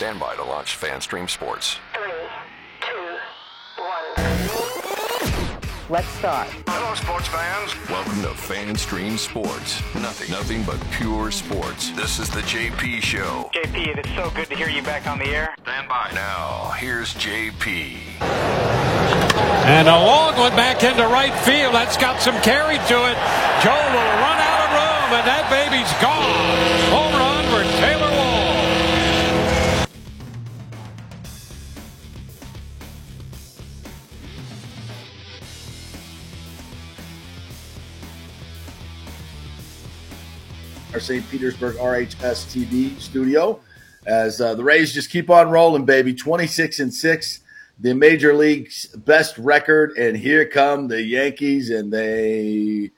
Stand by to launch FanStream Sports. Three, two, one. Let's start. Hello, sports fans. Welcome to FanStream Sports. Nothing, nothing but pure sports. This is the JP Show. JP, it's so good to hear you back on the air. Stand by. Now, here's JP. And a long one back into right field. That's got some carry to it. Joe will run out of room, and that baby's gone. Home our St. Petersburg RHS TV studio as uh, the Rays just keep on rolling, baby. 26 and 6, the major league's best record. And here come the Yankees, and they.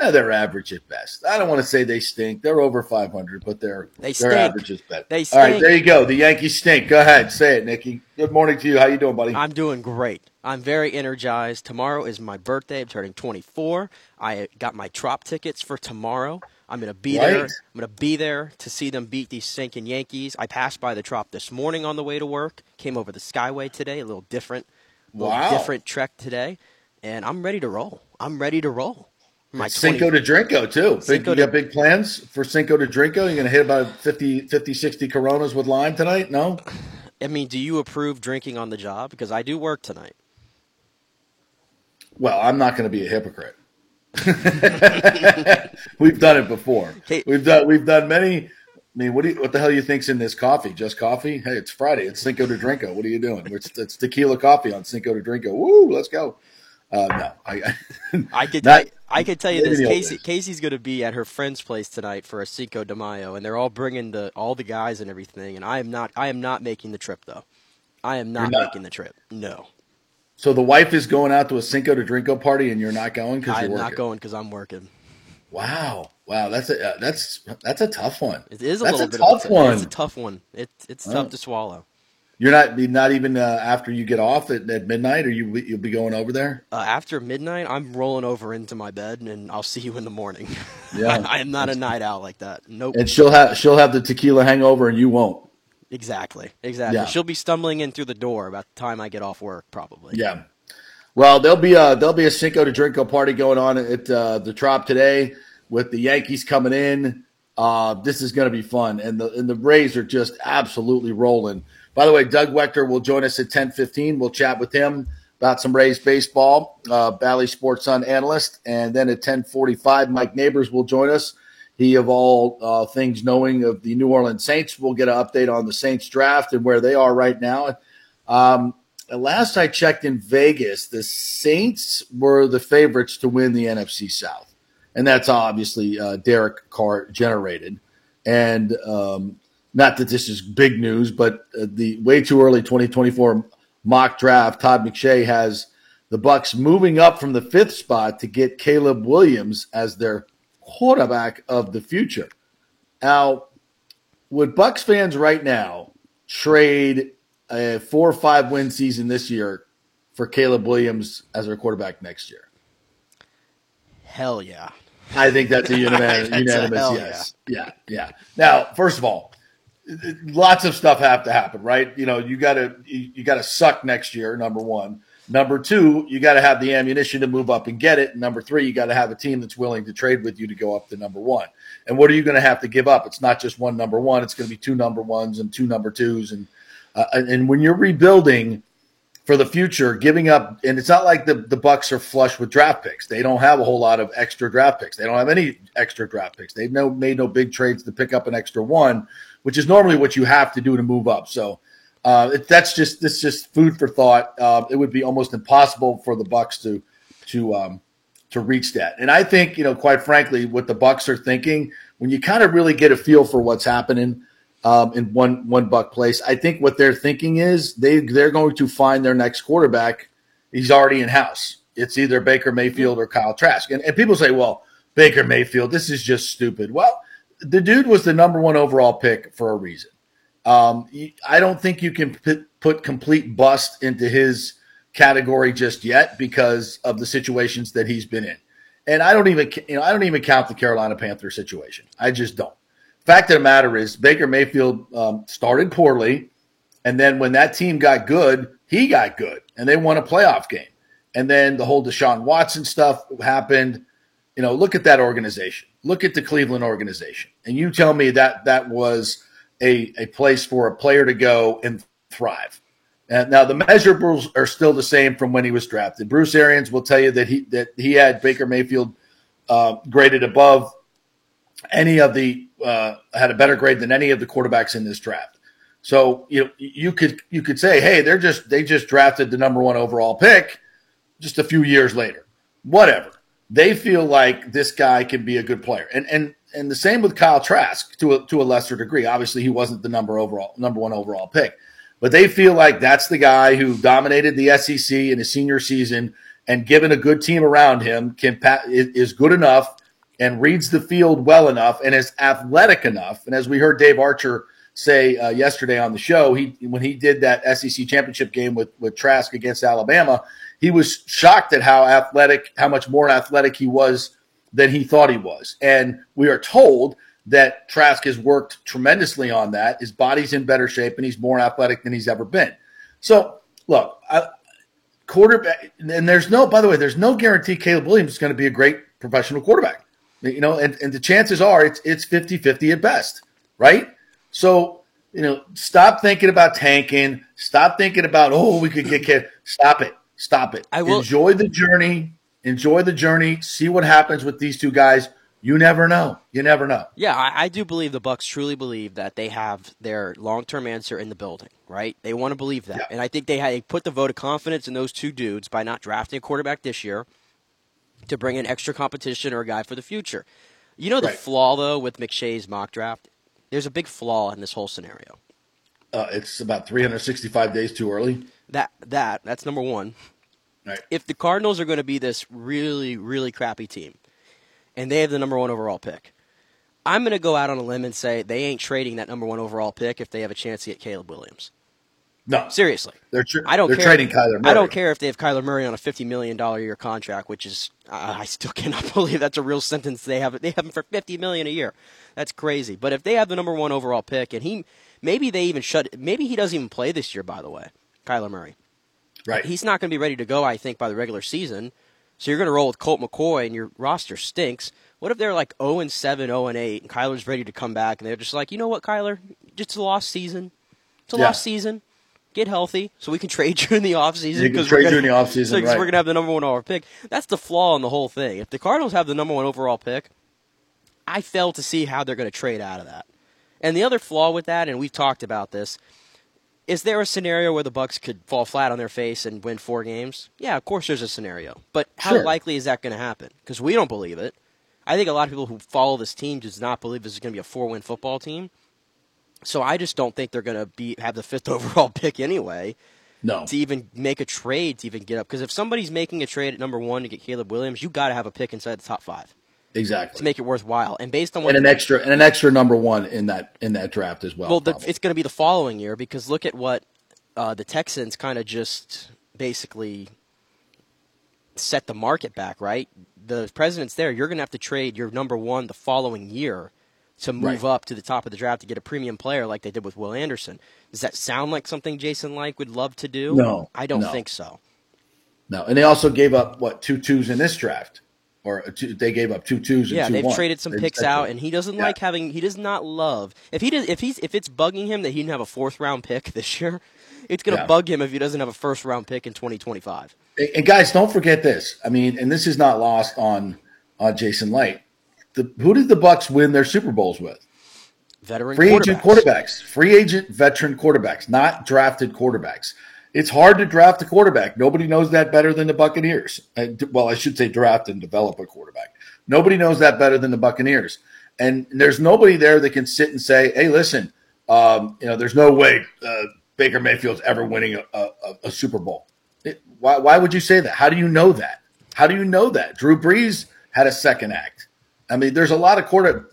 eh, they're average at best. I don't want to say they stink. They're over 500, but they're They they're average at best. They stink. All right, there you go. The Yankees stink. Go ahead, say it, Nikki. Good morning to you. How you doing, buddy? I'm doing great. I'm very energized. Tomorrow is my birthday. I'm turning 24. I got my Trop tickets for tomorrow. I'm gonna be there. I'm gonna be there to see them beat these sinking Yankees. I passed by the Trop this morning on the way to work. Came over the Skyway today. A little different, little Wow. different trek today, and I'm ready to roll. I'm ready to roll. My Cinco 20 de Drinko, too. Big, you got big plans for Cinco to Drinko? You're going to hit about 50, 50, 60 Coronas with lime tonight? No? I mean, do you approve drinking on the job? Because I do work tonight. Well, I'm not going to be a hypocrite. we've done it before. Hey- We've done we've done many. I mean, what do you, what the hell you think's in this coffee? Just coffee? Hey, it's Friday. It's Cinco de Drinko. What are you doing? It's, it's tequila coffee on Cinco de Drinko. Woo, let's go. Uh, no, I, I could Not- I, I could tell you this. Casey. Casey's going to be at her friend's place tonight for a Cinco de Mayo, and they're all bringing the all the guys and everything. And I am not I am not making the trip though. I am not, not? making the trip. No, so the wife is going out to a Cinco de Drinko party, and you're not going because I you're am working. not going because I'm working. Wow, wow, that's a uh, that's that's a tough one. It is a that's little a bit tough of a, one. It's a tough one. It, it's Oh. tough to swallow. You're not not even uh, after you get off at, at midnight, or you you'll be going over there. Uh, after midnight, I'm rolling over into my bed, and I'll see you in the morning. Yeah. I, am not a night owl like that. Nope. And she'll have she'll have the tequila hangover, and you won't. Exactly. Exactly. Yeah. She'll be stumbling in through the door about the time I get off work, probably. Yeah. Well, there'll be a there'll be a Cinco de Drinko party going on at uh, the Trop today with the Yankees coming in. Uh, this is going to be fun, and the and the Rays are just absolutely rolling. By the way, Doug Waechter will join us at ten fifteen. We'll chat with him about some Rays baseball. Uh, Bally Sports Sun analyst, and then at ten forty five, Mike Nabors will join us. He of all uh, things knowing of the New Orleans Saints. We'll get an update on the Saints draft and where they are right now. Um, last I checked in Vegas, the Saints were the favorites to win the NFC South, and that's obviously uh, Derek Carr generated. And um, not that this is big news, but uh, the way too early 2024 mock draft, Todd McShay has the Bucs moving up from the fifth spot to get Caleb Williams as their quarterback of the future. Now, would Bucs fans right now trade a four or five win season this year for Caleb Williams as their quarterback next year? Hell yeah. I think that's a unanimous, That's unanimous hell yes. Yeah, yeah. Now, first of all, lots of stuff have to happen, right? You know, you got to you, you got to suck next year. Number one. Number two, you got to have the ammunition to move up and get it. And number three, you got to have a team that's willing to trade with you to go up to number one. And what are you going to have to give up? It's not just one number one. It's going to be two number ones and two number twos. And uh, and when you're rebuilding for the future, giving up, and it's not like the, the Bucs are flush with draft picks. They don't have a whole lot of extra draft picks. They don't have any extra draft picks. They've no made no big trades to pick up an extra one, which is normally what you have to do to move up. So uh, it, that's just this just food for thought. Uh, it would be almost impossible for the Bucs to to um, to reach that. And I think you know, quite frankly, what the Bucs are thinking when you kind of really get a feel for what's happening um, in one One Buc Place. I think what they're thinking is they they're going to find their next quarterback. He's already in house. It's either Baker Mayfield or Kyle Trask. And, and people say, well, Baker Mayfield, this is just stupid. Well, the dude was the number one overall pick for a reason. Um, I don't think you can put, complete bust into his category just yet because of the situations that he's been in. And I don't even, you know, I don't even count the Carolina Panther situation. I just don't. Fact of the matter is, Baker Mayfield um, started poorly. And then when that team got good, he got good and they won a playoff game. And then the whole Deshaun Watson stuff happened. You know, look at that organization. Look at the Cleveland organization. And you tell me that that was a, a place for a player to go and thrive. And now the measurables are still the same from when he was drafted. Bruce Arians will tell you that he that he had Baker Mayfield uh, graded above any of the uh, had a better grade than any of the quarterbacks in this draft. So you you could you could say, hey, they're just they just drafted the number one overall pick just a few years later. Whatever. They feel like this guy can be a good player, and and and the same with Kyle Trask to a, to a lesser degree. Obviously, he wasn't the number overall number one overall pick, but they feel like that's the guy who dominated the SEC in his senior season, and given a good team around him, can is good enough and reads the field well enough and is athletic enough. And as we heard Dave Archer say uh, yesterday on the show, he when he did that SEC championship game with with Trask against Alabama, he was shocked at how athletic, how much more athletic he was than he thought he was. And we are told that Trask has worked tremendously on that. His body's in better shape and he's more athletic than he's ever been. So, look, I, quarterback, and there's no, by the way, there's no guarantee Caleb Williams is going to be a great professional quarterback. You know, and, and the chances are it's it's 50 50 at best, right? So, you know, stop thinking about tanking. Stop thinking about, oh, we could get kid. Stop it. Stop it. I will enjoy the journey. Enjoy the journey. See what happens with these two guys. You never know. You never know. Yeah, I, I do believe the Bucs truly believe that they have their long-term answer in the building. Right? They want to believe that, Yeah. and I think they, had, they put the vote of confidence in those two dudes by not drafting a quarterback this year to bring in extra competition or a guy for the future. You know the Right. flaw though with McShay's mock draft. There's a big flaw in this whole scenario. Uh, it's about 365 days too early. That that that's number one. Right. if the Cardinals are going to be this really, really crappy team, and they have the number one overall pick, I'm going to go out on a limb and say they ain't trading that number one overall pick if they have a chance to get Caleb Williams. No, Seriously, they're tra- I don't they're care. trading Kyler Murray. I don't care if they have Kyler Murray on a fifty million dollar year contract, which is I I still cannot believe that's a real sentence. They have they have him for fifty million a year. That's crazy. But if they have the number one overall pick, and he maybe they even shut maybe he doesn't even play this year. By the way, Kyler Murray. Right. He's not going to be ready to go, I think, by the regular season. So you're going to roll with Colt McCoy, and your roster stinks. What if they're like 0 and 7, 0 and 8, and Kyler's ready to come back, and they're just like, you know what, Kyler? It's a lost season. It's a Yeah. lost season. Get healthy so we can trade you in the offseason. You can trade we're you in the offseason, so- right. we're going to have the number one overall pick. That's the flaw in the whole thing. If the Cardinals have the number one overall pick, I fail to see how they're going to trade out of that. And the other flaw with that, and we've talked about this, is there a scenario where the Bucs could fall flat on their face and win four games? Yeah, of course there's a scenario. But how Sure. likely is that going to happen? Because we don't believe it. I think a lot of people who follow this team does not believe this is going to be a four-win football team. So I just don't think they're going to be have the fifth overall pick anyway No. to even make a trade to even get up. Because if somebody's making a trade at number one to get Caleb Williams, you got to have a pick inside the top five Exactly. to make it worthwhile. And based on what and an extra and an extra number one in that in that draft as well. Well, the, it's going to be the following year because look at what uh, the Texans kind of just basically set the market back, right? The president's there. You're going to have to trade your number one the following year to move Right. up to the top of the draft to get a premium player like they did with Will Anderson. Does that sound like something Jason Licht would love to do? No, I don't no. think so. no, and they also gave up what two twos in this draft, or two, they gave up two twos. And Yeah, two they've traded some They- picks out, and he doesn't Yeah. like having. He does not love if he does if he's if it's bugging him that he didn't have a fourth round pick this year. It's going to Yeah. bug him if he doesn't have a first round pick in 2025. And- And guys, don't forget this. I mean, and this is not lost on on Jason Licht. The, who did the Bucs win their Super Bowls with? Veteran Free quarterbacks. agent quarterbacks, free agent veteran quarterbacks, not drafted quarterbacks. It's hard to draft a quarterback. Nobody knows that better than the Buccaneers. Well, I should say draft and develop a quarterback. Nobody knows that better than the Buccaneers. And there's nobody there that can sit and say, "Hey, listen, um, you know, there's no way uh, Baker Mayfield's ever winning a, a, a Super Bowl." It, why, why would you say that? How do you know that? How do you know that? Drew Brees had a second act. I mean, there's a lot of quarter.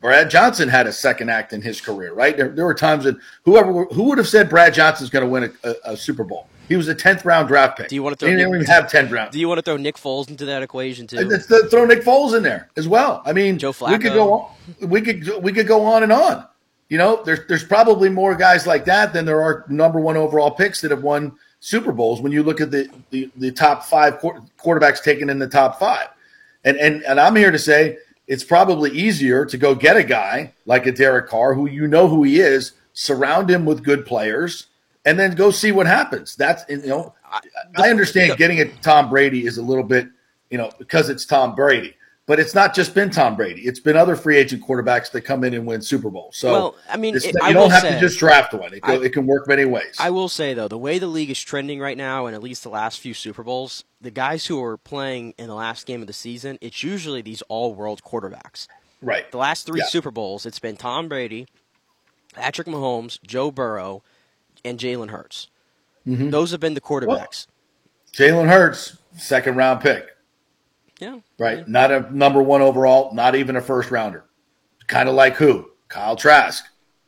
Brad Johnson had a second act in his career, right? There, there were times that whoever who would have said Brad Johnson's going to win a, a, a Super Bowl. He was a tenth round draft pick. Do you wanna throw He didn't Nick- even have ten rounds. Do you want to throw Nick Foles into that equation too? Let's throw Nick Foles in there as well. I mean, Joe Flacco. we could go on, we could we could go on and on. you know, there's there's probably more guys like that than there are number one overall picks that have won Super Bowls. When you look at the the, the top five quarterbacks taken in the top five, and and and I'm here to say it's probably easier to go get a guy like a Derek Carr who you know who he is, surround him with good players, and then go see what happens. That's you know, I understand getting a Tom Brady is a little bit you know because it's Tom Brady but it's not just been Tom Brady. It's been other free agent quarterbacks that come in and win Super Bowl. So, well, I mean, it, you I don't have say, to just draft one. It, I, it, can work many ways. I will say though, the way the league is trending right now, and at least the last few Super Bowls, the guys who are playing in the last game of the season, it's usually these all-world quarterbacks. Right. The last three yeah. Super Bowls, it's been Tom Brady, Patrick Mahomes, Joe Burrow, and Jalen Hurts. Mm-hmm. Those have been the quarterbacks. Well, Jalen Hurts, second round pick. Yeah. Right. Yeah. Not a number one overall, not even a first rounder. Kind of like who? Kyle Trask.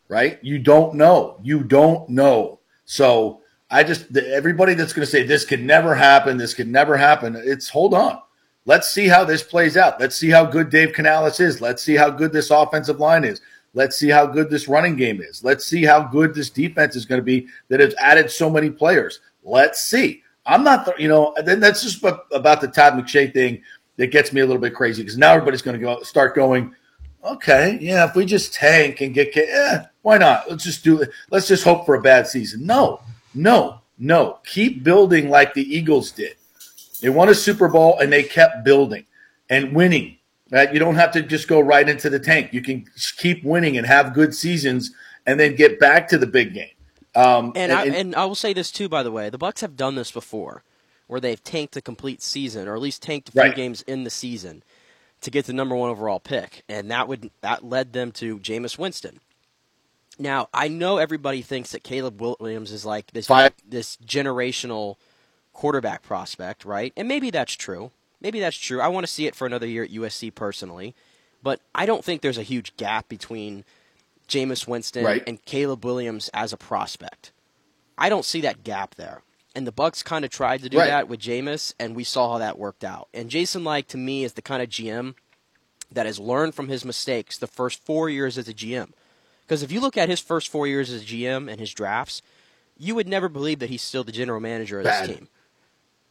Right. You don't know. You don't know. So I just, everybody that's going to say this could never happen, this could never happen, it's hold on. Let's see how this plays out. Let's see how good Dave Canales is. Let's see how good this offensive line is. Let's see how good this running game is. Let's see how good this defense is going to be that has added so many players. Let's see. I'm not, you know, then that's just about the Todd McShay thing that gets me a little bit crazy because now everybody's going to go start going. Okay, yeah, if we just tank and get, eh, why not? Let's just do it. Let's just hope for a bad season. No, no, no. Keep building like the Eagles did. They won a Super Bowl and they kept building and winning. Right? You don't have to just go right into the tank. You can keep winning and have good seasons and then get back to the big game. Um, and, and, I, and I will say this too, by the way, the Bucs have done this before where they've tanked a complete season, or at least tanked a few right. games in the season to get the number one overall pick, and that would that led them to Jameis Winston. Now I know everybody thinks that Caleb Williams is like this Five. this generational quarterback prospect, right? And maybe that's true. Maybe that's true. I want to see it for another year at USC personally, but I don't think there's a huge gap between Jameis Winston right. and Caleb Williams as a prospect. I don't see that gap there. And the Bucs kind of tried to do right. that with Jameis, and we saw how that worked out. And Jason Licht to me, is the kind of GM that has learned from his mistakes the first four years as a GM. Because if you look at his first four years as a GM and his drafts, you would never believe that he's still the general manager of Bad. this team.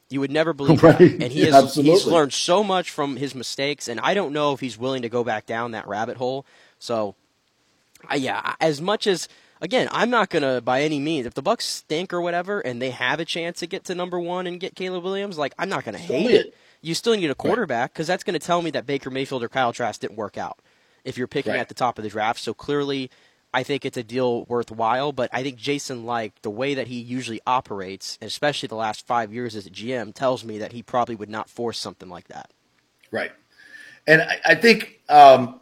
You would never believe right. that. And he has, absolutely. he's learned so much from his mistakes, and I don't know if he's willing to go back down that rabbit hole. So, uh, yeah, as much as again, I'm not gonna by any means if the Bucs stink or whatever, and they have a chance to get to number one and get Caleb Williams, like I'm not gonna hate it. You still need a quarterback because that's gonna tell me that Baker Mayfield or Kyle Trask didn't work out if you're picking right. at the top of the draft. So clearly, I think it's a deal worthwhile. But I think Jason Licht the way that he usually operates, especially the last five years as a GM, tells me that he probably would not force something like that. Right, and I, I think. Um,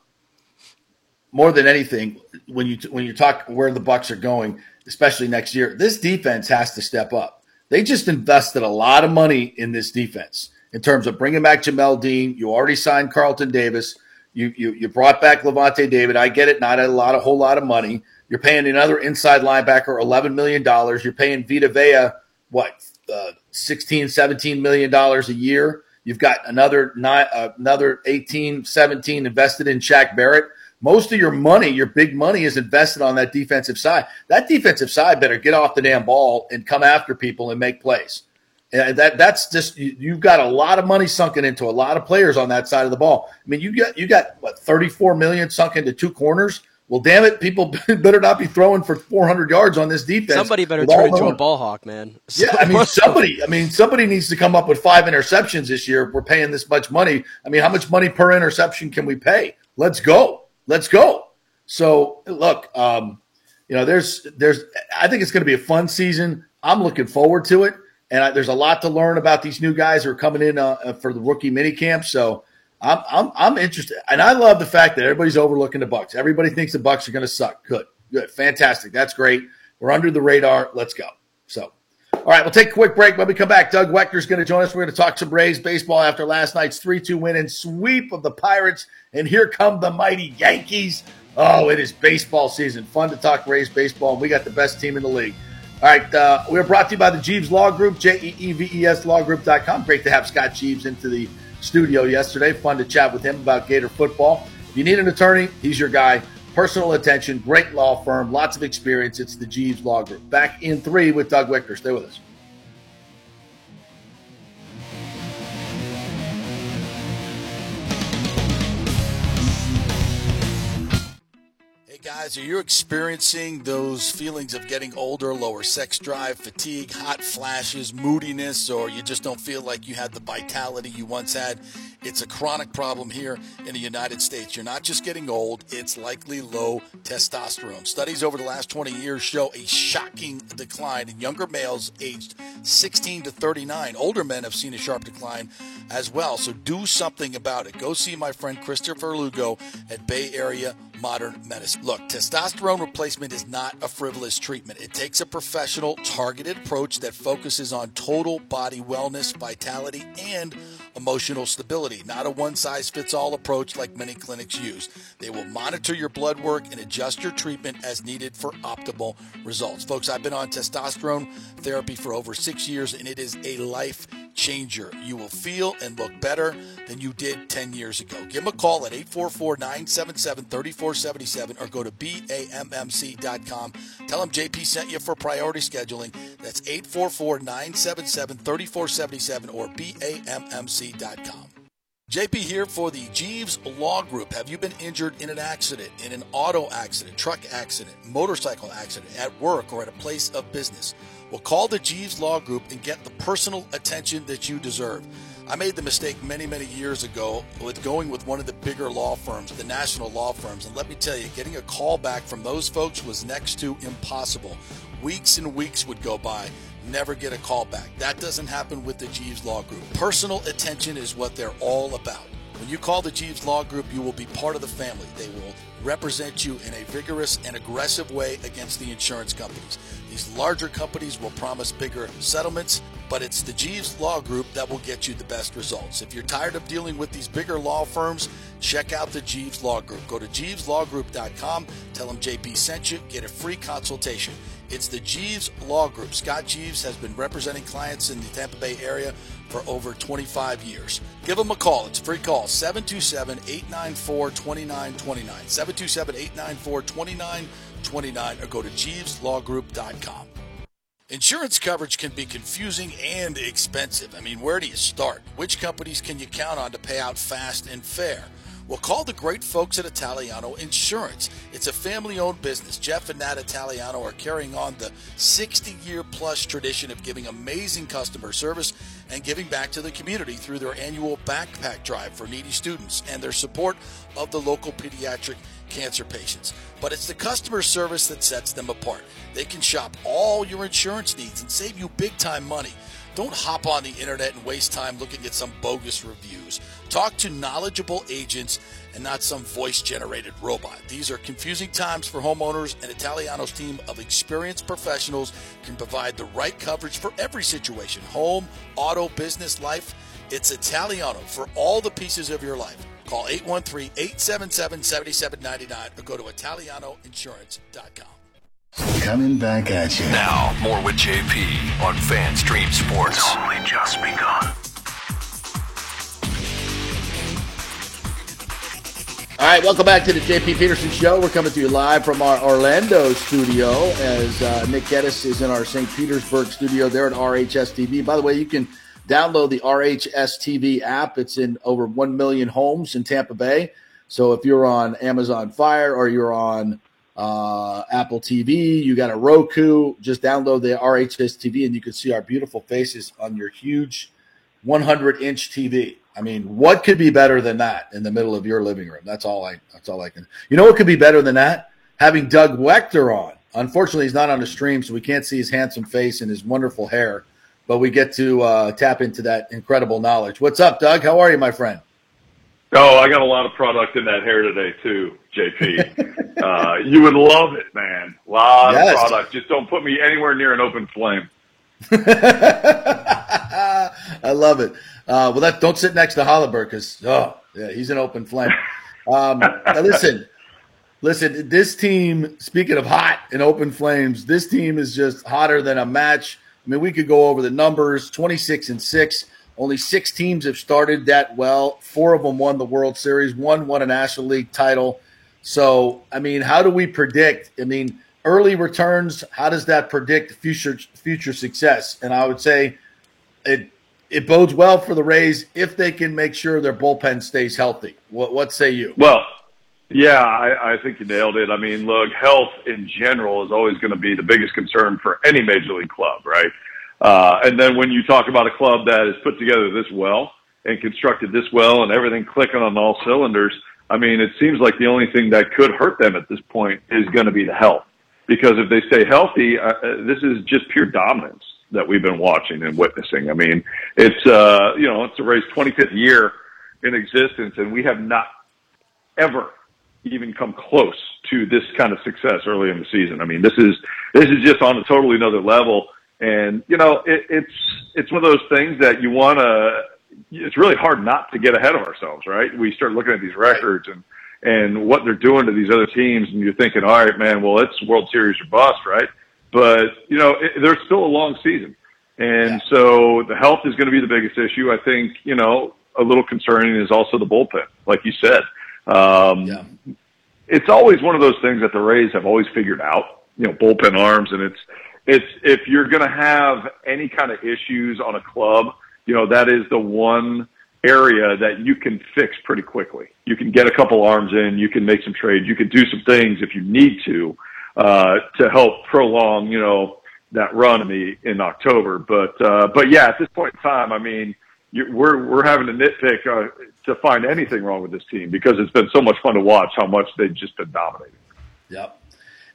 more than anything, when you when you talk where the Bucs are going, especially next year, this defense has to step up. They just invested a lot of money in this defense in terms of bringing back Jamel Dean. You already signed Carlton Davis. You you, you brought back Lavonte David. I get it, not a lot, a whole lot of money. You're paying another inside linebacker eleven million dollars. You're paying Vita Vea what uh, 16, 17 million dollars a year. You've got another nine, uh, another 18, 17 invested in Shaq Barrett most of your money, your big money, is invested on that defensive side. That defensive side better get off the damn ball and come after people and make plays. And that that's just you, have got a lot of money sunken into a lot of players on that side of the ball. I mean, you got you got what thirty four million sunk into two corners. Well, damn it, people better not be throwing for 400 yards on this defense. Somebody better turn into a ball hawk, man. Yeah, I mean, somebody. I mean, somebody needs to come up with five interceptions this year. If we're paying this much money. I mean, how much money per interception can we pay? Let's go let's go. So look, um, you know, there's there's I think it's going to be a fun season. I'm looking forward to it, and I, there's a lot to learn about these new guys who are coming in uh, for the rookie mini camp. So I'm I'm I'm interested, and I love the fact that everybody's overlooking the Bucs. Everybody thinks the Bucs are going to suck. Good, good, fantastic. That's great. We're under the radar. Let's go. All right, we'll take a quick break. When we come back, Doug Waechter's going to join us. We're going to talk some Rays baseball after last night's 3 2 win and sweep of the Pirates. And here come the mighty Yankees. Oh, it is baseball season. Fun to talk Rays baseball, we got the best team in the league. All right, uh, we're brought to you by the Jeeves Law Group, J E E V E S lawgroup.com. Great to have Scott Jeeves into the studio yesterday. Fun to chat with him about Gator football. If you need an attorney, he's your guy. Personal attention, great law firm, lots of experience. It's the Jeeves Law Group. Back in three with Doug Waechter. Stay with us. Hey Guys, are you experiencing those feelings of getting older, lower sex drive, fatigue, hot flashes, moodiness, or you just don't feel like you had the vitality you once had? It's a chronic problem here in the United States. You're not just getting old, it's likely low testosterone. Studies over the last 20 years show a shocking decline in younger males aged 16 to 39. Older men have seen a sharp decline as well. So do something about it. Go see my friend Christopher Lugo at Bay Area Modern Medicine. Look, testosterone replacement is not a frivolous treatment. It takes a professional, targeted approach that focuses on total body wellness, vitality, and emotional stability, not a one size fits all approach like many clinics use. They will monitor your blood work and adjust your treatment as needed for optimal results. Folks, I've been on testosterone therapy for over six years and it is a life changer. You will feel and look better than you did 10 years ago. Give them a call at 844 977 3477 or go to BAMMC.com. Tell them JP sent you for priority scheduling. That's 844 977 3477 or BAMMC.com. JP here for the Jeeves Law Group. Have you been injured in an accident, in an auto accident, truck accident, motorcycle accident, at work, or at a place of business? Well, call the Jeeves Law Group and get the personal attention that you deserve. I made the mistake many, many years ago with going with one of the bigger law firms, the national law firms. And let me tell you, getting a call back from those folks was next to impossible. Weeks and weeks would go by, never get a call back. That doesn't happen with the Jeeves Law Group. Personal attention is what they're all about. When you call the Jeeves Law Group, you will be part of the family. They will represent you in a vigorous and aggressive way against the insurance companies. These larger companies will promise bigger settlements, but it's the Jeeves Law Group that will get you the best results. If you're tired of dealing with these bigger law firms, check out the Jeeves Law Group. Go to jeeveslawgroup.com, tell them JP sent you, get a free consultation. It's the Jeeves Law Group. Scott Jeeves has been representing clients in the Tampa Bay area for over 25 years. Give them a call. It's a free call 727 894 2929. 727 894 2929 or go to JeevesLawGroup.com. Insurance coverage can be confusing and expensive. I mean, where do you start? Which companies can you count on to pay out fast and fair? Well, call the great folks at Italiano Insurance. It's a family owned business. Jeff and Nat Italiano are carrying on the 60 year plus tradition of giving amazing customer service and giving back to the community through their annual backpack drive for needy students and their support of the local pediatric cancer patients. But it's the customer service that sets them apart. They can shop all your insurance needs and save you big time money. Don't hop on the internet and waste time looking at some bogus reviews. Talk to knowledgeable agents and not some voice generated robot. These are confusing times for homeowners, and Italiano's team of experienced professionals can provide the right coverage for every situation home, auto, business, life. It's Italiano for all the pieces of your life. Call 813 877 7799 or go to ItalianoInsurance.com. Coming back at you. Now, more with JP on FanStream Sports. It's only just begun. All right, welcome back to the JP Peterson Show. We're coming to you live from our Orlando studio as uh, Nick Geddes is in our St. Petersburg studio there at RHS TV. By the way, you can download the RHS TV app. It's in over 1 million homes in Tampa Bay. So if you're on Amazon Fire or you're on uh, Apple TV, you got a Roku, just download the RHS TV and you can see our beautiful faces on your huge 100 inch TV. I mean, what could be better than that in the middle of your living room? That's all I. That's all I can. You know what could be better than that? Having Doug Waechter on. Unfortunately, he's not on the stream, so we can't see his handsome face and his wonderful hair. But we get to uh, tap into that incredible knowledge. What's up, Doug? How are you, my friend? Oh, I got a lot of product in that hair today too, JP. uh, you would love it, man. A lot Yes. of product. Just don't put me anywhere near an open flame. I love it. Uh, well, that don't sit next to Hollenberg because oh yeah, he's an open flame. Um, listen, listen. This team, speaking of hot and open flames, this team is just hotter than a match. I mean, we could go over the numbers: twenty six and six. Only six teams have started that well. Four of them won the World Series. One won a National League title. So, I mean, how do we predict? I mean, early returns. How does that predict future future success? And I would say it it bodes well for the Rays if they can make sure their bullpen stays healthy. What what say you? Well, yeah, I, I think you nailed it. I mean, look, health in general is always going to be the biggest concern for any major league club, right? Uh, and then when you talk about a club that is put together this well and constructed this well and everything clicking on all cylinders, I mean, it seems like the only thing that could hurt them at this point is going to be the health. Because if they stay healthy, uh, this is just pure dominance that we've been watching and witnessing. I mean, it's, uh, you know, it's the Rays' 25th year in existence and we have not ever even come close to this kind of success early in the season. I mean, this is, this is just on a totally another level. And, you know, it, it's, it's one of those things that you want to, it's really hard not to get ahead of ourselves, right? We start looking at these records and, and what they're doing to these other teams and you're thinking, all right, man, well, it's World Series or bust, right? But, you know, it, there's still a long season. And yeah. so the health is going to be the biggest issue. I think, you know, a little concerning is also the bullpen, like you said. Um, yeah. It's always one of those things that the Rays have always figured out, you know, bullpen arms. And it's, it's, if you're going to have any kind of issues on a club, you know, that is the one area that you can fix pretty quickly. You can get a couple arms in, you can make some trades, you can do some things if you need to, uh, to help prolong, you know, that run in the, in October. But, uh, but yeah, at this point in time, I mean, you, we're, we're having to nitpick, uh, to find anything wrong with this team because it's been so much fun to watch how much they've just been dominating. Yep.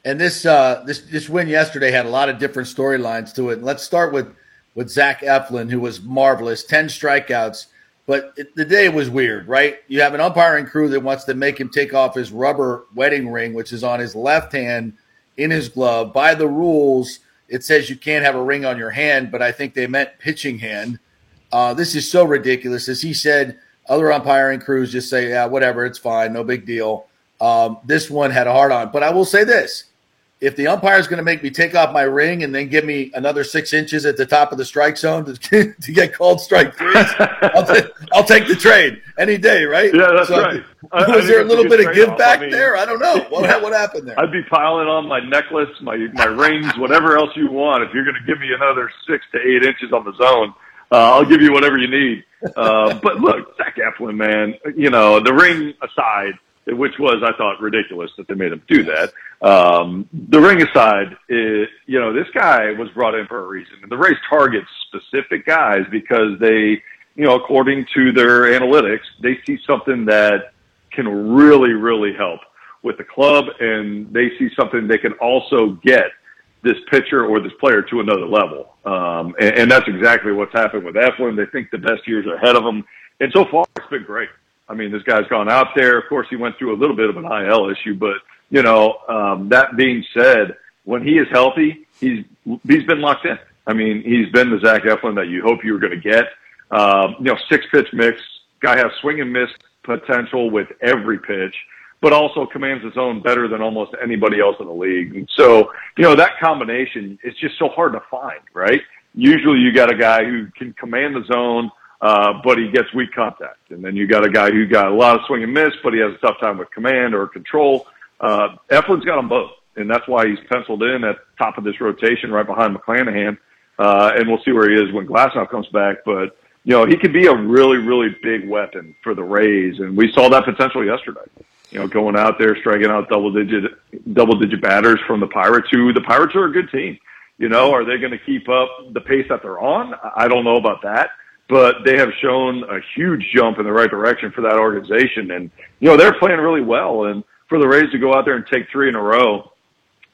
And this, uh, this, this win yesterday had a lot of different storylines to it. Let's start with, with Zach Eflin, who was marvelous, 10 strikeouts. But it, the day was weird, right? You have an umpiring crew that wants to make him take off his rubber wedding ring, which is on his left hand in his glove. By the rules, it says you can't have a ring on your hand, but I think they meant pitching hand. Uh, this is so ridiculous. As he said, other umpiring crews just say, yeah, whatever, it's fine, no big deal. Um, this one had a hard on. But I will say this if the umpire is going to make me take off my ring and then give me another six inches at the top of the strike zone to, to get called strike three, I'll, t- take the trade any day, right? Yeah, that's so, right. was there a little bit of give back I mean, there? I don't know. What, yeah, what happened there? I'd be piling on my necklace, my, my rings, whatever else you want. If you're going to give me another six to eight inches on the zone, uh, I'll give you whatever you need. Uh, but look, Zach Eflin, man, you know, the ring aside, which was, I thought, ridiculous that they made him do that. Um, the ring aside, it, you know, this guy was brought in for a reason. And the Rays targets specific guys because they, you know, according to their analytics, they see something that can really, really help with the club and they see something they can also get this pitcher or this player to another level. Um, and, and that's exactly what's happened with Eflin. They think the best years are ahead of them. And so far, it's been great. I mean, this guy's gone out there. Of course, he went through a little bit of an IL issue, but you know, um, that being said, when he is healthy, he's he's been locked in. I mean, he's been the Zach Eflin that you hope you were going to get. Um, you know, six pitch mix, guy has swing and miss potential with every pitch, but also commands his own better than almost anybody else in the league. And so, you know, that combination is just so hard to find, right? Usually you got a guy who can command the zone, uh, but he gets weak contact. And then you got a guy who got a lot of swing and miss, but he has a tough time with command or control. Uh, Eflin's got them both, and that's why he's penciled in at top of this rotation right behind McClanahan. Uh, and we'll see where he is when Glasnow comes back. But, you know, he could be a really, really big weapon for the Rays. And we saw that potential yesterday. You know, going out there, striking out double digit, double digit batters from the Pirates who the Pirates are a good team. You know, are they going to keep up the pace that they're on? I don't know about that but they have shown a huge jump in the right direction for that organization. And, you know, they're playing really well. And for the Rays to go out there and take three in a row,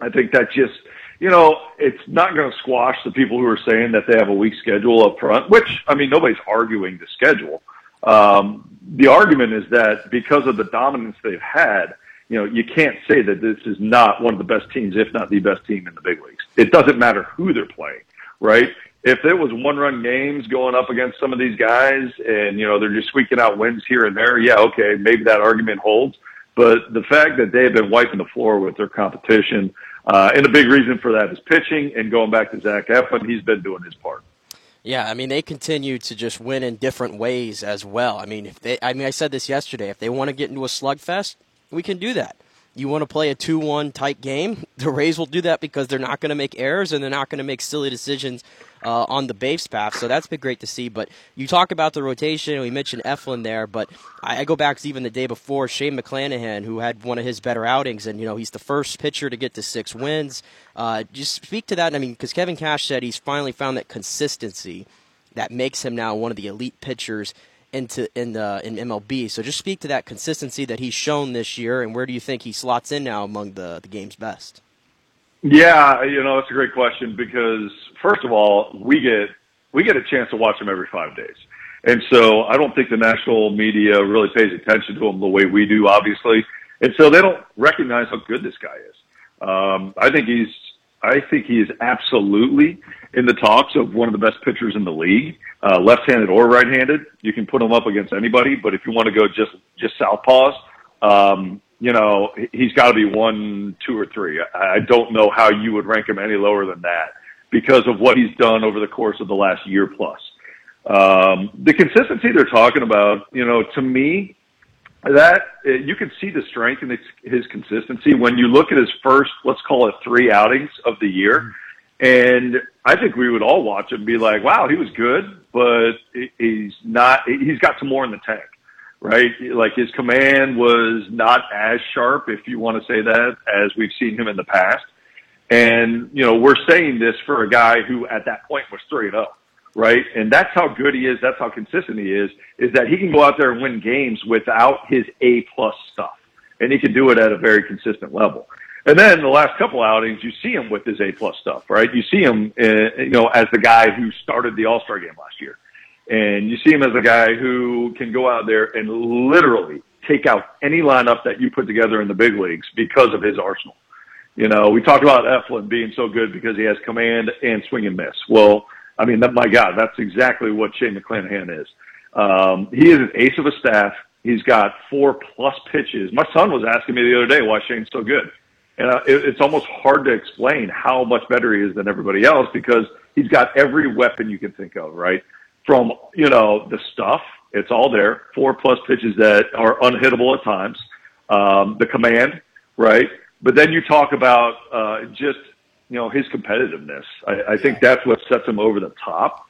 I think that just, you know, it's not going to squash the people who are saying that they have a weak schedule up front, which, I mean, nobody's arguing the schedule. Um, the argument is that because of the dominance they've had, you know, you can't say that this is not one of the best teams, if not the best team in the big leagues. It doesn't matter who they're playing, right? If it was one run games going up against some of these guys and, you know, they're just squeaking out wins here and there, yeah, okay, maybe that argument holds. But the fact that they've been wiping the floor with their competition, uh, and a big reason for that is pitching. And going back to Zach Eflin, he's been doing his part. Yeah, I mean they continue to just win in different ways as well. I mean, if they, I mean, I said this yesterday. If they want to get into a slugfest, we can do that. You want to play a 2 1 tight game, the Rays will do that because they're not going to make errors and they're not going to make silly decisions uh, on the base path. So that's been great to see. But you talk about the rotation. We mentioned Eflin there, but I, go back even the day before Shane McClanahan, who had one of his better outings, and you know he's the first pitcher to get to six wins. Uh, just speak to that. I mean, because Kevin Cash said he's finally found that consistency that makes him now one of the elite pitchers into in the in MLB. So just speak to that consistency that he's shown this year, and where do you think he slots in now among the the game's best? Yeah, you know, that's a great question because first of all, we get we get a chance to watch him every five days. And so I don't think the national media really pays attention to him the way we do, obviously. And so they don't recognize how good this guy is. Um, I think he's, I think he is absolutely in the talks of one of the best pitchers in the league, uh, left-handed or right-handed. You can put him up against anybody, but if you want to go just, just southpaws, um, you know, he's got to be one, two, or three. I don't know how you would rank him any lower than that because of what he's done over the course of the last year plus. Um, the consistency they're talking about, you know, to me, that you can see the strength in his, his consistency when you look at his first, let's call it three outings of the year. And I think we would all watch it and be like, wow, he was good, but he's not, he's got some more in the tank right? Like his command was not as sharp, if you want to say that, as we've seen him in the past. And, you know, we're saying this for a guy who at that point was 3 0, right? And that's how good he is. That's how consistent he is, is that he can go out there and win games without his A plus stuff. And he can do it at a very consistent level. And then the last couple outings, you see him with his A plus stuff, right? You see him, uh, you know, as the guy who started the All Star game last year and you see him as a guy who can go out there and literally take out any lineup that you put together in the big leagues because of his arsenal. You know, we talked about Eflin being so good because he has command and swing and miss. Well, I mean, that, my God, that's exactly what Shane McClanahan is. Um, he is an ace of a staff. He's got four plus pitches. My son was asking me the other day why Shane's so good. And uh, it, it's almost hard to explain how much better he is than everybody else because he's got every weapon you can think of, right? from, you know, the stuff. It's all there. Four plus pitches that are unhittable at times. Um, the command, right? But then you talk about, uh, just, you know, his competitiveness. I, I think that's what sets him over the top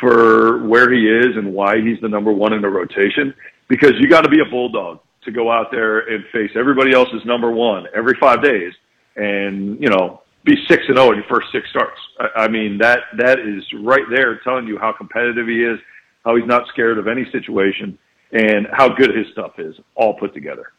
for where he is and why he's the number one in the rotation. Because you got to be a bulldog to go out there and face everybody else's number one every five days and, you know, be six and zero oh in your first six starts. I, I mean that that is right there telling you how competitive he is, how he's not scared of any situation, and how good his stuff is, all put together.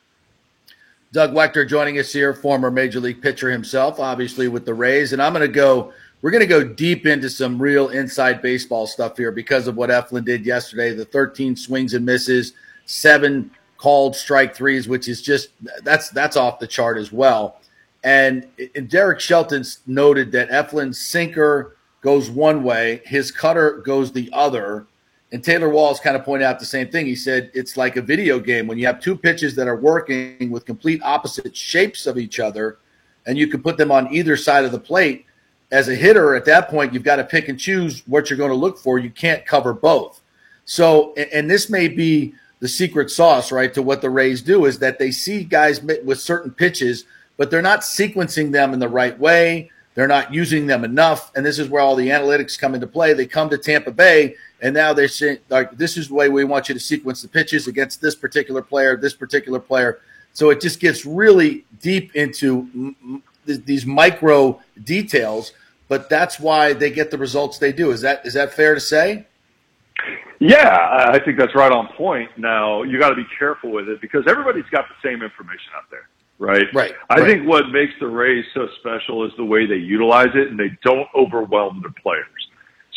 Doug Waechter joining us here, former major league pitcher himself, obviously with the Rays, and I'm going to go. We're going to go deep into some real inside baseball stuff here because of what Eflin did yesterday. The 13 swings and misses, seven called strike threes, which is just that's that's off the chart as well. And, and Derek Shelton noted that Eflin's sinker goes one way, his cutter goes the other. And Taylor Walls kind of pointed out the same thing. He said it's like a video game when you have two pitches that are working with complete opposite shapes of each other, and you can put them on either side of the plate. As a hitter, at that point, you've got to pick and choose what you're going to look for. You can't cover both. So, and this may be the secret sauce, right, to what the Rays do is that they see guys with certain pitches – but they're not sequencing them in the right way. They're not using them enough. And this is where all the analytics come into play. They come to Tampa Bay, and now they're saying, like, this is the way we want you to sequence the pitches against this particular player, this particular player. So it just gets really deep into these micro details, but that's why they get the results they do. Is that is that fair to say? Yeah, I think that's right on point. Now you got to be careful with it because everybody's got the same information out there right? Right. I right. think what makes the Rays so special is the way they utilize it and they don't overwhelm their players.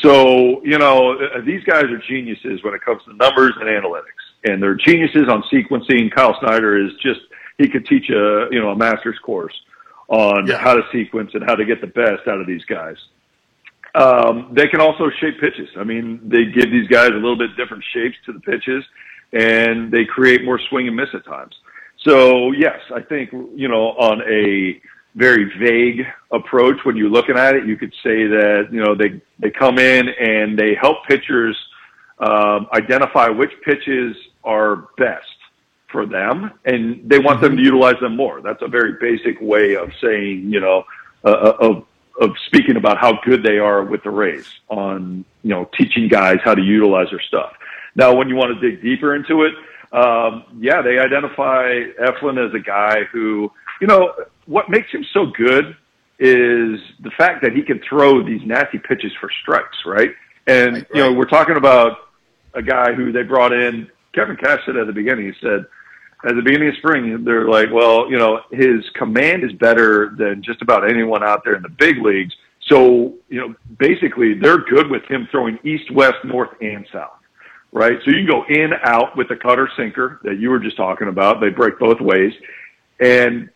So, you know, uh, these guys are geniuses when it comes to numbers and analytics. And they're geniuses on sequencing. Kyle Snyder is just, he could teach a, you know, a master's course on yeah. how to sequence and how to get the best out of these guys. Um, they can also shape pitches. I mean, they give these guys a little bit different shapes to the pitches and they create more swing and miss at times. So yes, I think, you know, on a very vague approach, when you're looking at it, you could say that, you know, they, they come in and they help pitchers, um, identify which pitches are best for them, and they want them to utilize them more. That's a very basic way of saying, you know, uh, uh, of of speaking about how good they are with the Rays on, you know, teaching guys how to utilize their stuff. Now, when you want to dig deeper into it, um, yeah, they identify Eflin as a guy who, you know, what makes him so good is the fact that he can throw these nasty pitches for strikes, right? And, Right, you know, we're talking about a guy who they brought in. Kevin Cash said at the beginning, he said, at the beginning of spring, they're like, well, you know, his command is better than just about anyone out there in the big leagues. So, you know, basically they're good with him throwing east, west, north, and south, right? So you can go in, out with the cutter sinker that you were just talking about. They break both ways. And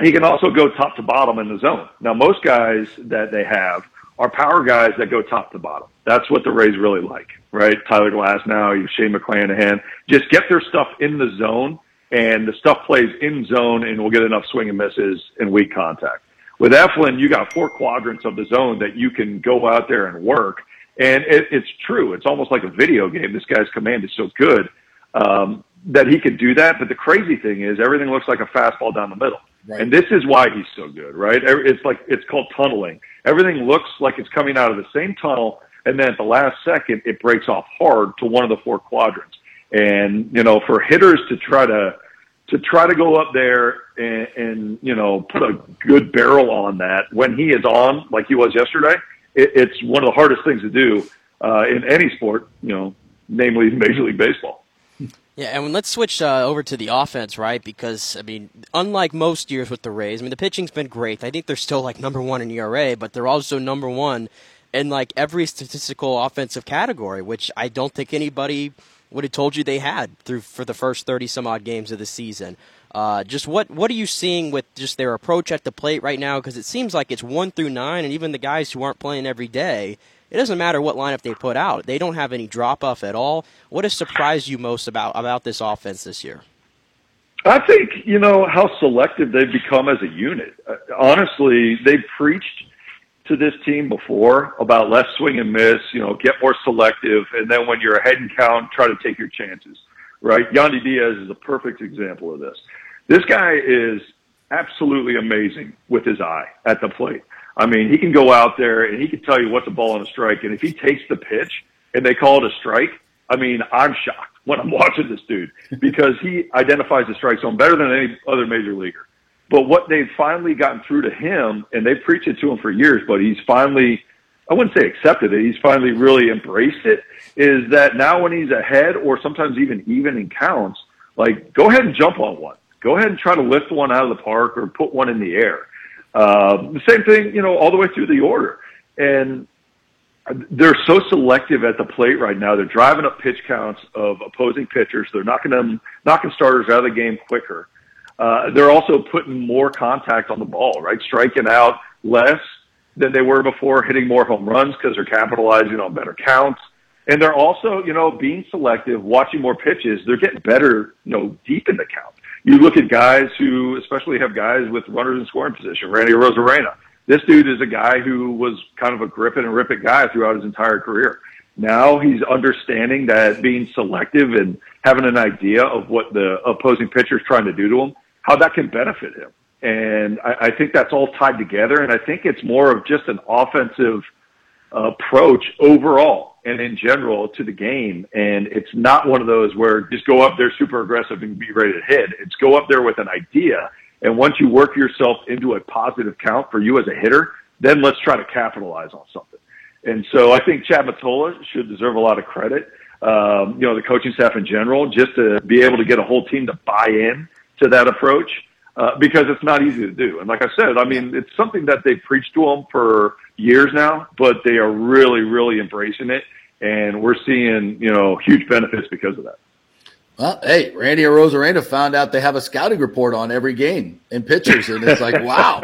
he can also go top to bottom in the zone. Now, most guys that they have are power guys that go top to bottom. That's what the Rays really like, right? Tyler Glasnow, you Shane McClanahan. Just get their stuff in the zone, and the stuff plays in zone, and we'll get enough swing and misses and weak contact. With Eflin, you got four quadrants of the zone that you can go out there and work. And it, it's true. It's almost like a video game. This guy's command is so good um, that he could do that. But the crazy thing is, everything looks like a fastball down the middle. Right. And this is why he's so good, right? It's like it's called tunneling. Everything looks like it's coming out of the same tunnel, and then at the last second, it breaks off hard to one of the four quadrants. And you know, for hitters to try to to try to go up there and, and you know put a good barrel on that when he is on like he was yesterday, it, it's one of the hardest things to do uh, in any sport, you know, namely Major League Baseball. Yeah, and let's switch uh, over to the offense, right? Because I mean, unlike most years with the Rays, I mean the pitching's been great. I think they're still like number one in ERA, but they're also number one in like every statistical offensive category, which I don't think anybody would have told you they had through for the first thirty some odd games of the season. Uh, just what what are you seeing with just their approach at the plate right now? Because it seems like it's one through nine, and even the guys who aren't playing every day, it doesn't matter what lineup they put out; they don't have any drop off at all. What has surprised you most about about this offense this year? I think you know how selective they've become as a unit. Uh, honestly, they preached to this team before about less swing and miss. You know, get more selective, and then when you're ahead in count, try to take your chances. Right? Yandy Diaz is a perfect example of this. This guy is absolutely amazing with his eye at the plate. I mean, he can go out there and he can tell you what's a ball and a strike. And if he takes the pitch and they call it a strike, I mean, I'm shocked when I'm watching this dude because he identifies the strike zone better than any other major leaguer. But what they've finally gotten through to him, and they preach it to him for years, but he's finally, I wouldn't say accepted it, he's finally really embraced it, is that now when he's ahead or sometimes even even in counts, like go ahead and jump on one. Go ahead and try to lift one out of the park or put one in the air. Uh, the same thing, you know, all the way through the order. And they're so selective at the plate right now. They're driving up pitch counts of opposing pitchers. They're knocking them, knocking starters out of the game quicker. Uh, they're also putting more contact on the ball, right? Striking out less than they were before, hitting more home runs because they're capitalizing on better counts. And they're also, you know, being selective, watching more pitches. They're getting better, you know, deep in the count. You look at guys who, especially have guys with runners in scoring position, Randy Arozarena. This dude is a guy who was kind of a grip it and rip it guy throughout his entire career. Now he's understanding that being selective and having an idea of what the opposing pitcher is trying to do to him, how that can benefit him. And I, I think that's all tied together. And I think it's more of just an offensive approach overall and in general to the game. And it's not one of those where just go up there super aggressive and be ready to hit. It's go up there with an idea. And once you work yourself into a positive count for you as a hitter, then let's try to capitalize on something. And so I think Chad Mottola should deserve a lot of credit. Um, you know, the coaching staff in general, just to be able to get a whole team to buy in to that approach, uh, because it's not easy to do. And like I said, I mean, it's something that they've preached to them for years now, but they are really, really embracing it. And we're seeing, you know, huge benefits because of that. Well, hey, Randy Arozarena found out they have a scouting report on every game and pitchers, and it's like, wow,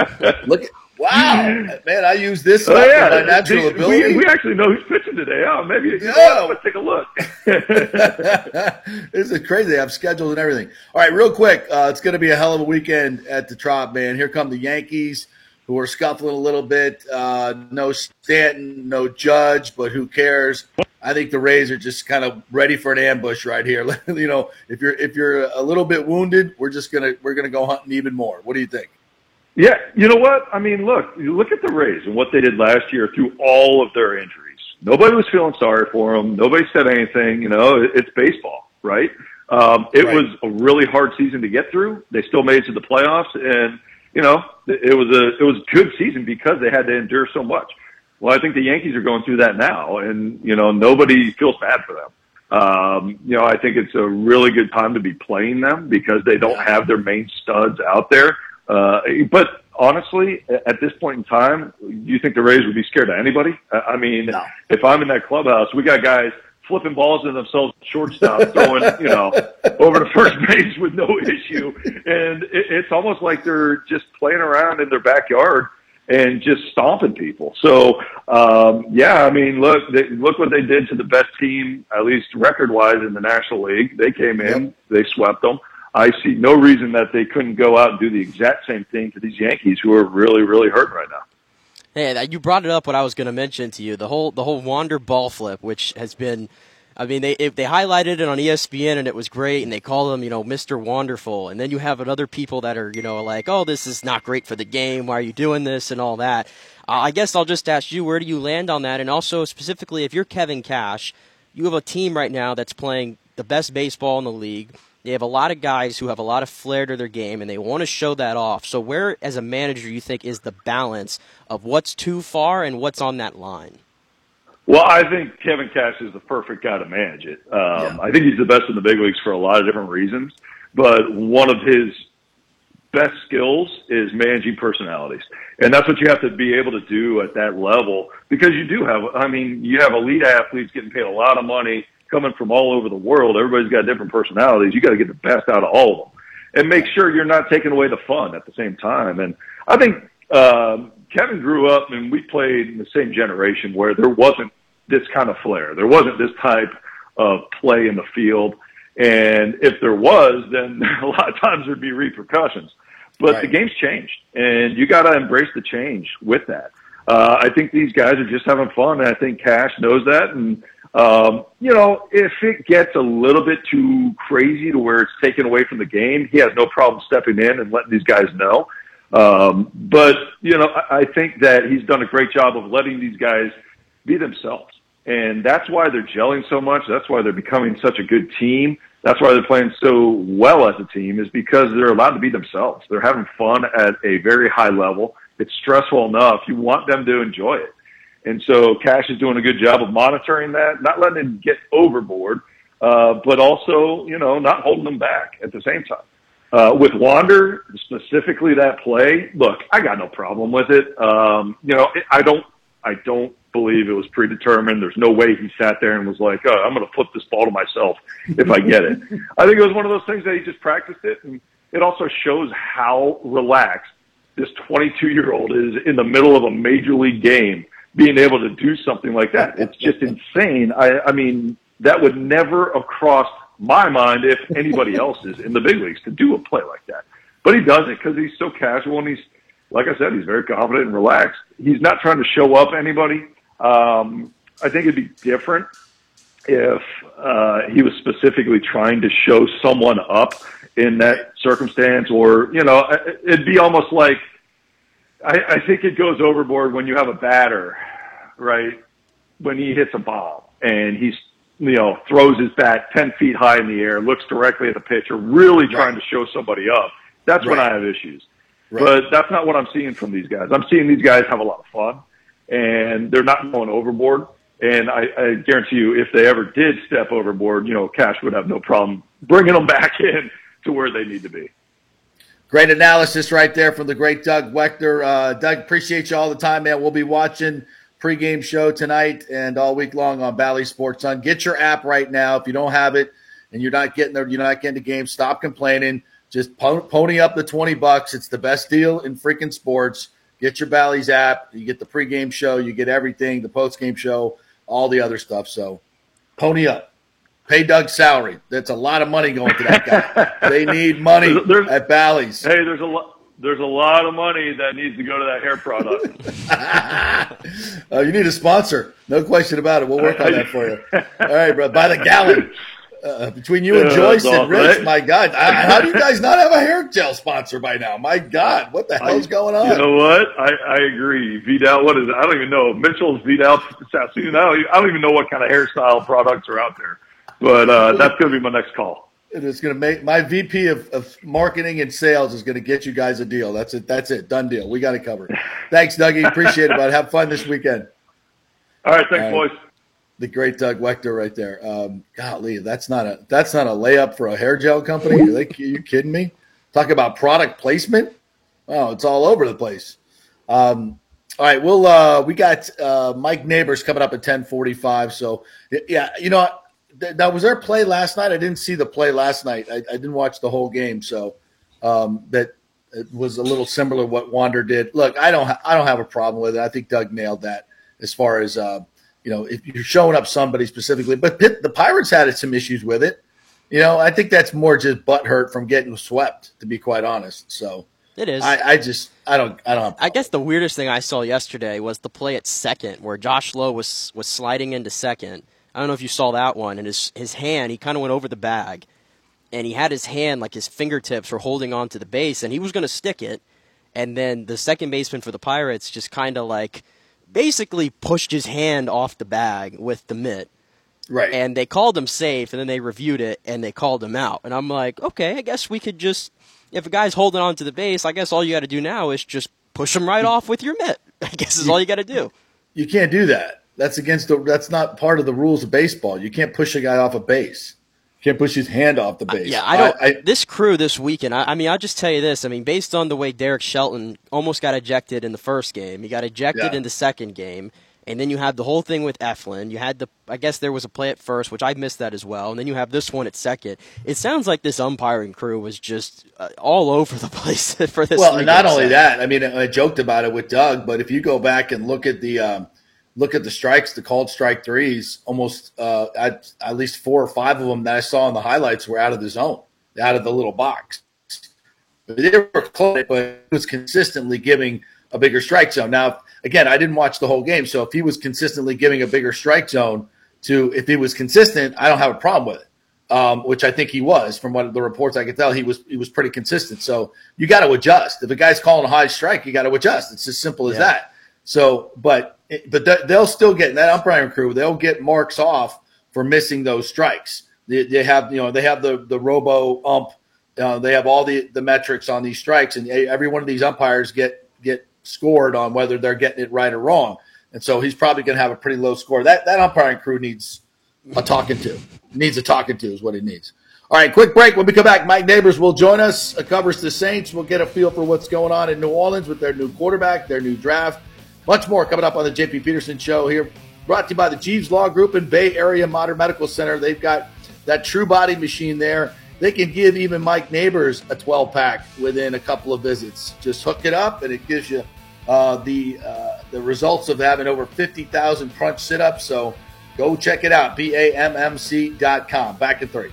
look, wow, man, I use this Oh yeah, my natural we, ability. we actually know who's pitching today. Oh, maybe Yeah. let's take a look. this is crazy. I've scheduled and everything. All right, real quick. Uh, it's going to be a hell of a weekend at the Trop, man. Here come the Yankees, who are scuffling a little bit. Uh, no Stanton, no Judge, but who cares? I think the Rays are just kind of ready for an ambush right here. you know, if you're if you're a little bit wounded, we're just gonna we're gonna go hunting even more. What do you think? Yeah, you know what? I mean, look, you look at the Rays and what they did last year through all of their injuries. Nobody was feeling sorry for them. Nobody said anything. You know, it's baseball, right? Um, it Right. was a really hard season to get through. They still made it to the playoffs, and you know, it was a it was a good season because they had to endure so much. Well, I think the Yankees are going through that now, and you know, nobody feels bad for them. Um, you know, I think it's a really good time to be playing them because they don't have their main studs out there. Uh, but honestly, at this point in time, do you think the Rays would be scared of anybody? I mean, No. if I'm in that clubhouse, we got guys flipping balls in themselves shortstop, throwing, you know, over to first base with no issue. And it, it's almost like they're just playing around in their backyard and just stomping people. So, um, yeah, I mean, look, they, look what they did to the best team, at least record wise in the National League. They came in, they swept them. I see no reason that they couldn't go out and do the exact same thing to these Yankees who are really, really hurting right now. Hey, you brought it up. What I was going to mention to you, the whole the whole Wander ball flip, which has been, I mean, they they highlighted it on ESPN and it was great, and they call him, you know, Mister Wonderful, and then you have other people that are, you know, like, oh, this is not great for the game. Why are you doing this and all that? Uh, I guess I'll just ask you, where do you land on that? And also specifically, if you're Kevin Cash, you have a team right now that's playing the best baseball in the league. They have a lot of guys who have a lot of flair to their game, and they want to show that off. So, where, as a manager, you think is the balance of what's too far and what's on that line? Well, I think Kevin Cash is the perfect guy to manage it. Um, I think he's the best in the big leagues for a lot of different reasons, but one of his best skills is managing personalities. And that's what you have to be able to do at that level because you do have, I mean, you have elite athletes getting paid a lot of money coming from all over the world. Everybody's got different personalities. You got to get the best out of all of them and make sure you're not taking away the fun at the same time. And I think, um, Kevin grew up and we played in the same generation where there wasn't this kind of flair. There wasn't this type of play in the field. And if there was, then a lot of times there'd be repercussions. But the game's changed, and you got to embrace the change with that. Uh, I think these guys are just having fun, and I think Cash knows that. And um, you know, if it gets a little bit too crazy to where it's taken away from the game, he has no problem stepping in and letting these guys know. Um, but you know, I, I think that he's done a great job of letting these guys be themselves. And that's why they're gelling so much. That's why they're becoming such a good team. That's why they're playing so well as a team is because they're allowed to be themselves. They're having fun at a very high level. It's stressful enough. You want them to enjoy it. And so Cash is doing a good job of monitoring that, not letting them get overboard, uh, but also, you know, not holding them back at the same time. Uh, with Wander, specifically that play, look, I got no problem with it. Um, you know, I don't, I don't believe it was predetermined. There's no way he sat there and was like, oh, I'm going to flip this ball to myself if I get it. I think it was one of those things that he just practiced it. And it also shows how relaxed this 22 year old is in the middle of a major league game, being able to do something like that. It's just insane. I, I mean, that would never have crossed my mind if anybody else is in the big leagues to do a play like that. But he does it because he's so casual and he's, like I said, he's very confident and relaxed. He's not trying to show up anybody. Um, I think it'd be different if uh, he was specifically trying to show someone up in that circumstance, or you know, it- it'd be almost like I, I think it goes overboard when you have a batter, right? When he hits a ball and he's you know throws his bat ten feet high in the air, looks directly at the pitcher, really trying to show somebody up. That's when I have issues. Right. But that's not what I'm seeing from these guys. I'm seeing these guys have a lot of fun, and they're not going overboard. And I, I guarantee you, if they ever did step overboard, you know, Cash would have no problem bringing them back in to where they need to be. Great analysis right there from the great Doug Waechter. Uh, Doug, appreciate you all the time, man. We'll be watching pregame show tonight and all week long on Bally Sports Sun. Get your app right now. If you don't have it and you're not getting there, you're not getting the game, stop complaining. Just pony up the 20 bucks. It's the best deal in freaking sports. Get your Bally's app. You get the pregame show. You get everything, the postgame show, all the other stuff. So pony up. Pay Doug's salary. That's a lot of money going to that guy. they need money There's- at Bally's. Hey, there's a lot. there's a lot of money that needs to go to that hair product. uh, you need a sponsor, no question about it. We'll work on that for you. All right, bro. By the gallon. Uh, between you and Yeah, Joyce and Rich, right. my God, I, how do you guys not have a hair gel sponsor by now? My God, what the hell's going on? You know what? I, I agree. Vidal, what is it? I don't even know. Mitchell's Vidal Sassoon. I don't, I don't even know what kind of hairstyle products are out there. But uh, that's going to be my next call. It is going to make my VP of, of marketing and sales is going to get you guys a deal. That's it. That's it. Done deal. We got it covered. Thanks, Dougie. Appreciate it, bud. Have fun this weekend. All right, thanks, All right. boys. The great Doug Waechter right there. Um, golly, that's not a that's not a layup for a hair gel company. Are, they, are you kidding me? Talk about product placement. Oh, it's all over the place. Um, all right, we'll uh, we got uh, Mike Nabors coming up at ten forty five. So yeah, you know, th- now was their play last night? I didn't see the play last night. I, I didn't watch the whole game, so um, that it was a little similar to what Wander did. Look, I don't ha- I don't have a problem with it. I think Doug nailed that as far as uh, you know if you're showing up somebody specifically. But Pitt, the Pirates had some issues with it. You know, I think that's more just butt hurt from getting swept, to be quite honest. So It is. I, I just I don't I don't. I guess the weirdest thing I saw yesterday was the play at second, where Josh Lowe was was sliding into second. I don't know if you saw that one, and his his hand he kind of went over the bag, and he had his hand like his fingertips were holding on to the base, and he was going to stick it, and then the second baseman for the Pirates just kind of like basically pushed his hand off the bag with the mitt. Right. And they called him safe, and then they reviewed it and they called him out. And I'm like, okay, I guess we could just, if a guy's holding on to the base, I guess all you got to do now is just push him right off with your mitt. I guess is all you got to do. You can't do that. That's against the. That's not part of the rules of baseball. You can't push a guy off a base. You can't push his hand off the base. Yeah, I don't. I, this crew this weekend. I, I mean, I'll just tell you this. I mean, based on the way Derek Shelton almost got ejected in the first game, he got ejected Yeah. in the second game, and then you have the whole thing with Eflin. You had the. I guess there was a play at first, which I missed that as well, and then you have this one at second. It sounds like this umpiring crew was just uh, all over the place for this. well, and not only set. that. I mean, I joked about it with Doug, but if you go back and look at the um, look at the strikes, the called strike threes, almost uh, at, at least four or five of them that I saw in the highlights were out of the zone, out of the little box. They were close, but he was consistently giving a bigger strike zone. Now, again, I didn't watch the whole game, so if he was consistently giving a bigger strike zone to, if he was consistent, I don't have a problem with it. Um, which I think he was, from what the reports I could tell, he was he was pretty consistent. So you got to adjust. If a guy's calling a high strike, you got to adjust. It's as simple as Yeah. that. So, but but th- they'll still get that umpiring crew. They'll get marks off for missing those strikes. They, they have you know they have the the robo ump. Uh, they have all the the metrics on these strikes, and every one of these umpires get get scored on whether they're getting it right or wrong. And so he's probably going to have a pretty low score. That that umpiring crew needs a talking to. Needs a talking to is what he needs. All right, quick break. When we come back, Mike Nabors will join us. Covers the Saints. We'll get a feel for what's going on in New Orleans with their new quarterback, their new draft. Much more coming up on the JP Peterson Show here. Brought to you by the Jeeves Law Group and Bay Area Modern Medical Center. They've got that true body machine there. They can give even Mike Nabors a 12 pack within a couple of visits. Just hook it up, and it gives you uh, the uh, the results of having over 50,000 crunch sit ups. So go check it out. BAMMC.com. Back in three.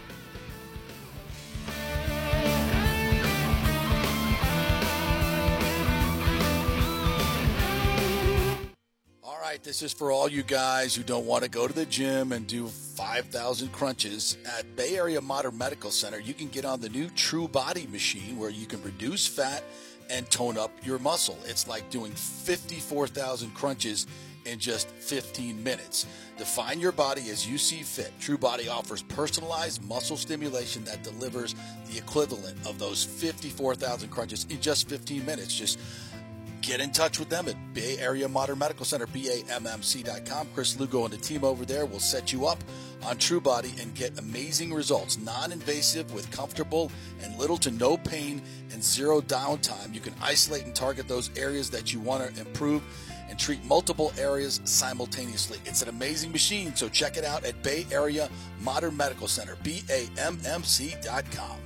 Right, this is for all you guys who don't want to go to the gym and do 5,000 crunches. At Bay Area Modern Medical Center, you can get on the new True Body machine where you can reduce fat and tone up your muscle. It's like doing 54,000 crunches in just 15 minutes. Define your body as you see fit. True Body offers personalized muscle stimulation that delivers the equivalent of those 54,000 crunches in just 15 minutes. Just get in touch with them at Bay Area Modern Medical Center, BAMMC.com. Chris Lugo and the team over there will set you up on TrueBody and get amazing results. Non invasive with comfortable and little to no pain and zero downtime. You can isolate and target those areas that you want to improve and treat multiple areas simultaneously. It's an amazing machine, so check it out at Bay Area Modern Medical Center, BAMMC.com.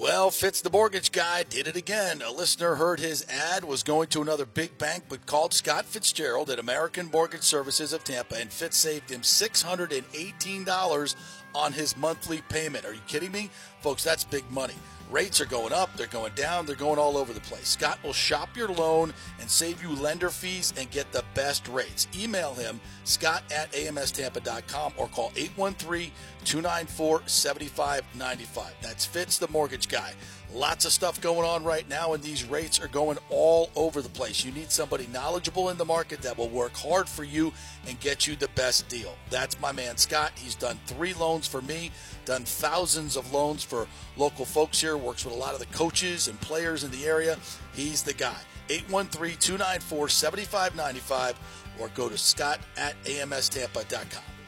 Well, Fitz the mortgage guy did it again. A listener heard his ad, was going to another big bank, but called Scott Fitzgerald at American Mortgage Services of Tampa, and Fitz saved him $618 on his monthly payment. Are you kidding me? Folks, that's big money. Rates are going up, they're going down, they're going all over the place. Scott will shop your loan and save you lender fees and get the best rates. Email him, scott at amstampa.com or call 813 294 7595. That's Fitz, the mortgage guy. Lots of stuff going on right now, and these rates are going all over the place. You need somebody knowledgeable in the market that will work hard for you and get you the best deal. That's my man Scott. He's done three loans for me, done thousands of loans for local folks here, works with a lot of the coaches and players in the area. He's the guy. 813 294 7595 or go to scott at amstampa.com.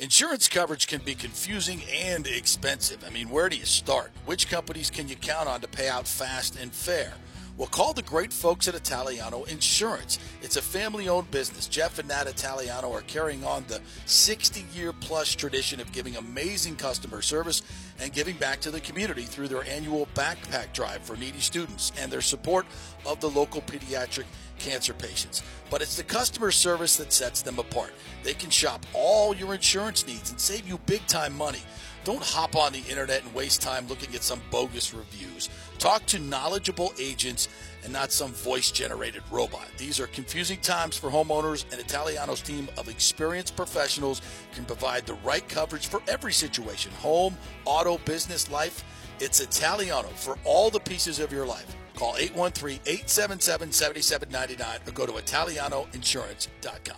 Insurance coverage can be confusing and expensive. I mean, where do you start? Which companies can you count on to pay out fast and fair? Well, call the great folks at Italiano Insurance. It's a family owned business. Jeff and Nat Italiano are carrying on the 60 year plus tradition of giving amazing customer service and giving back to the community through their annual backpack drive for needy students and their support of the local pediatric cancer patients. But it's the customer service that sets them apart. They can shop all your insurance needs and save you big time money. Don't hop on the internet and waste time looking at some bogus reviews. Talk to knowledgeable agents and not some voice generated robot. These are confusing times for homeowners, and Italiano's team of experienced professionals can provide the right coverage for every situation home, auto, business, life. It's Italiano for all the pieces of your life. Call 813-877-7799 or go to italianoinsurance.com.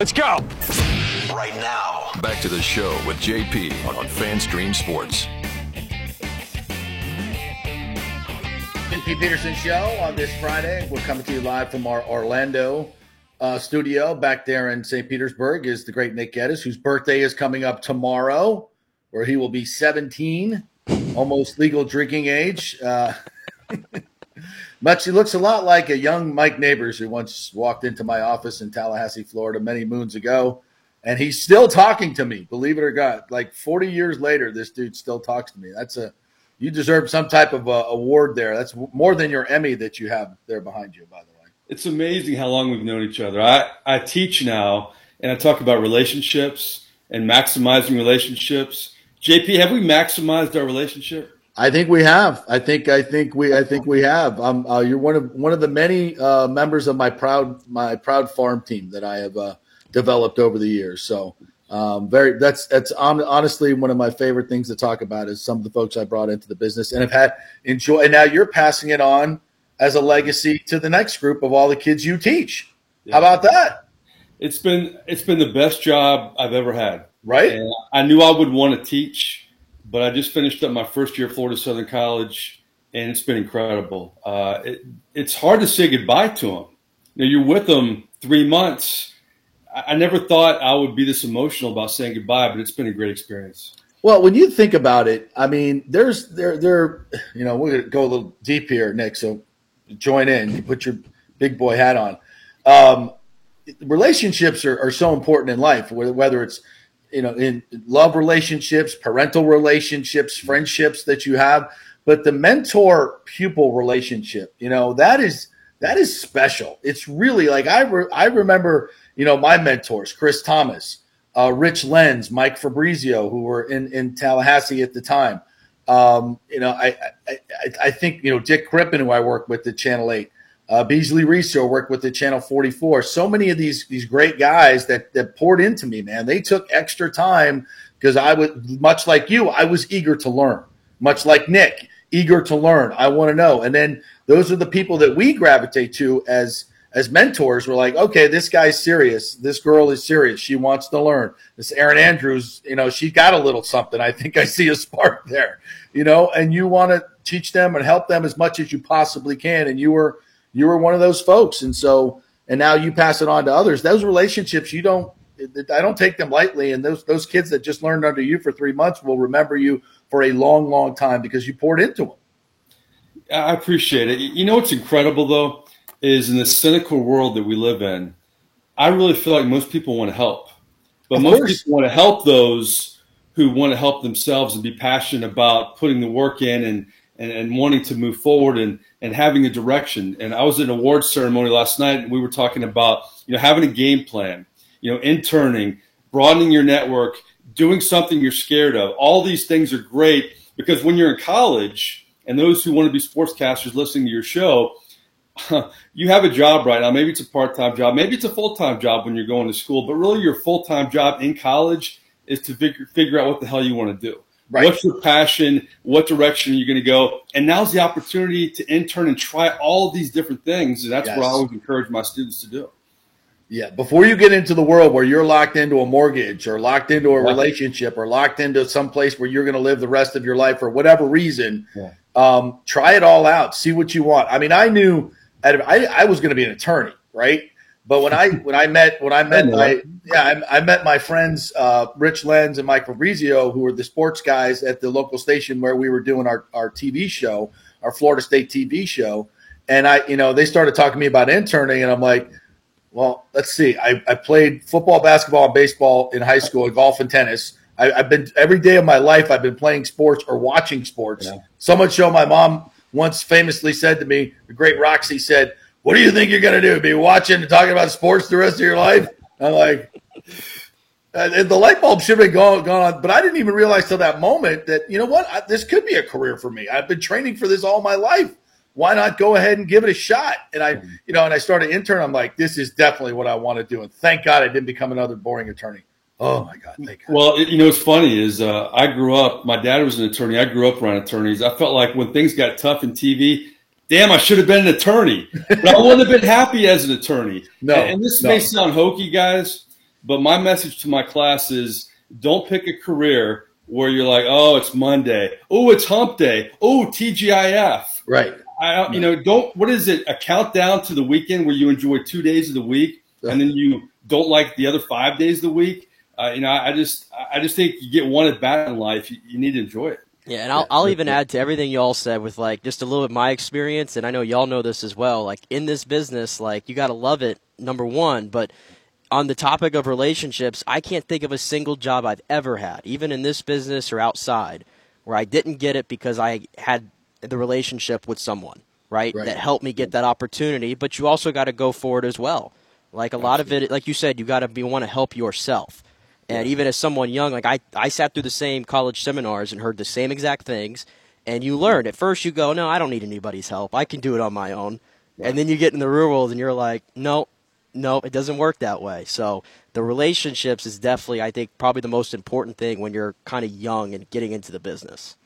Let's go. Right now. Back to the show with JP on FanStream Sports. JP Peterson Show on this Friday. We're coming to you live from our Orlando uh, studio. Back there in St. Petersburg is the great Nick Geddes, whose birthday is coming up tomorrow, where he will be 17, almost legal drinking age. Uh, much he looks a lot like a young Mike Nabors who once walked into my office in Tallahassee, Florida, many moons ago, and he's still talking to me. Believe it or not, like 40 years later, this dude still talks to me. That's a you deserve some type of uh, award there. That's more than your Emmy that you have there behind you, by the way. It's amazing how long we've known each other. I, I teach now and I talk about relationships and maximizing relationships. JP, have we maximized our relationship? I think we have. I think. I think we. I think we have. Um, uh, you're one of one of the many uh, members of my proud my proud farm team that I have uh, developed over the years. So um, very. That's that's honestly one of my favorite things to talk about is some of the folks I brought into the business and have had enjoy. And now you're passing it on as a legacy to the next group of all the kids you teach. Yeah. How about that? It's been it's been the best job I've ever had. Right. And I knew I would want to teach, but I just finished up my first year at Florida Southern College, and it's been incredible. Uh, it, it's hard to say goodbye to them. You know, you're with them three months. I, never thought I would be this emotional about saying goodbye, but it's been a great experience. Well, when you think about it, I mean, there's there there, you know, we're gonna go a little deep here, Nick. So join in. You put your big boy hat on. Um, relationships are, are so important in life, whether, whether it's you know in love relationships, parental relationships, friendships that you have, but the mentor pupil relationship, you know, that is that is special. It's really like I re- I remember, you know, my mentors, Chris Thomas, uh, Rich Lenz, Mike Fabrizio, who were in in Tallahassee at the time. Um, you know, I, I I think you know Dick Crippen, who I work with at Channel Eight, uh, Beasley who worked with the Channel Forty Four. So many of these these great guys that that poured into me, man. They took extra time because I was much like you. I was eager to learn, much like Nick, eager to learn. I want to know, and then those are the people that we gravitate to as as mentors. We're like, okay, this guy's serious. This girl is serious. She wants to learn. This Erin Andrews, you know, she got a little something. I think I see a spark there, you know, and you want to teach them and help them as much as you possibly can. And you were, you were one of those folks. And so, and now you pass it on to others. Those relationships, you don't, I don't take them lightly. And those, those kids that just learned under you for three months will remember you for a long, long time because you poured into them. I appreciate it. You know what's incredible though is in the cynical world that we live in. I really feel like most people want to help, but Of most course. people want to help those who want to help themselves and be passionate about putting the work in and and, and wanting to move forward and and having a direction. And I was at an awards ceremony last night, and we were talking about you know having a game plan, you know, interning, broadening your network, doing something you're scared of. All these things are great because when you're in college, and those who want to be sportscasters listening to your show, you have a job right now. Maybe it's a part time job, maybe it's a full time job when you're going to school, but really your full time job in college is to figure, figure out what the hell you want to do. Right. What's your passion? What direction are you going to go? And now's the opportunity to intern and try all these different things. And that's yes. what I always encourage my students to do. Yeah, before you get into the world where you're locked into a mortgage or locked into a relationship or locked into some place where you're going to live the rest of your life for whatever reason, yeah. um, try it all out. See what you want. I mean, I knew I, I was going to be an attorney, right? But when I when I met when I met my yeah I, I met my friends uh, Rich Lenz and Mike Fabrizio who were the sports guys at the local station where we were doing our our TV show our Florida State TV show. And I you know they started talking to me about interning and I'm like well let's see. I, I played football basketball and baseball in high school and golf and tennis. I, have been every day of my life I've been playing sports or watching sports. Yeah. so much my mom once famously said to me the great Roxy said what do you think you're going to do? Be watching and talking about sports the rest of your life? I'm like, and the light bulb should have been gone, gone on, but I didn't even realize till that moment that you know what, I, this could be a career for me. I've been training for this all my life. Why not go ahead and give it a shot? And I, you know, and I started intern. I'm like, this is definitely what I want to do. And thank God I didn't become another boring attorney. Oh my God! Thank God. Well, you know, what's funny is uh, I grew up. My dad was an attorney. I grew up around attorneys. I felt like when things got tough in TV, damn, I should have been an attorney. But I wouldn't have been happy as an attorney. No. And, this no. may sound hokey, guys, but my message to my class is don't pick a career where you're like, oh, it's Monday. Oh, it's hump day. Oh, TGIF. Right. I, you know, don't, what is it? A countdown to the weekend where you enjoy two days of the week and then you don't like the other five days of the week. Uh, you know, I just, I just think you get one at bat in life. You, you need to enjoy it. Yeah, and I'll, I'll even add to everything y'all said with like just a little bit my experience, and I know y'all know this as well. Like in this business, like you got to love it, number one. But on the topic of relationships, I can't think of a single job I've ever had, even in this business or outside, where I didn't get it because I had the relationship with someone, right? right. That helped me get that opportunity. But you also got to go for it as well. Like a Absolutely. lot of it, like you said, you got to be want to help yourself. And even as someone young, like I, I sat through the same college seminars and heard the same exact things. And you learn. At first, you go, no, I don't need anybody's help. I can do it on my own. And then you get in the real world and you're like, no, no, it doesn't work that way. So the relationships is definitely, I think, probably the most important thing when you're kind of young and getting into the business.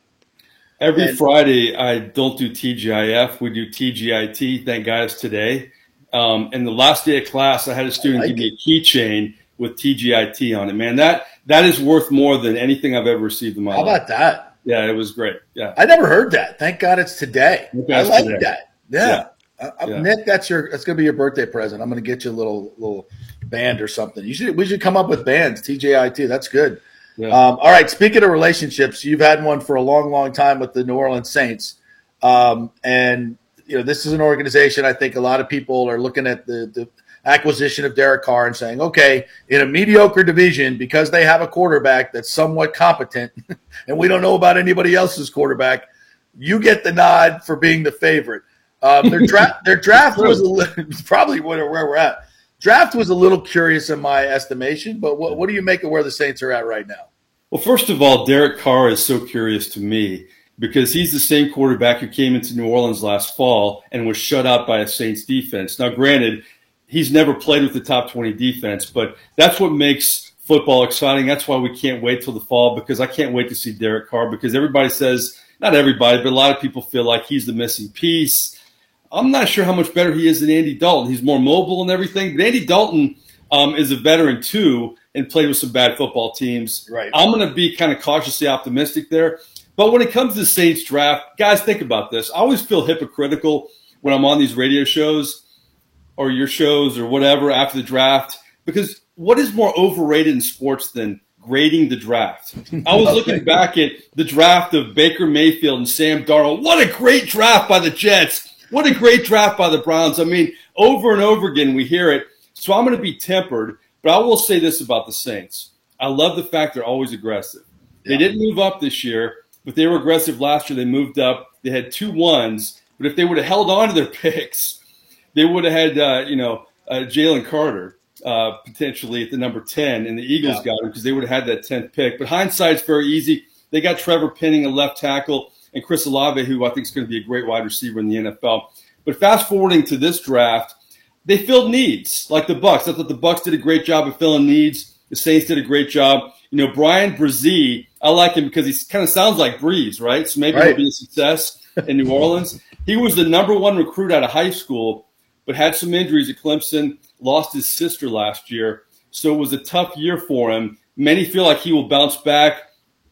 Every and, Friday, I don't do TGIF. We do TGIT. Thank God it's today. Um, and the last day of class, I had a student like give me a keychain with TGIT on it, man. That that is worth more than anything I've ever received in my How life. How about that? Yeah, it was great. Yeah, I never heard that. Thank God it's today. I like today. that. Yeah. yeah. Uh, yeah. Nick, that's your that's gonna be your birthday present. I'm gonna get you a little little band or something. You should we should come up with bands. TJIT. That's good. Yeah. Um, all right. Speaking of relationships, you've had one for a long, long time with the New Orleans Saints, um, and you know this is an organization. I think a lot of people are looking at the the acquisition of Derek Carr and saying, okay, in a mediocre division, because they have a quarterback that's somewhat competent, and we don't know about anybody else's quarterback, you get the nod for being the favorite. Um, their draft, their draft was little, probably where, where we're at. Draft was a little curious in my estimation, but what, what do you make of where the Saints are at right now? Well, first of all, Derek Carr is so curious to me because he's the same quarterback who came into New Orleans last fall and was shut out by a Saints defense. Now, granted, he's never played with the top 20 defense, but that's what makes football exciting. That's why we can't wait till the fall because I can't wait to see Derek Carr because everybody says, not everybody, but a lot of people feel like he's the missing piece. I'm not sure how much better he is than Andy Dalton. He's more mobile and everything, but Andy Dalton um, is a veteran too and played with some bad football teams. Right. I'm going to be kind of cautiously optimistic there. But when it comes to the Saints draft, guys, think about this. I always feel hypocritical when I'm on these radio shows or your shows or whatever after the draft because what is more overrated in sports than grading the draft? I was looking back at the draft of Baker Mayfield and Sam Darnold. What a great draft by the Jets. What a great draft by the Browns. I mean, over and over again we hear it. So I'm going to be tempered, but I will say this about the Saints. I love the fact they're always aggressive. They didn't move up this year, but they were aggressive last year. They moved up. They had two ones, but if they would have held on to their picks, they would have had, uh, you know, uh, Jalen Carter. uh, potentially at the number 10, and the Eagles Yeah. got him because they would have had that 10th pick. But hindsight's very easy. They got Trevor Penning, a left tackle, and Chris Olave, who I think is going to be a great wide receiver in the NFL. But fast forwarding to this draft, they filled needs like the Bucs. I thought the Bucs did a great job of filling needs. The Saints did a great job. You know, Bryan Bresee, I like him because he kind of sounds like Breeze, right? So maybe Right. he'll be a success in New Orleans. He was the number one recruit out of high school, but had some injuries at Clemson, lost his sister last year. So it was a tough year for him. Many feel like he will bounce back.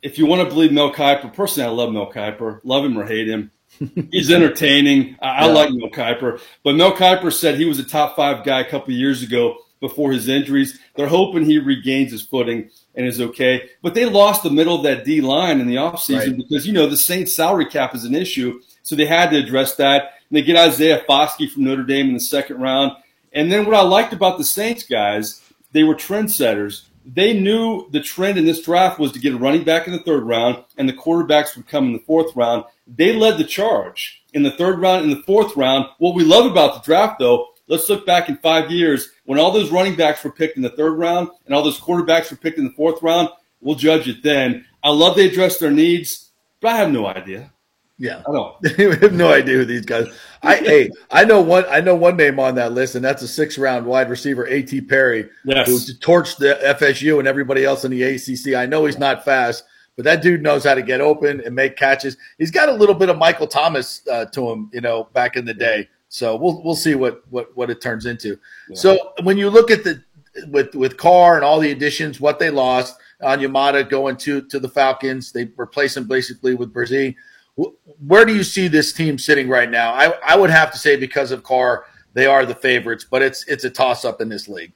If you want to believe Mel Kiper, personally, I love Mel Kiper. Love him or hate him. He's entertaining. I, I like Mel Kiper. But Mel Kiper said he was a top five guy a couple of years ago before his injuries. They're hoping he regains his footing and is okay. But they lost the middle of that D line in the offseason Right. because, you know, the Saints salary cap is an issue. So they had to address that. And they get Isaiah Foskey from Notre Dame in the second round. And then what I liked about the Saints guys, they were trendsetters. They knew the trend in this draft was to get a running back in the third round, and the quarterbacks would come in the fourth round. They led the charge in the third round, in the fourth round. What we love about the draft, though, let's look back in five years when all those running backs were picked in the third round and all those quarterbacks were picked in the fourth round. We'll judge it then. I love they addressed their needs, but I have no idea. Yeah. I don't. we have no idea who these guys. I hey, I know one. I know one name on that list, and that's a six-round wide receiver, A.T. Perry, Yes. who torched the FSU and everybody else in the ACC. I know he's not fast, but that dude knows how to get open and make catches. He's got a little bit of Michael Thomas uh, to him, you know, back in the day. So we'll we'll see what what what it turns into. So when you look at the with with Carr and all the additions, what they lost Onyemata going to to the Falcons, they replace him basically with Bresee. Wh- Where do you see this team sitting right now? I, I would have to say because of Carr, they are the favorites, but it's it's a toss up in this league.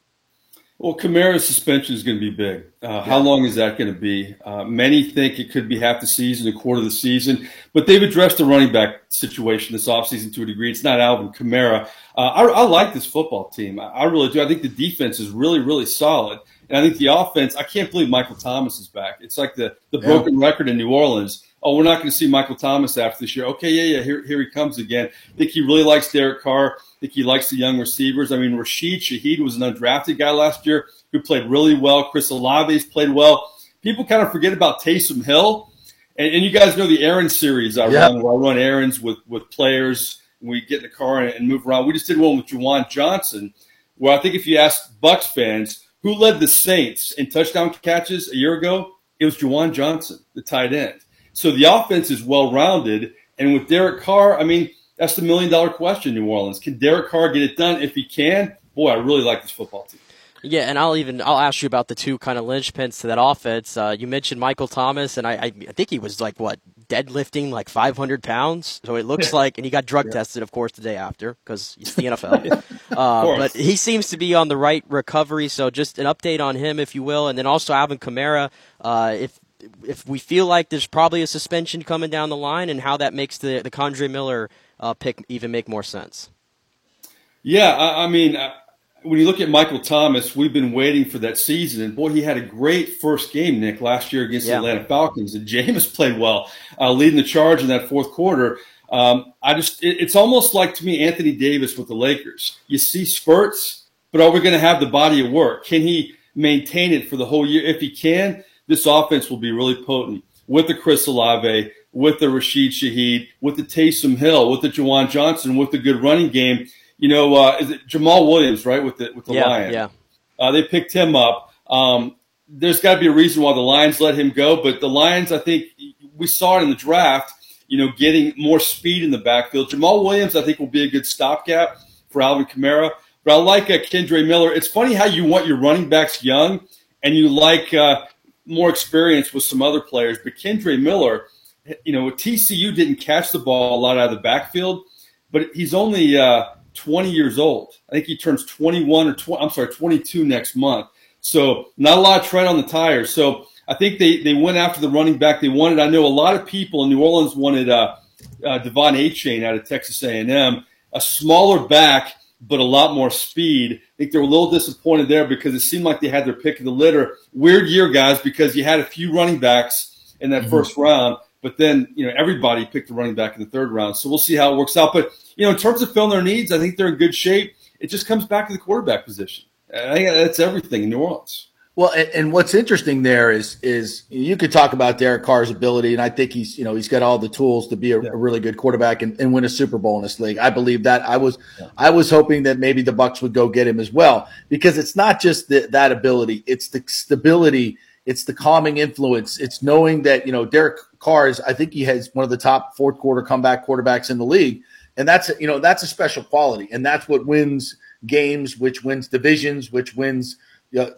Well, Kamara's suspension is going to be big. Uh, How long is that going to be? Uh, many think it could be half the season, a quarter of the season, but they've addressed the running back situation this offseason to a degree. It's not Alvin Kamara. Uh, I, I like this football team. I, I really do. I think the defense is really, really solid. And I think the offense, I can't believe Michael Thomas is back. It's like the, the Yeah. broken record in New Orleans. Oh, we're not going to see Michael Thomas after this year. Okay, yeah, yeah, here, here he comes again. I think he really likes Derek Carr. I think he likes the young receivers. I mean, Rashid Shaheed was an undrafted guy last year who played really well. Chris Olave's played well. People kind of forget about Taysom Hill. And, and you guys know the errand series I Yeah. run, where I run errands with, with players. We get in the car and, and move around. We just did one with Juwan Johnson, where I think if you ask Bucs fans who led the Saints in touchdown catches a year ago, it was Juwan Johnson, the tight end. So the offense is well rounded. And with Derek Carr, I mean, that's the million dollar question, New Orleans. Can Derek Carr get it done? If he can, boy, I really like this football team. Yeah, and I'll even I'll ask you about the two kind of linchpins to that offense. Uh, you mentioned Michael Thomas, and I, I I think he was like what deadlifting like 500 pounds. So it looks like, and he got drug tested, of course, the day after because it's the NFL. uh, but he seems to be on the right recovery. So just an update on him, if you will, and then also Alvin Kamara. Uh, if if we feel like there's probably a suspension coming down the line, and how that makes the the Kendre Miller uh, pick even make more sense. Yeah, I, I mean, uh, when you look at Michael Thomas, we've been waiting for that season, and boy, he had a great first game, Nick, last year against Yeah. the Atlanta Falcons, and Jameis played well, uh, leading the charge in that fourth quarter. Um, I just, it, it's almost like to me Anthony Davis with the Lakers. You see spurts, but are we going to have the body of work? Can he maintain it for the whole year? If he can, this offense will be really potent with the Chris Olave, with the Rashid Shaheed, with the Taysom Hill, with the Juwan Johnson, with the good running game. You know, uh, is it Jamaal Williams, right? With the with the yeah, Lions. yeah. Uh, they picked him up. Um, there's got to be a reason why the Lions let him go, but the Lions, I think, we saw it in the draft. You know, getting more speed in the backfield. Jamaal Williams, I think, will be a good stopgap for Alvin Kamara. But I like uh, Kendre Miller. It's funny how you want your running backs young, and you like uh, more experience with some other players. But Kendre Miller, you know, TCU didn't catch the ball a lot out of the backfield, but he's only uh, 20 years old. I think he turns 21 or 20, I'm sorry, 22 next month. So not a lot of tread on the tires. So I think they, they went after the running back they wanted. I know a lot of people in New Orleans wanted uh, uh, De'Von Achane out of Texas A&M, a smaller back, but a lot more speed. I think they were a little disappointed there because it seemed like they had their pick of the litter. Weird year, guys, because you had a few running backs in that mm-hmm. first round, but then you know everybody picked a running back in the third round. So we'll see how it works out. But you know, in terms of filling their needs, I think they're in good shape. It just comes back to the quarterback position. I think that's everything in New Orleans. Well, and, and, what's interesting there is is you could talk about Derek Carr's ability, and I think he's you know he's got all the tools to be a, yeah. a really good quarterback and, and, win a Super Bowl in this league. I believe that. I was yeah. I was hoping that maybe the Bucs would go get him as well because it's not just the, that ability; it's the stability, it's the calming influence, it's knowing that you know Derek Carr is. I think he has one of the top fourth quarter comeback quarterbacks in the league, and that's you know that's a special quality, and that's what wins games, which wins divisions, which wins. You know,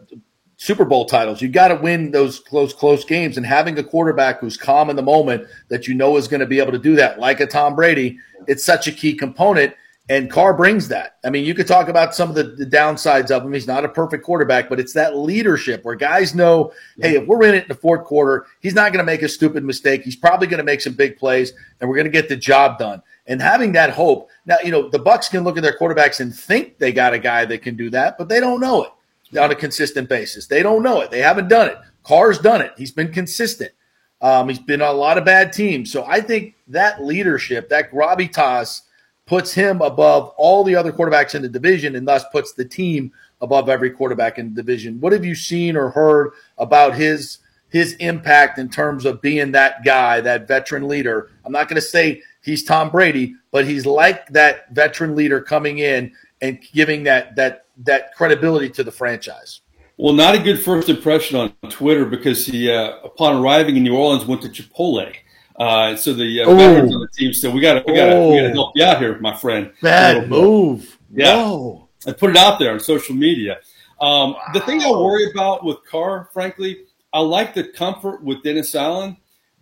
Super Bowl titles. You got to win those close, close games. And having a quarterback who's calm in the moment that you know is going to be able to do that, like a Tom Brady, it's such a key component. And Carr brings that. I mean, you could talk about some of the, the downsides of him. He's not a perfect quarterback, but it's that leadership where guys know, hey, if we're in it in the fourth quarter, he's not going to make a stupid mistake. He's probably going to make some big plays, and we're going to get the job done. And having that hope. Now, you know, the Bucs can look at their quarterbacks and think they got a guy that can do that, but they don't know it on a consistent basis. They don't know it. They haven't done it. Carr's done it. He's been consistent. Um, he's been on a lot of bad teams. So I think that leadership, that gravitas, puts him above all the other quarterbacks in the division and thus puts the team above every quarterback in the division. What have you seen or heard about his his impact in terms of being that guy, that veteran leader? I'm not going to say he's Tom Brady, but he's like that veteran leader coming in and giving that that that credibility to the franchise. Well, not a good first impression on Twitter because he, uh, upon arriving in New Orleans, went to Chipotle. Uh, so the uh, veterans on the team said, "We got to, we got to, we got to help you out here, my friend." Bad move. Yeah, no. I put it out there on social media. Um, wow. The thing I worry about with Carr, frankly, I like the comfort with Dennis Allen,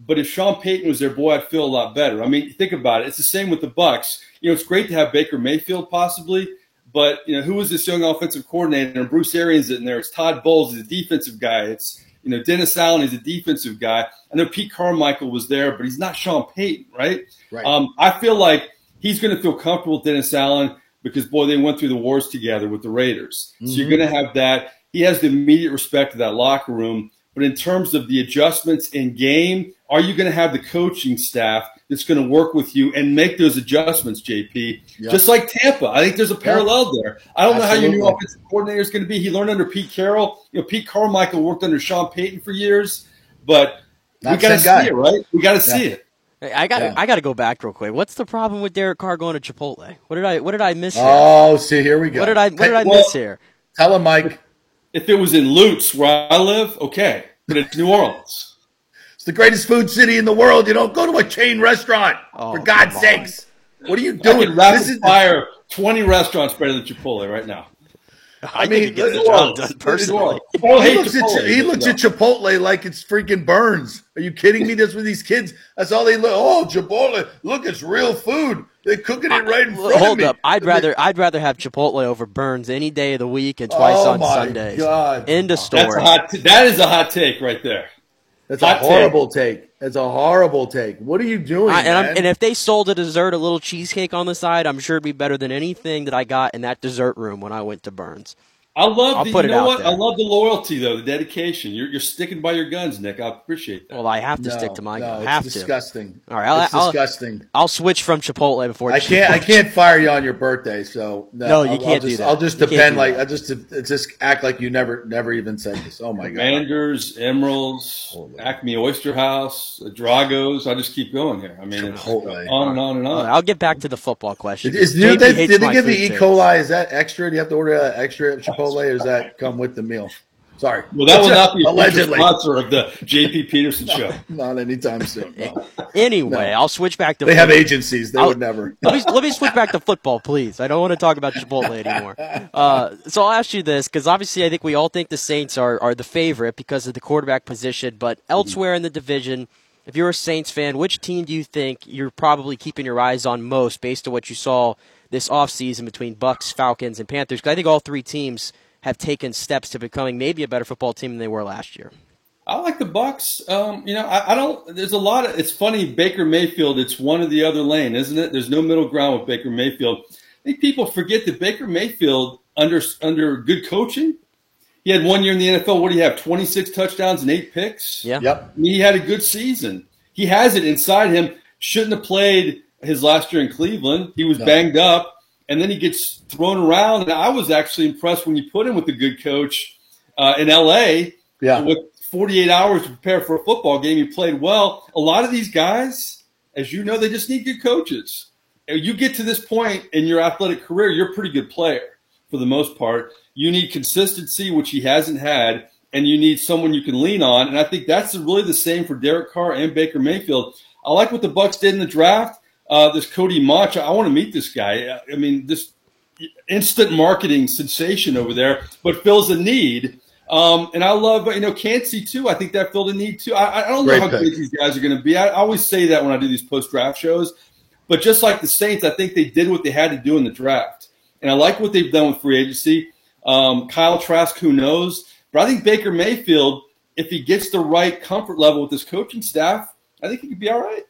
but if Sean Payton was there, boy, I'd feel a lot better. I mean, think about it. It's the same with the Bucs. You know, it's great to have Baker Mayfield possibly, but you know, who was this young offensive coordinator? And Bruce Arians in there. It's Todd Bowles, he's a defensive guy. It's you know Dennis Allen, he's a defensive guy. I know Pete Carmichael was there, but he's not Sean Payton, right? Right. Um, I feel like he's going to feel comfortable with Dennis Allen because boy, they went through the wars together with the Raiders. Mm-hmm. So you're going to have that. He has the immediate respect of that locker room. But in terms of the adjustments in game, are you going to have the coaching staff that's going to work with you and make those adjustments, JP? Yep. Just like Tampa. I think there's a parallel yep. there. I don't Absolutely. know how your new offensive coordinator is going to be. He learned under Pete Carroll. You know, Pete Carmichael worked under Sean Payton for years, but Not we got to see it, right? We got to yeah. see it. I got yeah. I got to go back real quick. What's the problem with Derek Carr going to Chipotle? What did I what did I miss? Here? Oh, see, here we go. What did I what did I well, miss here? Tell him, Mike. If it was in Lutz, where I live, okay but it's New Orleans. It's the greatest food city in the world. You don't go to a chain restaurant, oh, for God's sakes. What are you doing? I this is fire 20 restaurants better than Chipotle right now. I, I mean, get the job done personally. he looks, at, he looks at Chipotle like it's freaking Bern's. Are you kidding me? That's with these kids. That's all they look. Oh, Chipotle! Look, it's real food. They're cooking it right in front Hold of me. Hold up! I'd rather I'd rather have Chipotle over Bern's any day of the week and twice oh on Sundays. God. End of story. That's a hot t- that is a hot take right there. That's hot a horrible take. take. That's a horrible take. What are you doing? I, and, and, if they sold a dessert, a little cheesecake on the side, I'm sure it'd be better than anything that I got in that dessert room when I went to Bern's. I love I'll the, put you know what? There. I love the loyalty though, the dedication. You're, you're sticking by your guns, Nick. I appreciate that. Well, I have to no, stick to my. No, I have it's disgusting. All right, I'll, it's I'll, disgusting. I'll switch from Chipotle before. I can't. I can't fire you on your birthday. So no, no you I'll, can't I'll just, do that. I'll just depend. Like I just just act like you never never even said this. Oh my god. Commander's, Emeril's, Acme Oyster House, Drago's. I just keep going here. I mean, it's on and on and on. I'll get back to the football question. Is, did, they, did they give the E. coli? Is that extra? Do you have to order an extra Chipotle? Or is that come with the meal. Sorry. Well, that will not be allegedly sponsor of the JP Peterson show. not anytime soon. No. Anyway, no. I'll switch back to. They football. have agencies. They I'll, would never. let me let me switch back to football, please. I don't want to talk about Chipotle anymore. Uh, so I'll ask you this because obviously I think we all think the Saints are are the favorite because of the quarterback position, but elsewhere in the division. If you're a Saints fan, which team do you think you're probably keeping your eyes on most based on what you saw this offseason between Bucs, Falcons, and Panthers? Because I think all three teams have taken steps to becoming maybe a better football team than they were last year. I like the Bucs. Um, you know, I, I, don't. There's a lot of. It's funny. Baker Mayfield. It's one or the other lane, isn't it? There's no middle ground with Baker Mayfield. I think people forget that Baker Mayfield under under good coaching. He had one year in the NFL. What do you have? 26 touchdowns and eight picks. Yeah. Yep. I mean, he had a good season. He has it inside him. Shouldn't have played his last year in Cleveland. He was no. banged up and then he gets thrown around. And I was actually impressed when you put him with a good coach uh, in L.A. Yeah. With 48 hours to prepare for a football game, he played well. A lot of these guys, as you know, they just need good coaches. You get to this point in your athletic career, you're a pretty good player for the most part. You need consistency, which he hasn't had, and you need someone you can lean on. And I think that's really the same for Derek Carr and Baker Mayfield. I like what the Bucs did in the draft. Uh, this Cody Mauch, I want to meet this guy. I mean, this instant marketing sensation over there, but fills a need. Um, and I love, you know, Kancey too. I think that filled a need too. I, I don't know Great how pick. great these guys are going to be. I, I always say that when I do these post draft shows. But just like the Saints, I think they did what they had to do in the draft. And I like what they've done with free agency. Um, Kyle Trask, who knows? But I think Baker Mayfield, if he gets the right comfort level with his coaching staff, I think he could be all right.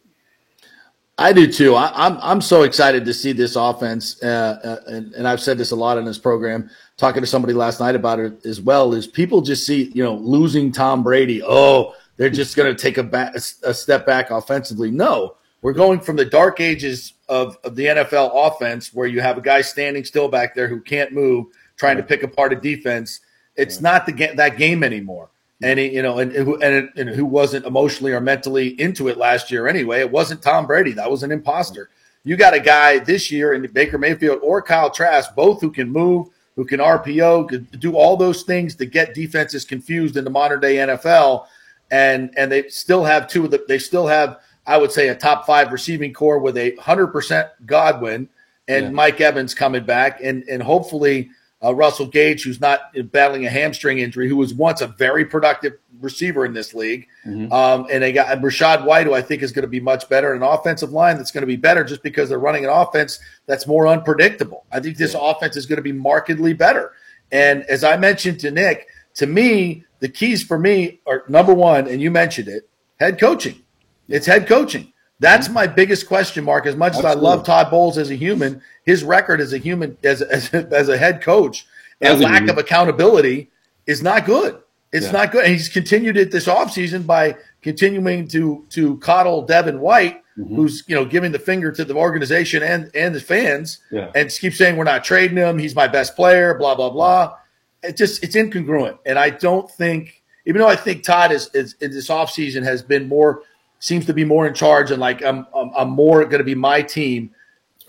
I do too. I, I'm I'm so excited to see this offense, uh, uh, and, and I've said this a lot in this program. Talking to somebody last night about it as well is people just see you know losing Tom Brady. Oh, they're just going to take a, back, a step back offensively. No, we're going from the dark ages of, of the NFL offense where you have a guy standing still back there who can't move, trying to pick apart a defense. It's not the that game anymore. And he, you know, and, and, who- and, and who wasn't emotionally or mentally into it last year anyway? It wasn't Tom Brady. That was an imposter. You got a guy this year in Baker Mayfield or Kyle Trask, both who can move, who can RPO, could do all those things to get defenses confused in the modern day NFL. And and they still have two of the they still have, I would say, a top five receiving core with a hundred percent Godwin and Yeah. Mike Evans coming back, and and hopefully uh, Russell Gage, who's not battling a hamstring injury, who was once a very productive receiver in this league. Um, and they got Rachaad White, who I think is going to be much better, an offensive line that's going to be better just because they're running an offense that's more unpredictable. I think this offense is going to be markedly better. And as I mentioned to Nick, to me, the keys for me are number one, and you mentioned it, head coaching. It's head coaching. That's my biggest question mark. As much as I love Todd Bowles as a human, his record as a human, as as, as a head coach, and lack of accountability is not good. It's Yeah. not good. And he's continued it this offseason by continuing to to coddle Devin White, Mm-hmm. who's you know giving the finger to the organization and and the fans, Yeah. and keep saying we're not trading him. He's my best player. Blah blah blah. It just it's incongruent, and I don't think, even though I think Todd is, is in this offseason has been more seems to be more in charge and like I'm I'm, I'm more going to be my team.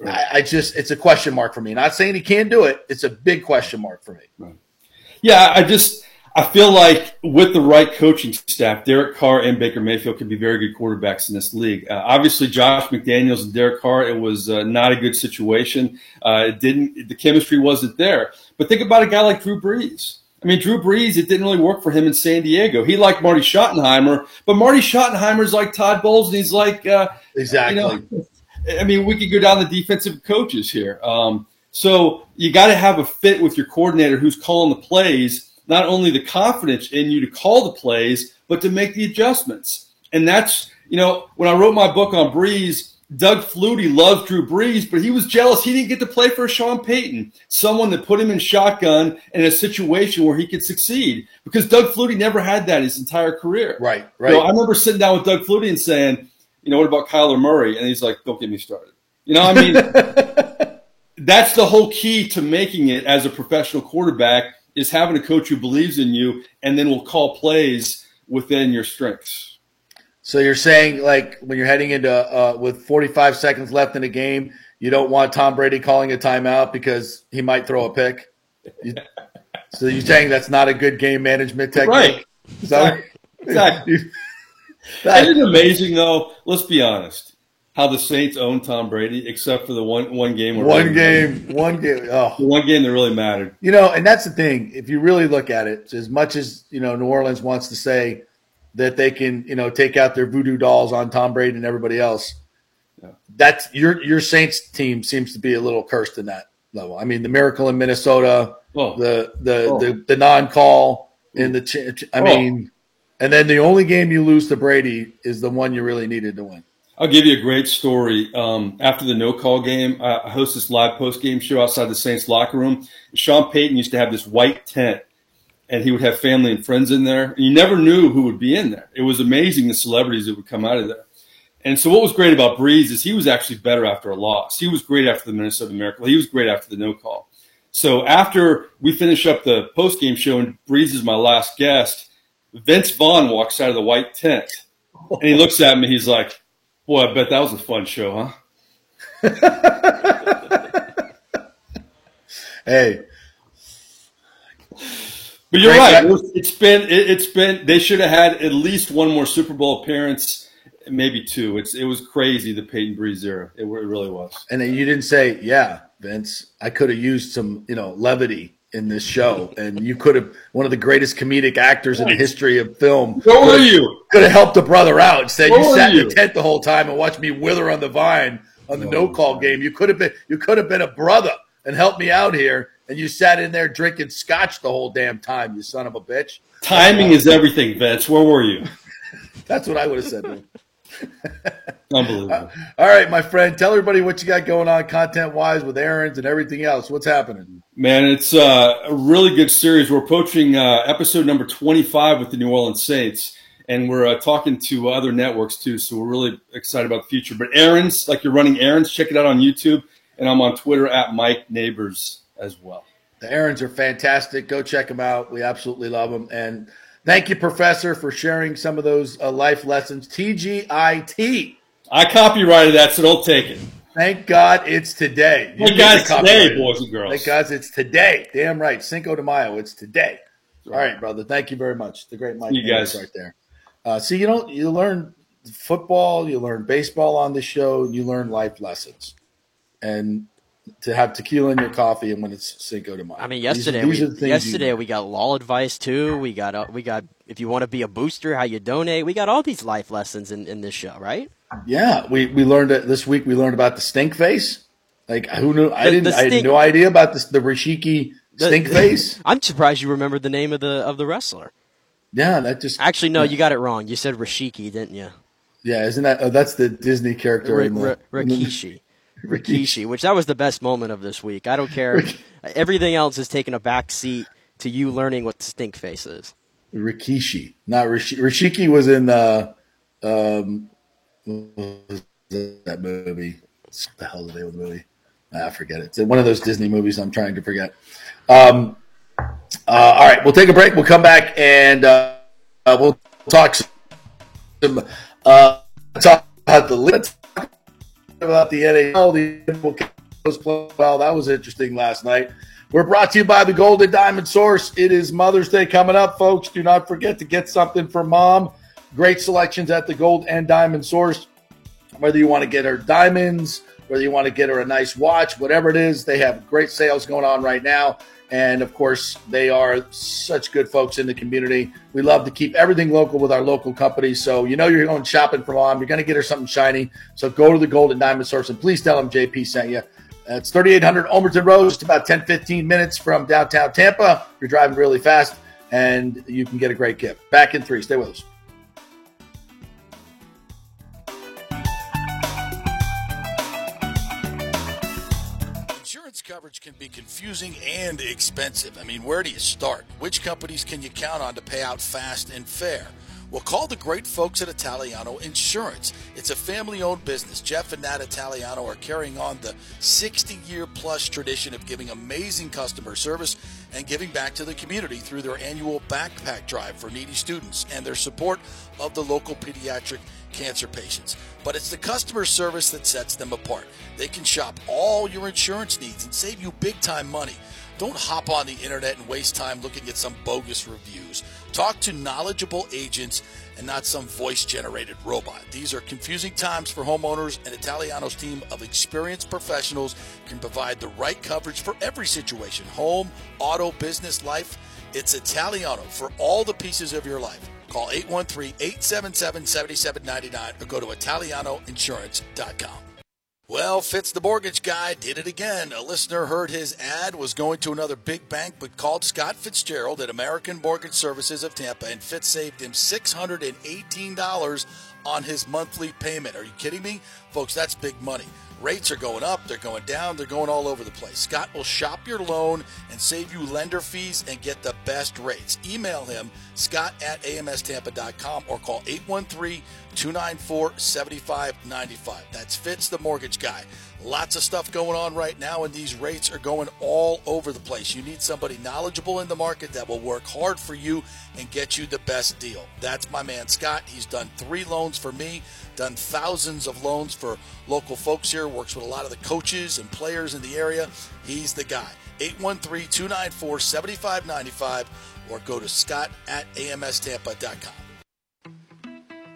I, I just it's a question mark for me. Not saying he can't do it. It's a big question mark for me. Yeah, I just I feel like with the right coaching staff, Derek Carr and Baker Mayfield could be very good quarterbacks in this league. Uh, obviously, Josh McDaniels and Derek Carr, it was uh, not a good situation. Uh, it didn't the chemistry wasn't there. But think about a guy like Drew Brees. I mean, Drew Brees, it didn't really work for him in San Diego. He liked Marty Schottenheimer, but Marty Schottenheimer's like Todd Bowles, and he's like uh, Exactly. you know, I mean, we could go down the defensive coaches here. Um, so you got to have a fit with your coordinator who's calling the plays, not only the confidence in you to call the plays, but to make the adjustments. And that's, you know, when I wrote my book on Brees, Doug Flutie loved Drew Brees, but he was jealous he didn't get to play for Sean Payton, someone that put him in shotgun in a situation where he could succeed. Because Doug Flutie never had that his entire career. Right, So right. I remember sitting down with Doug Flutie and saying, you know, what about Kyler Murray? And he's like, don't get me started. You know, I mean, that's the whole key to making it as a professional quarterback is having a coach who believes in you and then will call plays within your strengths. So you're saying like when you're heading into uh, with 45 seconds left in the game, you don't want Tom Brady calling a timeout because he might throw a pick. You- so you're saying that's not a good game management technique, Right. Is that- Exactly. that- Isn't it amazing though? Let's be honest. How the Saints own Tom Brady, except for the one one game. where one game, one game. Oh, the one game that really mattered. You know, and that's the thing. If you really look at it, as much as you know, New Orleans wants to say that they can, you know, take out their voodoo dolls on Tom Brady and everybody else. That's your your Saints team seems to be a little cursed in that level. I mean, the miracle in Minnesota, Oh. the the Oh. the, the non call in the. Ch- I Oh. mean, and then the only game you lose to Brady is the one you really needed to win. I'll give you a great story. Um, after the no call game, I I host this live post game show outside the Saints locker room. Sean Payton used to have this white tent, and he would have family and friends in there. And you never knew who would be in there. It was amazing the celebrities that would come out of there. And so what was great about Brees is he was actually better after a loss. He was great after the Minnesota Miracle. He was great after the no call. So after we finish up the post game show and Brees is my last guest, Vince Vaughn walks out of the white tent and he looks at me. He's like, "Boy, I bet that was a fun show, huh?" hey, but you're right. It's been it, has been they should have had at least one more Super Bowl appearance, maybe two. It's it was crazy the Payton Brees era. It, it really was. And then you didn't say, "Yeah, Vince, I could have used some you know levity." In this show, and you could have one of the greatest comedic actors in the history of film. Where were you? Could have helped a brother out. Said you sat in the tent the whole time and watched me wither on the vine on the oh, no call game. You could have been you could have been a brother and helped me out here and you sat in there drinking scotch the whole damn time, you son of a bitch. Timing is everything, Vince. Where were you? That's what I would have said. Unbelievable. All right, my friend, tell everybody what you got going on content wise with errands and everything else. What's happening? Man, it's uh, a really good series. We're approaching uh, episode number 25 with the New Orleans Saints, and we're uh, talking to other networks too. So we're really excited about the future. But errands, like you're running errands, check it out on YouTube. And I'm on Twitter at Mike Nabors as well. The errands are fantastic. Go check them out. We absolutely love them. And thank you, Professor, for sharing some of those uh, life lessons. TGIT. I copyrighted that, so don't take it. Thank God it's today. Thank God it's today, boys and girls. Thank God it's today. Damn right. Cinco de Mayo. It's today. All right, brother. Thank you very much. The great Mike. You guys right there. Uh, see, you know, you learn football, you learn baseball on the show, and you learn life lessons. And to have tequila in your coffee and when it's Cinco de Mayo. I mean, yesterday these, these we, yesterday we got law advice too. We got uh, we got if you want to be a booster, how you donate. We got all these life lessons in, in this show, right? Yeah, we we learned it this week. We learned about the stink face. Like who knew? I didn't. Stink, I had no idea about this, the Rashiki stink the, face. I'm surprised you remembered the name of the of the wrestler. Yeah, that just actually no, yeah. you got it wrong. You said Rashiki, didn't you? Yeah, isn't that? Oh, that's the Disney character. R- R- Rikishi. Rikishi, which that was the best moment of this week. I don't care. Everything else is taking a back seat to you learning what stink face is. Rikishi, not Rish- Rishiki was in uh, um, was that movie. What the hell is the name of the movie? Ah, I forget it. It's one of those Disney movies I'm trying to forget. Um, uh, all right, we'll take a break. We'll come back and uh, uh, we'll talk some uh, talk about the let's about the NHL. The well, that was interesting last night. We're brought to you by the Gold and Diamond Source. It is Mother's Day coming up, folks. Do not forget to get something for mom. Great selections at the Gold and Diamond Source. Whether you want to get her diamonds, whether you want to get her a nice watch, whatever it is, they have great sales going on right now. And of course, they are such good folks in the community. We love to keep everything local with our local companies. So you know you're going shopping for mom. You're going to get her something shiny. So go to the Gold and Diamond Source and please tell them JP sent you. It's 3800 Ulmerton Road, just about 10, 15 minutes from downtown Tampa. You're driving really fast and you can get a great gift. Back in three. Stay with us. Coverage can be confusing and expensive. I mean, where do you start? Which companies can you count on to pay out fast and fair? Well, call the great folks at Italiano Insurance. It's a family owned business. Jeff and Nat Italiano are carrying on the 60 year plus tradition of giving amazing customer service and giving back to the community through their annual backpack drive for needy students and their support of the local pediatric cancer patients. But it's the customer service that sets them apart. They can shop all your insurance needs and save you big time money. Don't hop on the internet and waste time looking at some bogus reviews. Talk to knowledgeable agents and not some voice generated robot. These are confusing times for homeowners, and Italiano's team of experienced professionals can provide the right coverage for every situation home, auto, business, life. It's Italiano for all the pieces of your life. Call 813 877 7799 or go to ItalianoInsurance.com. Well, Fitz the mortgage guy did it again. A listener heard his ad, was going to another big bank, but called Scott Fitzgerald at American Mortgage Services of Tampa, and Fitz saved him $618 on his monthly payment. Are you kidding me? Folks, that's big money. Rates are going up, they're going down, they're going all over the place. Scott will shop your loan and save you lender fees and get the best rates. Email him, scott at amstampa.com or call 813 294 7595. That's Fitz, the mortgage guy. Lots of stuff going on right now, and these rates are going all over the place. You need somebody knowledgeable in the market that will work hard for you and get you the best deal. That's my man Scott. He's done three loans for me, done thousands of loans for local folks here, works with a lot of the coaches and players in the area. He's the guy. 813 294 7595 or go to scott at amstampa.com.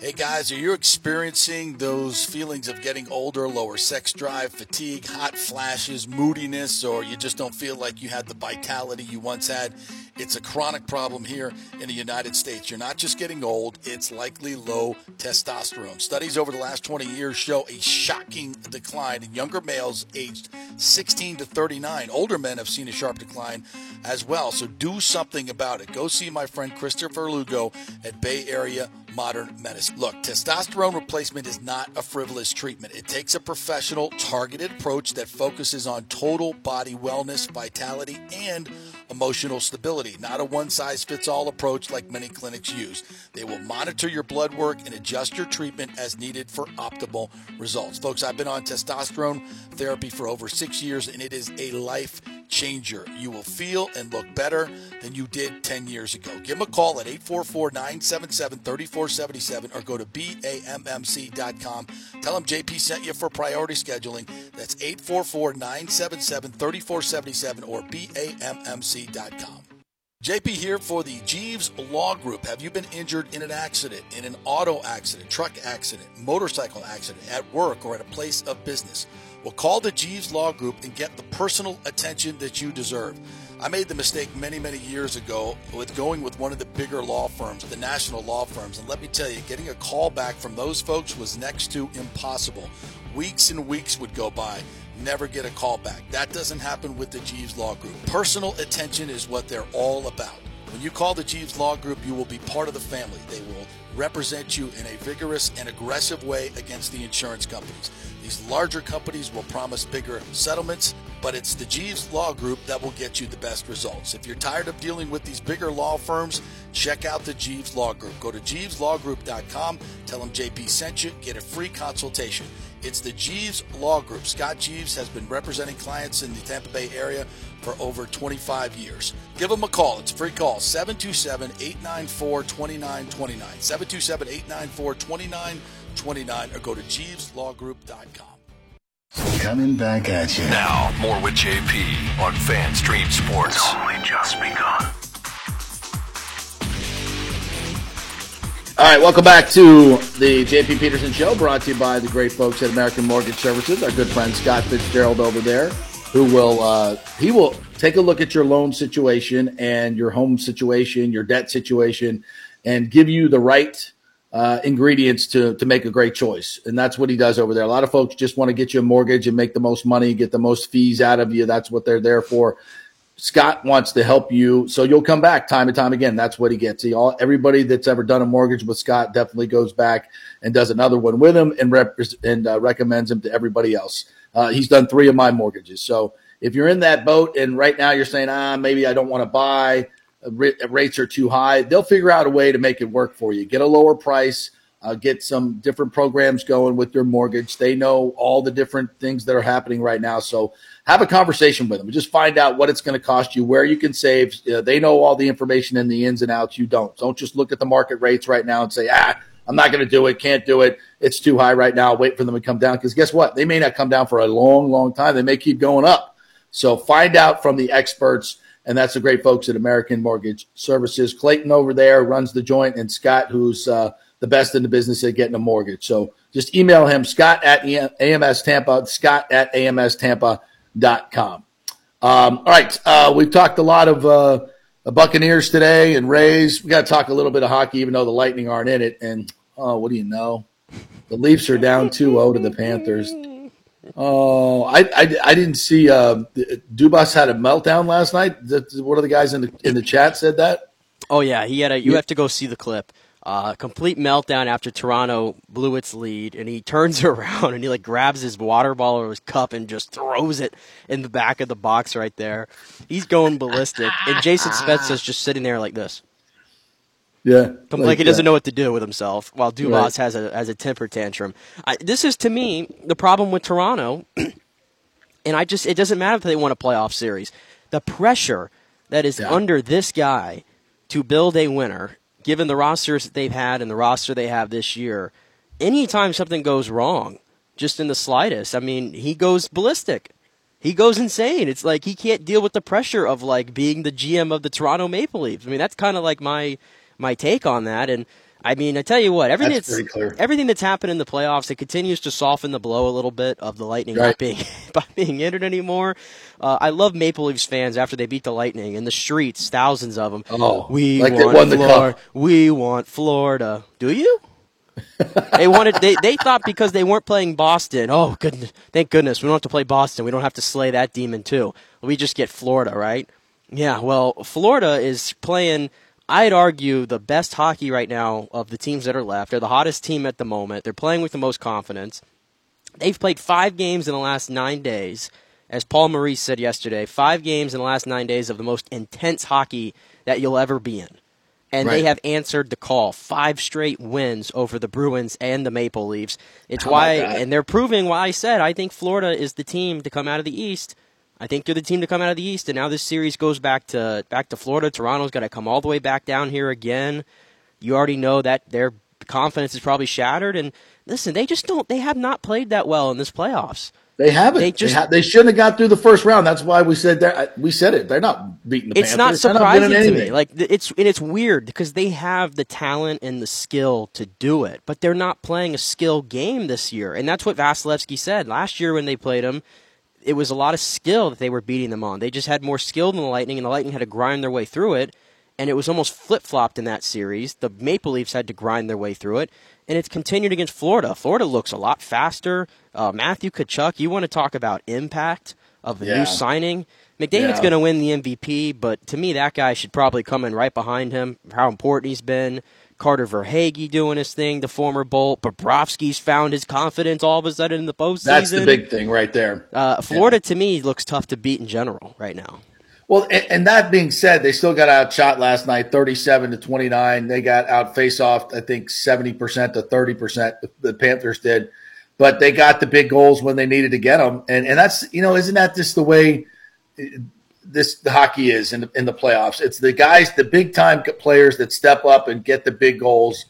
Hey guys, are you experiencing those feelings of getting older, lower sex drive, fatigue, hot flashes, moodiness, or you just don't feel like you had the vitality you once had? It's a chronic problem here in the United States. You're not just getting old, it's likely low testosterone. Studies over the last 20 years show a shocking decline in younger males aged 16 to 39. Older men have seen a sharp decline as well. So do something about it. Go see my friend Christopher Lugo at Bay Area modern medicine. Look, testosterone replacement is not a frivolous treatment. It takes a professional, targeted approach that focuses on total body wellness, vitality, and emotional stability, not a one size fits all approach like many clinics use. They will monitor your blood work and adjust your treatment as needed for optimal results. Folks, I've been on testosterone therapy for over six years and it is a life changer. You will feel and look better than you did 10 years ago. Give them a call at 844 977 3477 or go to BAMMC.com. Tell them JP sent you for priority scheduling. That's 844 977 3477 or BAMMC.com. JP here for the Jeeves Law Group. Have you been injured in an accident, in an auto accident, truck accident, motorcycle accident, at work, or at a place of business? Well, call the Jeeves Law Group and get the personal attention that you deserve. I made the mistake many, many years ago with going with one of the bigger law firms, the national law firms. And let me tell you, getting a call back from those folks was next to impossible. Weeks and weeks would go by, never get a call back. That doesn't happen with the Jeeves Law Group. Personal attention is what they're all about. When you call the Jeeves Law Group, you will be part of the family. They will represent you in a vigorous and aggressive way against the insurance companies. These larger companies will promise bigger settlements, but it's the Jeeves Law Group that will get you the best results. If you're tired of dealing with these bigger law firms, check out the Jeeves Law Group. Go to jeeveslawgroup.com, tell them JP sent you, get a free consultation. It's the Jeeves Law Group. Scott Jeeves has been representing clients in the Tampa Bay area for over 25 years. Give them a call. It's a free call 727 894 2929. 727 894 2929 or go to jeeveslawgroup.com. Coming back at you. Now, more with JP on FanStream Sports. It's only just begun. All right, welcome back to the JP Peterson Show, brought to you by the great folks at American Mortgage Services. Our good friend Scott Fitzgerald over there, who will uh, he will take a look at your loan situation and your home situation, your debt situation, and give you the right uh, ingredients to to make a great choice. And that's what he does over there. A lot of folks just want to get you a mortgage and make the most money, get the most fees out of you. That's what they're there for. Scott wants to help you, so you'll come back time and time again. That's what he gets. He all everybody that's ever done a mortgage with Scott definitely goes back and does another one with him and rep- and uh, recommends him to everybody else. Uh, he's done three of my mortgages. So if you're in that boat and right now you're saying, ah, maybe I don't want to buy, rates are too high, they'll figure out a way to make it work for you. Get a lower price. Uh, get some different programs going with your mortgage. They know all the different things that are happening right now. So have a conversation with them. Just find out what it's going to cost you, where you can save. Uh, they know all the information and the ins and outs. You don't. Don't just look at the market rates right now and say, ah, I'm not going to do it. Can't do it. It's too high right now. Wait for them to come down. Because guess what? They may not come down for a long, long time. They may keep going up. So find out from the experts. And that's the great folks at American Mortgage Services. Clayton over there runs the joint, and Scott, who's uh, the best in the business at getting a mortgage. So just email him, Scott at AMS Tampa, Scott at AMS Tampa com. Um, all right, uh, we've talked a lot of uh, Buccaneers today and Rays. We got to talk a little bit of hockey, even though the Lightning aren't in it. And oh, what do you know? The Leafs are down 2-0 to the Panthers. Oh, I, I, I didn't see. Uh, Dubas had a meltdown last night. One of the guys in the in the chat said that. Oh yeah, he had a. You Yeah. have to go see the clip. Uh, complete meltdown after Toronto blew its lead, and he turns around and he like grabs his water bottle or his cup and just throws it in the back of the box right there. He's going ballistic, and Jason Spezza's just sitting there like this, Yeah, like, he doesn't know what to do with himself, while Dubas Right. has a has a temper tantrum. I, this is to me the problem with Toronto, and I just it doesn't matter if they won a playoff series. The pressure that is Yeah. under this guy to build a winner, given the rosters that they've had and the roster they have this year, anytime something goes wrong, just in the slightest, I mean, he goes ballistic. He goes insane. It's like he can't deal with the pressure of like being the GM of the Toronto Maple Leafs. I mean, that's kind of like my my take on that. And I mean, I tell you what, everything That's that's, everything that's happened in the playoffs, it continues to soften the blow a little bit of the Lightning Right. not being not being entered anymore. Uh, I love Maple Leafs fans after they beat the Lightning in the streets, thousands of them. Oh, we like want won the We want Florida. Do you? they wanted. They, they thought because they weren't playing Boston. Oh goodness! Thank goodness we don't have to play Boston. We don't have to slay that demon too. We just get Florida, right? Yeah. Well, Florida is playing. I'd argue the best hockey right now of the teams that are left. They're the hottest team at the moment. They're playing with the most confidence. They've played five games in the last nine days. As Paul Maurice said yesterday, five games in the last nine days of the most intense hockey that you'll ever be in. And they have answered the call. Five straight wins over the Bruins and the Maple Leafs. It's why, and they're proving why I said I think Florida is the team to come out of the East. I think they're the team to come out of the East, and now this series goes back to back to Florida. Toronto's got to come all the way back down here again. You already know that their confidence is probably shattered. And listen, they just don't. They have not played that well in this playoffs. They haven't. They They, just- ha- they shouldn't have got through the first round. That's why we said that. Uh, we said it. They're not beating the it's not Panthers. They're surprising winning to me. Like it's and it's weird because they have the talent and the skill to do it, but they're not playing a skill game this year. And that's what Vasilevskiy said last year when they played him. It was a lot of skill that they were beating them on. They just had more skill than the Lightning, and the Lightning had to grind their way through it. And it was almost flip flopped in that series. The Maple Leafs had to grind their way through it, and it's continued against Florida. Florida looks a lot faster. Uh, Matthew Tkachuk, you want to talk about impact of a Yeah. new signing? McDavid's Yeah. going to win the MVP, but to me, that guy should probably come in right behind him. How important he's been. Carter Verhaeghe doing his thing, the former Bolt. Bobrovsky's found his confidence all of a sudden in the postseason. That's the big thing right there. Uh, Florida, to me, looks tough to beat in general right now. Well, and, and that being said, they still got outshot last night, thirty-seven to twenty-nine. They got out face off, I think, seventy percent to thirty percent. The Panthers did, but they got the big goals when they needed to get them, and and that's you know, isn't that just the way this the hockey is in the, in the playoffs? It's the guys, the big time players that step up and get the big goals.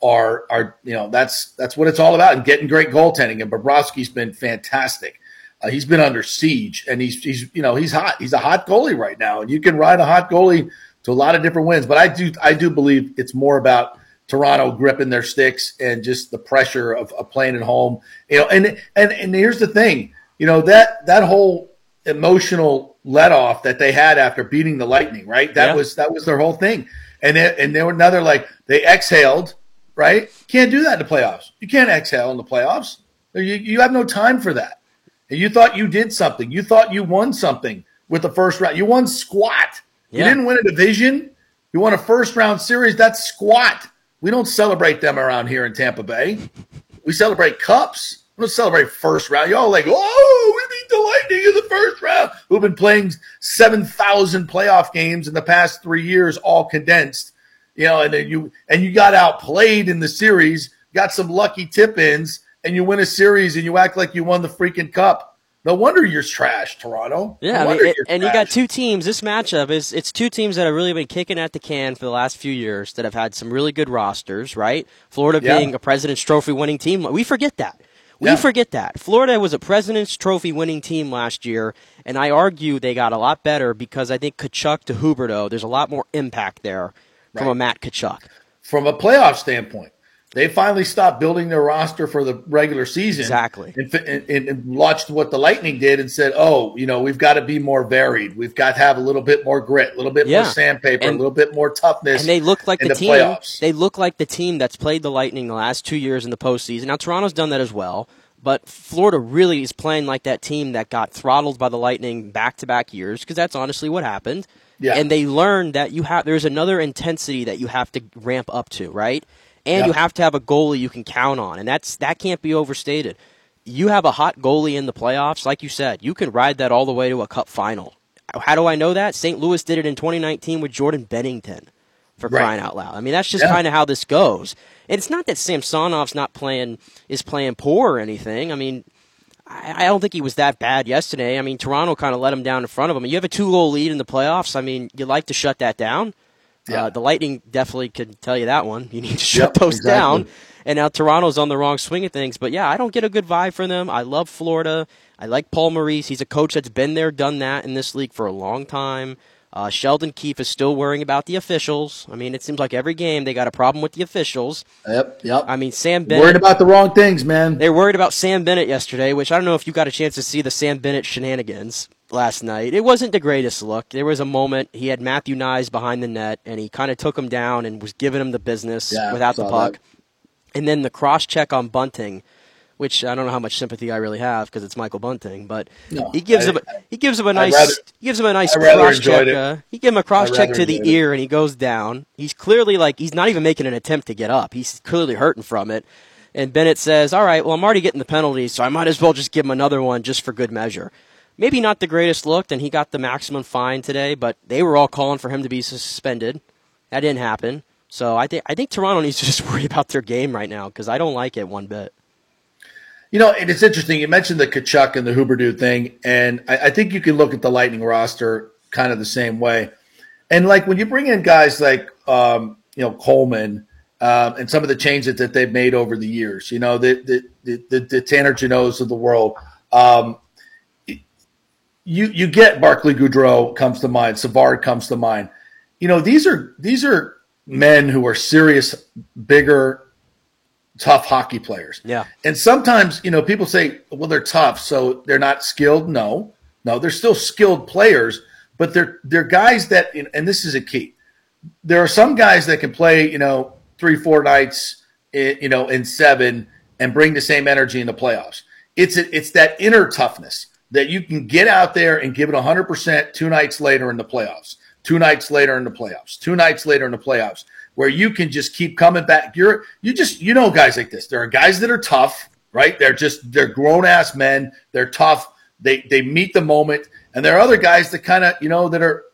Are are you know that's that's what it's all about and getting great goaltending and Bobrovsky's been fantastic. Uh, he's been under siege, and he's he's you know he's hot. He's a hot goalie right now, and you can ride a hot goalie to a lot of different wins. But I do I do believe it's more about Toronto gripping their sticks and just the pressure of, of playing at home. You know, and and and here's the thing, you know that that whole emotional let off that they had after beating the Lightning, right? That Yeah. was that was their whole thing, and they, and they were another like they exhaled, right? Can't do that in the playoffs. You can't exhale in the playoffs. You, you have no time for that. And you thought you did something. You thought you won something with the first round. You won squat. You didn't win a division. You won a first round series. That's squat. We don't celebrate them around here in Tampa Bay. We celebrate cups. We don't celebrate first round. Y'all like, oh, we beat the Lightning in the first round. Who've been playing 7,000 playoff games in the past three years, all condensed. You know, and then you and you got outplayed in the series, got some lucky tip ins, and you win a series and you act like you won the freaking cup. No wonder you're trash, Toronto. Yeah, no I mean, you're and you got two teams. This matchup is it's two teams that have really been kicking at the can for the last few years that have had some really good rosters, right? Florida Yeah. being a President's Trophy winning team. We forget that. We Yeah. forget that. Florida was a President's Trophy winning team last year, and I argue they got a lot better because I think Tkachuk to Huberdeau, there's a lot more impact there from a Matt Tkachuk. from a playoff standpoint. They finally stopped building their roster for the regular season. Exactly. And, and, and- watched what the Lightning did and said, oh, you know, we've got to be more varied. We've got to have a little bit more grit, a little bit Yeah. more sandpaper, And- a little bit more toughness. And they look like in the, the team. playoffs. They look like the team that's played the Lightning the last two years in the postseason. Now Toronto's done that as well, But Florida really is playing like that team that got throttled by the Lightning back to back years because that's honestly what happened. Yeah. And they learned that you have there's another intensity that you have to ramp up to, right? And Yeah. you have to have a goalie you can count on, and that's that can't be overstated. You have a hot goalie in the playoffs, like you said, you can ride that all the way to a cup final. How do I know that? St. Louis did it in 2019 with Jordan Binnington for Right. crying out loud. I mean, that's just Yeah. kind of how this goes. And it's not that Samsonov's not playing is playing poor or anything. I mean, I, I don't think he was that bad yesterday. I mean, Toronto kind of let him down in front of him. You have a two goal lead in the playoffs. I mean, you like to shut that down. Yeah. Uh, the Lightning definitely could tell you that one. You need to shut Yep, those exactly. down. And now Toronto's on the wrong swing of things. But yeah, I don't get a good vibe from them. I love Florida. I like Paul Maurice. He's a coach that's been there, done that in this league for a long time. Uh, Sheldon Keefe is still worrying about the officials. I mean, it seems like every game they got a problem with the officials. Yep, yep. I mean, Sam Bennett. Worried about the wrong things, man. They were worried about Sam Bennett yesterday, which I don't know if you got a chance to see the Sam Bennett shenanigans last night. It wasn't the greatest look. There was a moment he had Matthew Knies behind the net, and he kind of took him down and was giving him the business Yeah, without the puck. that. And then the cross check on Bunting, which I don't know how much sympathy I really have because it's Michael Bunting, but No, he gives I- him a, he gives him a nice rather- he gives him a nice cross check. Uh, he gave him a cross check to the it. ear, and he goes down. He's clearly like he's not even making an attempt to get up. He's clearly hurting from it. And Bennett says, "All right, well, I'm already getting the penalties, so I might as well just give him another one just for good measure." Maybe not the greatest look, and he got the maximum fine today, but they were all calling for him to be suspended. That didn't happen. So I think I think Toronto needs to just worry about their game right now because I don't like it one bit. You know, and it's interesting. You mentioned the Tkachuk and the Huberdeau thing, and I, I think you can look at the Lightning roster kind of the same way. And like when you bring in guys like um, you know Coleman um, and some of the changes that they've made over the years, you know the the the, the, the Tanner Jeannot of the world. Um, you you get Barclay Goodrow comes to mind, Savard comes to mind. You know these are these are men who are serious, bigger, tough hockey players. Yeah. And sometimes, you know, people say, well, they're tough, so they're not skilled. No, no, they're still skilled players, but they're they're guys that, and this is a key. There are some guys that can play, you know, three, four nights, i- you know, in seven, and bring the same energy in the playoffs. It's a, it's that inner toughness that you can get out there and give it hundred percent two nights later in the playoffs, two nights later in the playoffs, two nights later in the playoffs, where you can just keep coming back. You're you just you know guys like this. There are guys that are tough, right? They're just they're grown ass men. They're tough. They they meet the moment, and there are other guys that kind of you know that are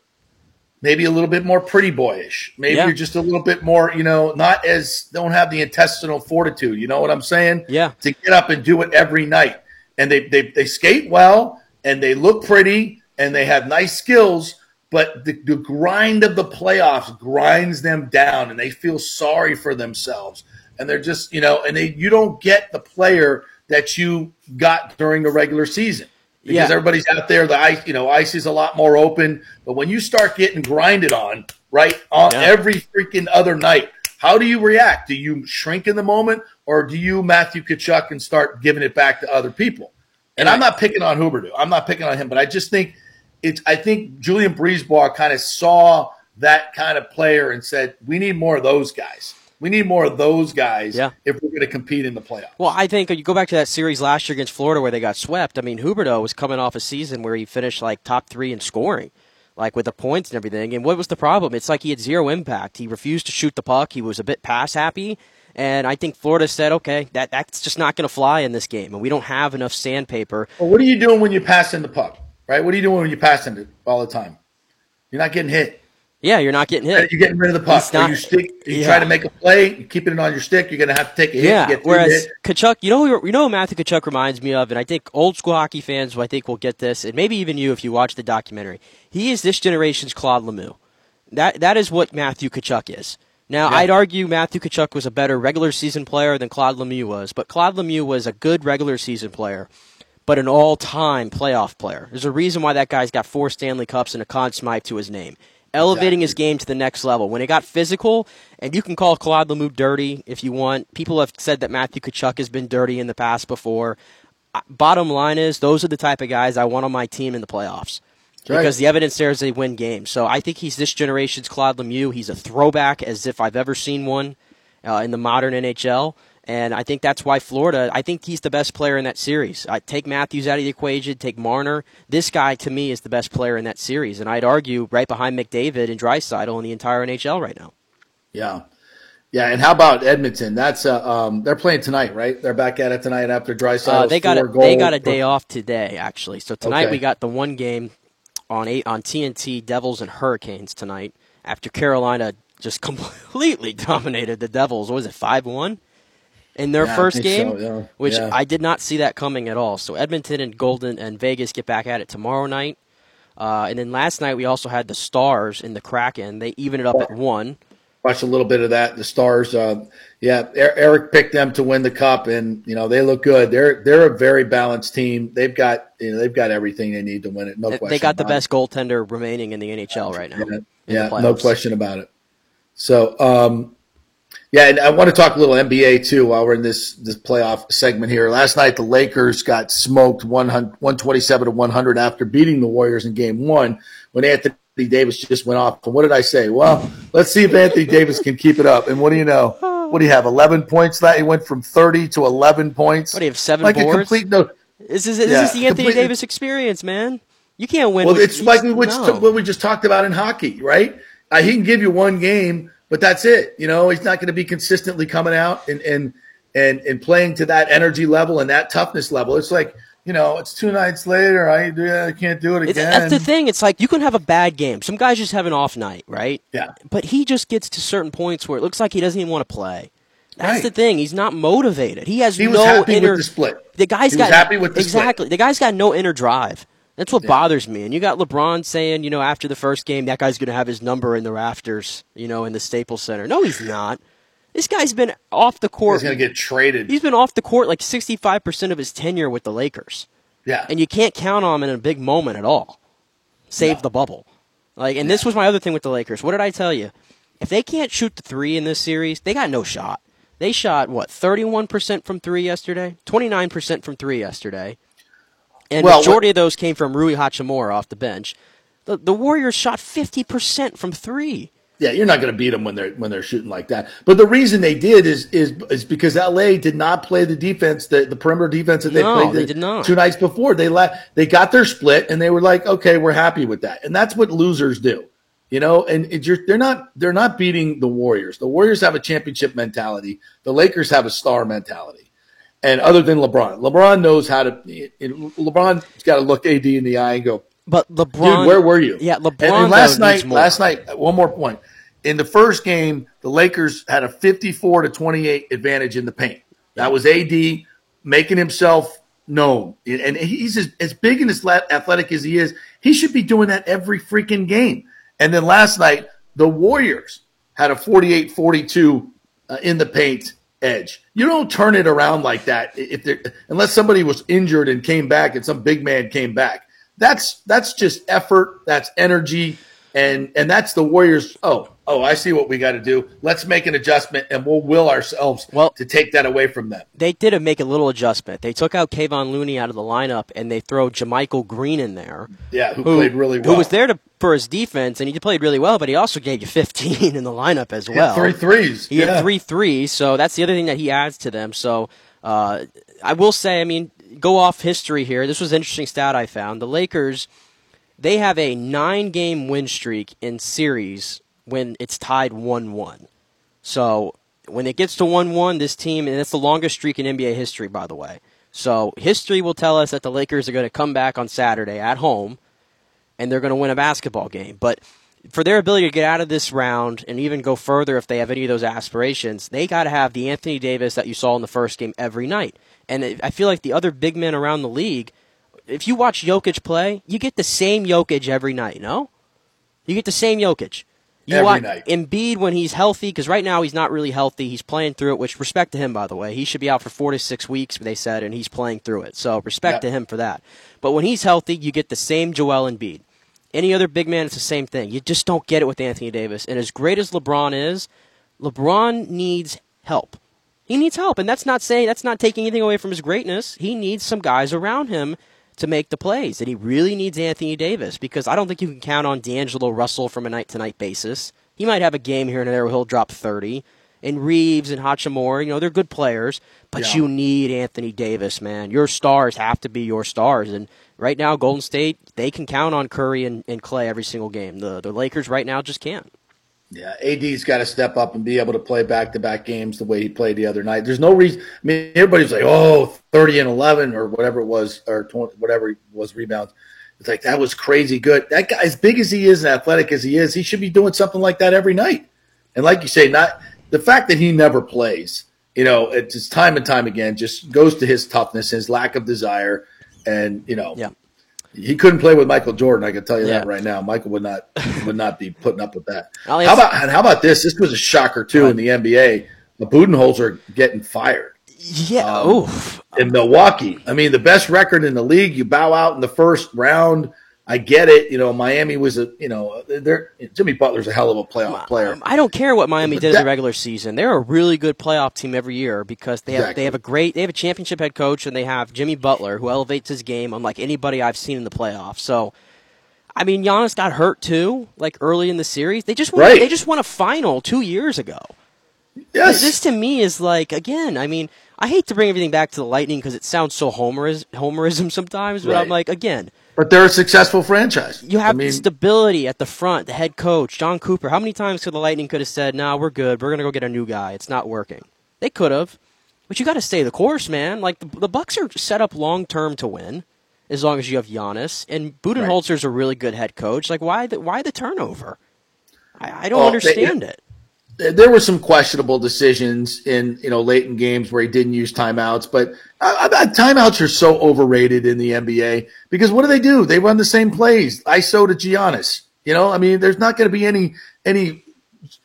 maybe a little bit more pretty boyish. Maybe Yeah. you're just a little bit more, you know, not as don't have the intestinal fortitude. You know what I'm saying? Yeah. To get up and do it every night, and they they they skate well, and they look pretty, and they have nice skills. But the, the grind of the playoffs grinds them down, and they feel sorry for themselves, and they're just you know, and they you don't get the player that you got during the regular season because Yeah. everybody's out there. The ice, you know, ice is a lot more open. But when you start getting grinded on, right, on Yeah. every freaking other night, how do you react? Do you shrink in the moment, or do you Matthew Tkachuk and start giving it back to other people? And I'm not picking on Huberdeau. I'm not picking on him, but I just think it's. I think Julien BriseBois kind of saw that kind of player and said, "We need more of those guys. We need more of those guys Yeah. if we're going to compete in the playoffs." Well, I think you go back to that series last year against Florida where they got swept. I mean, Huberdeau was coming off a season where he finished like top three in scoring, like with the points and everything. And what was the problem? It's like he had zero impact. He refused to shoot the puck. He was a bit pass happy. And I think Florida said, okay, that that's just not going to fly in this game, and we don't have enough sandpaper. Well, what are you doing when you pass in the puck? Right? What are you doing when you pass in it all the time? You're not getting hit. Yeah, you're not getting hit. You're getting rid of the puck. Or not- you stick. You yeah. try to make a play. You keep it on your stick. You're going to have to take a hit. Yeah. to get Whereas. Tkachuk, you know, you know, who Matthew Tkachuk reminds me of, and I think old school hockey fans, who I think will get this, and maybe even you if you watch the documentary. He is this generation's Claude Lemieux. That that is what Matthew Tkachuk is. Now, Yeah. I'd argue Matthew Tkachuk was a better regular season player than Claude Lemieux was, but Claude Lemieux was a good regular season player, but an all-time playoff player. There's a reason why that guy's got four Stanley Cups and a Conn Smythe to his name. Elevating his game to the next level. When it got physical, and you can call Claude Lemieux dirty if you want. People have said that Matthew Tkachuk has been dirty in the past before. Bottom line is, those are the type of guys I want on my team in the playoffs right. because the evidence there is they win games. So I think he's this generation's Claude Lemieux. He's a throwback as if I've ever seen one uh, in the modern NHL. And I think that's why Florida, I think he's the best player in that series. I take Matthews out of the equation, take Marner. This guy, to me, is the best player in that series. And I'd argue right behind McDavid and Draisaitl in the entire NHL right now. Yeah. Yeah, and how about Edmonton? That's uh, um, they're playing tonight, right? They're back at it tonight after Drysdale. Uh, they got a, they got a day off today, actually. So tonight Okay. we got the one game on eight on TNT Devils and Hurricanes tonight after Carolina just completely dominated the Devils. What was it five one in their Yeah, first game? so, yeah. Which Yeah. I did not see that coming at all. So Edmonton and Golden and Vegas get back at it tomorrow night. Uh, and then last night we also had the Stars and the Kraken. They even it up at one. Watched a little bit of that. The Stars, uh, yeah, Er- Eric picked them to win the cup, and you know they look good. They're they're a very balanced team. They've got you know they've got everything they need to win it. No They- question. they got the about it. best goaltender remaining in the NHL right now. Yeah, yeah no question about it. So, um, yeah, and I want to talk a little NBA too while we're in this this playoff segment here. Last night, the Lakers got smoked 100 127 to 100 after beating the Warriors in game one when Anthony Davis just went off. And what did I say? Well, let's see if Anthony Davis can keep it up. And what do you know? What do you have? 11 points that he went from 30 to 11 points. What do you have? Seven like boards? a complete no. This is this Yeah, is the Anthony completely- Davis experience, man. You can't win. Well, with- it's like we no. what we just talked about in hockey, right? Uh, he can give you one game, but that's it. You know, he's not going to be consistently coming out and and and and playing to that energy level and that toughness level. It's like you know, it's two nights later. I, can't do it It's, again. that's the thing. It's like you can have a bad game. Some guys just have an off night, right? Yeah. But he just gets to certain points where it looks like he doesn't even want to play. That's Right. the thing. He's not motivated. He has He was no inner. the split. The guy's He got was happy with the split. exactly. The guy's got no inner drive. That's what bothers me. And you got LeBron saying, you know, after the first game, that guy's going to have his number in the rafters, you know, in the Staples Center. No, he's not. This guy's been off the court. He's going to get traded. He's been off the court like 65% of his tenure with the Lakers. Yeah. And you can't count on him in a big moment at all. Save the bubble. Like, and this was my other thing with the Lakers. What did I tell you? If they can't shoot the three in this series, they got no shot. They shot what thirty one percent from three yesterday, twenty nine percent from three yesterday, and Well, majority of those came from Rui Hachimura off the bench. The, the Warriors shot fifty percent from three. Yeah, you're not going to beat them when they're when they're shooting like that. But the reason they did is is is because LA did not play the defense, the, the perimeter defense that they No, played the they did not. two nights before. They la- they got their split and they were like, okay, we're happy with that, and that's what losers do, you know. And it, they're not they're not beating the Warriors. The Warriors have a championship mentality. The Lakers have a star mentality. And other than LeBron, LeBron knows how to. It, it- LeBron's got to look AD in the eye and go, But LeBron, Dude, where were you? Yeah, LeBron. And, and last night, last night, one more point. In the first game, the Lakers had a 54 to 28 advantage in the paint. That was AD making himself known. And he's as, as big and as athletic as he is, he should be doing that every freaking game. And then last night, the Warriors had a 48 42 uh, in the paint edge. You don't turn it around like that if there, unless somebody was injured and came back and some big man came back. That's that's just effort, that's energy, and and that's the Warriors. Oh, oh, I see what we got to do. Let's make an adjustment, and we'll will ourselves Well- to take that away from them. they did a make a little adjustment. They took out Kevon Looney out of the lineup and they throw JaMychal Green in there. Yeah, who, played really well. Who was there to, for his defense, and he played really well, but he also gave you 15 in the lineup as well. three threes. He Yeah. had three threes, so that's the other thing that he adds to them. So uh, I will say, I mean, go off history here. This was an interesting stat I found. The Lakers, they have a nine game win streak in series when it's tied 1 1. So when it gets to 1 1, this team, and it's the longest streak in NBA history, by the way. So history will tell us that the Lakers are going to come back on Saturday at home and they're going to win a basketball game. But for their ability to get out of this round and even go further if they have any of those aspirations, they got to have the Anthony Davis that you saw in the first game every night. And I feel like the other big men around the league, if you watch Jokic play, you get the same Jokic every night, no? You get the same Jokic. You Every watch night. Embiid when he's healthy, because right now he's not really healthy. He's playing through it, which respect to him, by the way. He should be out for four to six weeks, they said, and he's playing through it. So respect Yep. to him for that. But when he's healthy, you get the same Joel Embiid. Any other big man, it's the same thing. You just don't get it with Anthony Davis. And as great as LeBron is, LeBron needs help. He needs help, and that's not saying that's not taking anything away from his greatness. He needs some guys around him to make the plays, and he really needs Anthony Davis because I don't think you can count on D'Angelo Russell from a night to night basis. He might have a game here and there where he'll drop thirty, and Reeves and Hachimura. You know, they're good players, but Yeah. you need Anthony Davis, man. Your stars have to be your stars. And right now, Golden State, they can count on Curry and, and Clay every single game. The, the Lakers right now just can't. Yeah, AD's got to step up and be able to play back to back games the way he played the other night. There's no reason. I mean, everybody's like, oh, 30 and 11 or whatever it was, or 20, whatever it was rebounds. It's like, that was crazy good. That guy, as big as he is and athletic as he is, he should be doing something like that every night. And like you say, not the fact that he never plays, you know, it's time and time again, just goes to his toughness, his lack of desire. And, you know, Yeah. He couldn't play with Michael Jordan. I can tell you that right now. Michael would not would not be putting up with that. How about and how about this? This was a shocker too in the NBA. The Budenholzer getting fired Yeah. Um, oof. in Milwaukee. I mean, the best record in the league. You bow out in the first round. I get it. You know, Miami was a you know they're Jimmy Butler's a hell of a playoff player. I don't care what Miami But did in the regular season. They're a really good playoff team every year because they have Exactly. they have a great they have a championship head coach and they have Jimmy Butler who elevates his game unlike anybody I've seen in the playoffs. So, I mean, Giannis got hurt too, like early in the series. They just won, Right. they just won a final two years ago. Yes, This to me is like again. I mean, I hate to bring everything back to the Lightning because it sounds so homeris- homerism sometimes, but I'm like again. But they're a successful franchise. You have I mean, stability at the front, the head coach, Jon Cooper. How many times could the Lightning could have said, "No, we're good. We're going to go get a new guy. It's not working." They could have. But you got to stay the course, man. Like the, the Bucks are set up long term to win as long as you have Giannis and Budenholzer's a really good head coach. Like why the why the turnover? I, I don't Well, they- understand it. There were some questionable decisions in you know late in games where he didn't use timeouts, but uh, uh, timeouts are so overrated in the NBA because what do they do? They run the same plays. ISO to Giannis. You know, I mean, there's not going to be any any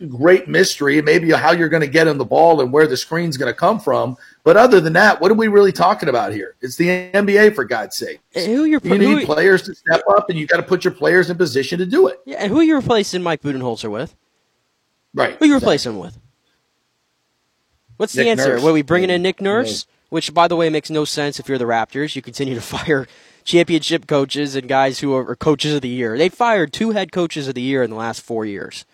great mystery. Maybe how you're going to get him the ball and where the screen's going to come from. But other than that, what are we really talking about here? It's the NBA for God's sake. And Who you're You who, need players to step up, and you got to put your players in position to do it. yeah, and who are you replacing Mike Budenholzer with? Right. Who you replacing him with? What's the answer? Nurse. Were we bringing in Nick Nurse? Nurse. Which, by the way, makes no sense if you're the Raptors. You continue to fire championship coaches and guys who are, coaches of the year. They fired two head coaches of the year in the last four years.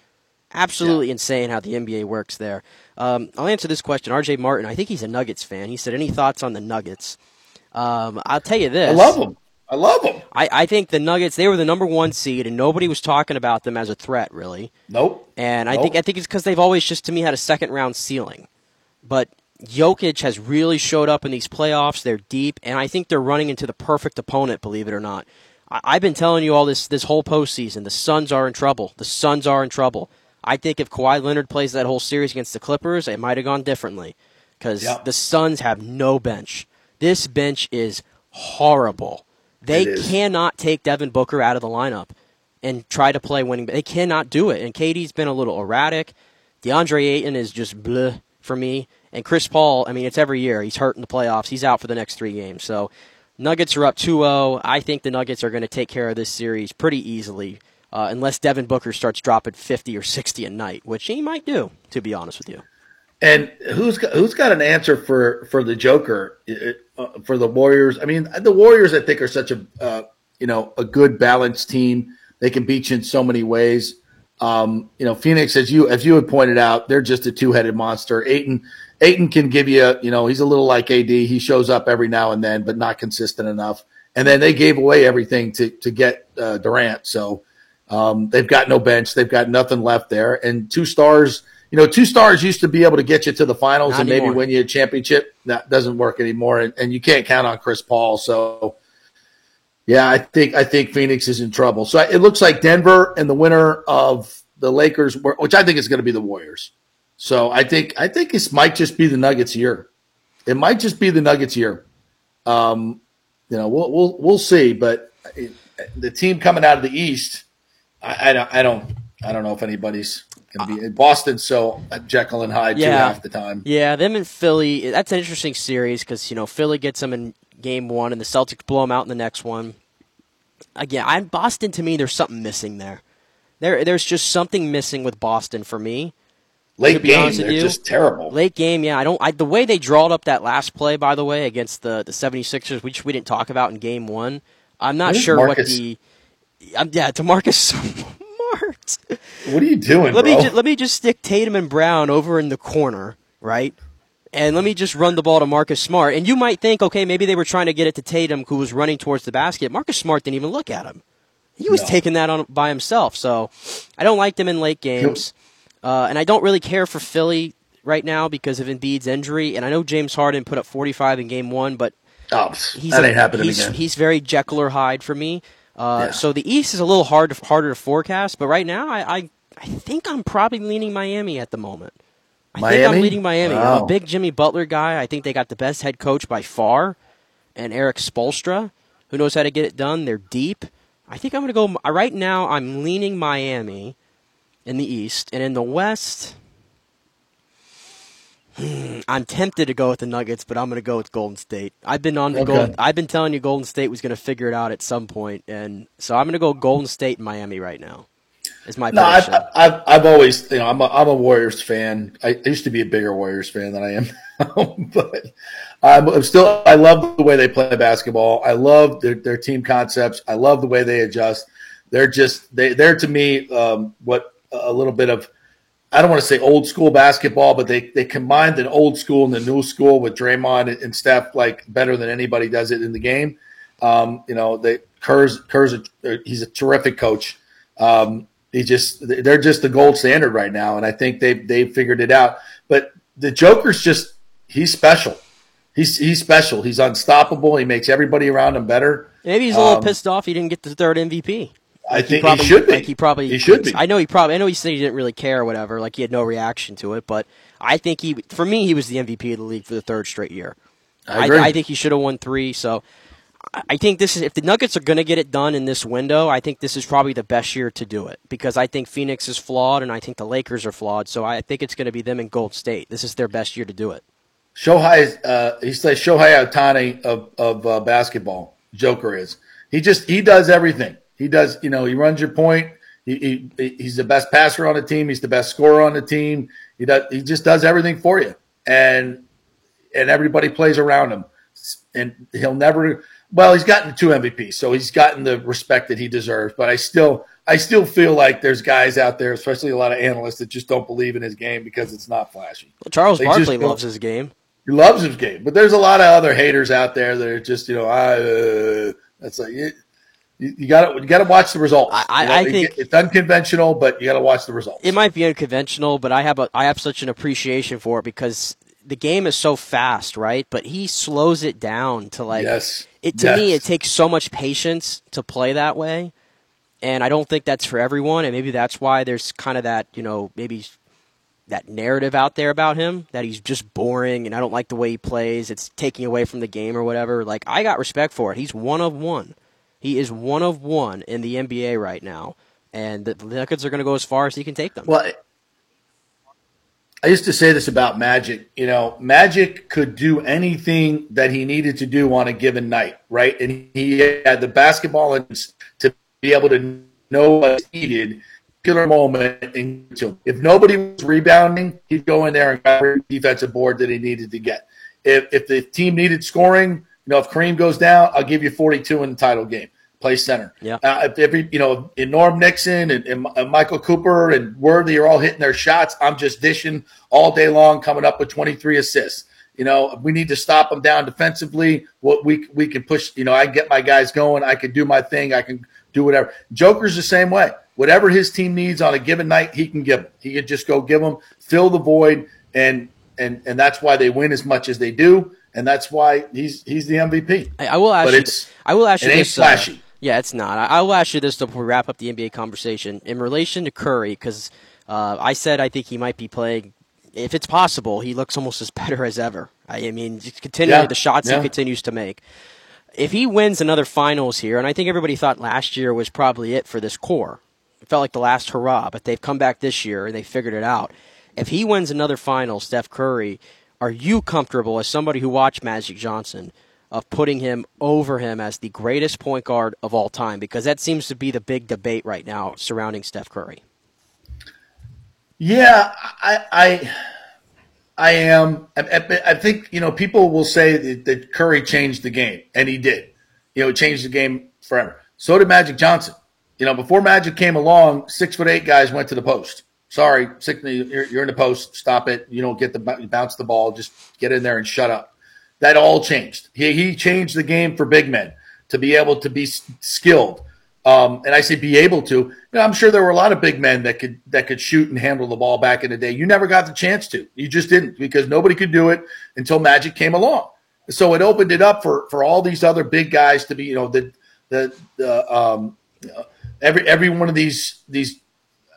Absolutely insane how the NBA works there. Um, I'll answer this question. RJ Martin, I think he's a Nuggets fan. He said, Any thoughts on the Nuggets? Um, I'll tell you this. I love them. I love them. I, I think the Nuggets, they were the number one seed, and nobody was talking about them as a threat, really. Nope. And I Nope. think I think it's because they've always just to me had a second round ceiling. But Jokic has really showed up in these playoffs. They're deep, and I think they're running into the perfect opponent. Believe it or not, I, I've been telling you all this this whole postseason. The Suns are in trouble. The Suns are in trouble. I think if Kawhi Leonard plays that whole series against the Clippers, it might have gone differently because Yep. the Suns have no bench. This bench is horrible. They cannot take Devin Booker out of the lineup and try to play winning. They cannot do it. And KD's been a little erratic. DeAndre Ayton is just bleh for me. And Chris Paul, I mean, it's every year. He's hurt in the playoffs. He's out for the next three games. So Nuggets are up 2 0. I think the Nuggets are going to take care of this series pretty easily, uh, unless Devin Booker starts dropping 50 or 60 a night, which he might do, to be honest with you. And who's got, who's got an answer for for the Joker uh, for the Warriors? I mean, the Warriors I think are such a uh, you know a good balanced team. They can beat you in so many ways. Um, you know, Phoenix, as you as you had pointed out, they're just a two headed monster. Ayton Ayton can give you, you know, he's a little like AD. He shows up every now and then, but not consistent enough. And then they gave away everything to to get uh, Durant, so um, they've got no bench. They've got nothing left there. And two stars, you know, two stars used to be able to get you to the finals Not and maybe win you a championship. That doesn't work anymore. And, and you can't count on Chris Paul. So, yeah, I think I think Phoenix is in trouble. So it looks like Denver and the winner of the Lakers, which I think is going to be the Warriors. So I think I think this might just be the Nuggets year. It might just be the Nuggets year. Um, you know, we'll we'll we'll see. But it, the team coming out of the East, I, I don't I don't I don't know if anybody's going to be uh, Boston. So uh, Jekyll and Hyde too Yeah. half the time. Yeah, them and Philly. That's an interesting series because you know Philly gets them in game one, and the Celtics blow them out in the next one. Again, I'm Boston to me, there's something missing there. There, there's just something missing with Boston for me. Late game, they're you, just terrible. Late game, yeah. I don't. I, the way they drawed up that last play, by the way, against the the 76ers, which we didn't talk about in game one. I'm not sure what the. I'm, yeah, to Marcus Smart. What are you doing, let bro? me ju- let me just stick Tatum and Brown over in the corner, right? And let me just run the ball to Marcus Smart. And you might think, okay, maybe they were trying to get it to Tatum, who was running towards the basket. Marcus Smart didn't even look at him. He was No. taking that on by himself. So I don't like them in late games, uh, and I don't really care for Philly right now because of Embiid's injury. And I know James Harden put up 45 in Game One, but oh, he's that a- ain't happening he's, again. He's very Jekyll or Hyde for me. Uh, Yeah. So the East is a little hard to, harder to forecast, but right now I, I I think I'm probably leaning Miami at the moment. I think I'm Miami? leaning Miami. I'm a big Jimmy Butler guy. I think they got the best head coach by far, and Erik Spoelstra, who knows how to get it done. They're deep. I think I'm going to go right now. I'm leaning Miami in the East, and in the West. Hmm, I'm tempted to go with the Nuggets, but I'm going to go with Golden State. I've been on the Okay. Golden. I've been telling you Golden State was going to figure it out at some point, and so I'm going to go Golden State and Miami right now. Is my No, I've. I've, I've always, you know, I'm a, I'm a Warriors fan. I, I used to be a bigger Warriors fan than I am now, but I'm, I'm still, I love the way they play basketball. I love their, their team concepts. I love the way they adjust. They're just, they, they're to me, um, what a little bit of, I don't want to say old school basketball, but they, they combined the old school and the new school with Draymond and, and Steph like better than anybody does it in the game. Um, you know, they Kerr's, Kerr's, a, he's a terrific coach. Um, he just they're just the gold standard right now, and I think they they figured it out. But the Joker's just he's special. He's he's special. He's unstoppable. He makes everybody around him better. Maybe he's a little Um, pissed off he didn't get the third MVP. I think probably, he should be. Like he probably He should be. I know he probably. I know he said he didn't really care or whatever. Like he had no reaction to it. But I think he, for me, he was the MVP of the league for the third straight year. I agree. I, think he should have won three. So I- I think this is if the Nuggets are going to get it done in this window. I think this is probably the best year to do it because I think Phoenix is flawed and I think the Lakers are flawed. So I think it's going to be them in Gold State. This is their best year to do it. Shohei, uh, he's like Shohei Ohtani of of uh, basketball. Joker is. He just he does everything. He does. You know, he runs your point. He, he he's the best passer on the team. He's the best scorer on the team. He does. He just does everything for you, and and everybody plays around him. And he'll never. Well, he's gotten two MVPs, so he's gotten the respect that he deserves. But I still, I still feel like there's guys out there, especially a lot of analysts, that just don't believe in his game because it's not flashy. Well, Charles They Barkley loves his game. He loves his game, but there's a lot of other haters out there that are just, you know, I. Uh, that's like you, you got to you got to watch the results. I- I- You know, I it- think- it's unconventional, but you got to watch the results. It might be unconventional, but I have a I have such an appreciation for it because the game is so fast, right? But he slows it down to like Yes. it to me it takes so much patience to play that way. And I don't think that's for everyone, and maybe that's why there's kind of that, you know, maybe that narrative out there about him that he's just boring and I don't like the way he plays. It's taking away from the game or whatever. Like I got respect for it. He's one of one. He is one of one in the NBA right now, and the Nuggets are going to go as far as he can take them. Well, I used to say this about Magic. You know, Magic could do anything that he needed to do on a given night, right? And he had the basketball to be able to know what's needed particular moment. And if nobody was rebounding, he'd go in there and grab every defensive board that he needed to get. If if the team needed scoring, you know, if Kareem goes down, I'll give you 42 in the title game. Play center. Yeah. Uh, if every, you know, in Norm Nixon and, and, and Michael Cooper and Worthy are all hitting their shots, I'm just dishing all day long, coming up with 23 assists. You know, we need to stop them down defensively. What we we can push. You know, I get my guys going. I can do my thing. I can do whatever. Joker's the same way. Whatever his team needs on a given night, he can give them. He can just go give them, fill the void, and and and that's why they win as much as they do, and that's why he's he's the MVP. I, I will ask But you. it's- I will ask you it ain't this. uh, flashy. yeah, it's not. I, I will ask you this before we wrap up the NBA conversation in relation to Curry, because uh, I said I think he might be playing. If it's possible, he looks almost as better as ever. I, I mean, just continually Yeah, the shots yeah. he continues to make. If he wins another finals here, and I think everybody thought last year was probably it for this core. It felt like the last hurrah, but they've come back this year and they figured it out. If he wins another final, Steph Curry, are you comfortable as somebody who watched Magic Johnson of putting him over him as the greatest point guard of all time? Because that seems to be the big debate right now surrounding Steph Curry. Yeah, I, I, I am. I, I- think you know people will say that, that Curry changed the game, and he did. You know, changed the game forever. So did Magic Johnson. You know, before Magic came along, six foot eight guys went to the post. Sorry, six, you're, in the post. Stop it. You don't get the bounce the ball. Just get in there and shut up. That all changed. He, he changed the game for big men to be able to be skilled. Um, and I say be able to. You know, I'm sure there were a lot of big men that could that could shoot and handle the ball back in the day. You never got the chance to. You just didn't because nobody could do it until Magic came along. So it opened it up for for all these other big guys to be. You know the the the um, every every one of these these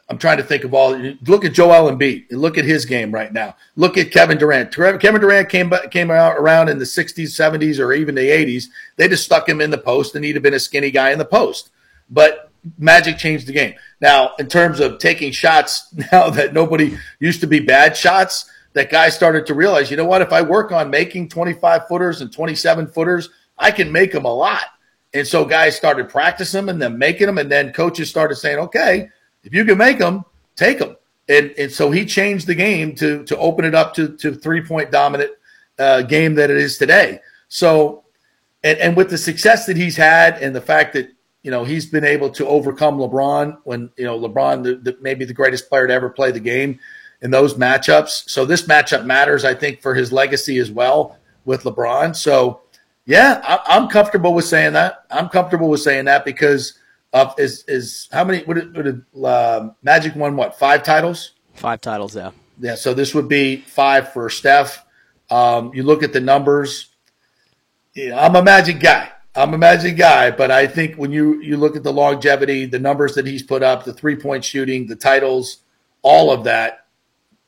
I'm trying to think of all. Look at Joel Embiid. Look at his game right now. Look at Kevin Durant. Kevin Durant came came out around in the 60s, 70s, or even the 80s. They just stuck him in the post, and he'd have been a skinny guy in the post. But Magic changed the game. Now, in terms of taking shots, now that nobody used to be bad shots, that guys started to realize, you know what? If I work on making 25 footers and 27 footers, I can make them a lot. And so guys started practicing them and then making them, and then coaches started saying, okay if you can make them, take them. And, and so he changed the game to to open it up to to three point dominant uh, game that it is today. So, and and with the success that he's had and the fact that you know he's been able to overcome LeBron when you know LeBron the, the, maybe the greatest player to ever play the game in those matchups. So this matchup matters, I think, for his legacy as well with LeBron. So yeah, I, I'm comfortable with saying that. I'm comfortable with saying that because uh, is is how many? Would would uh, Magic won what five titles? Five titles, yeah. Yeah, so this would be five for Steph. Um, you look at the numbers. Yeah, I'm a Magic guy. I'm a Magic guy, but I think when you you look at the longevity, the numbers that he's put up, the three point shooting, the titles, all of that,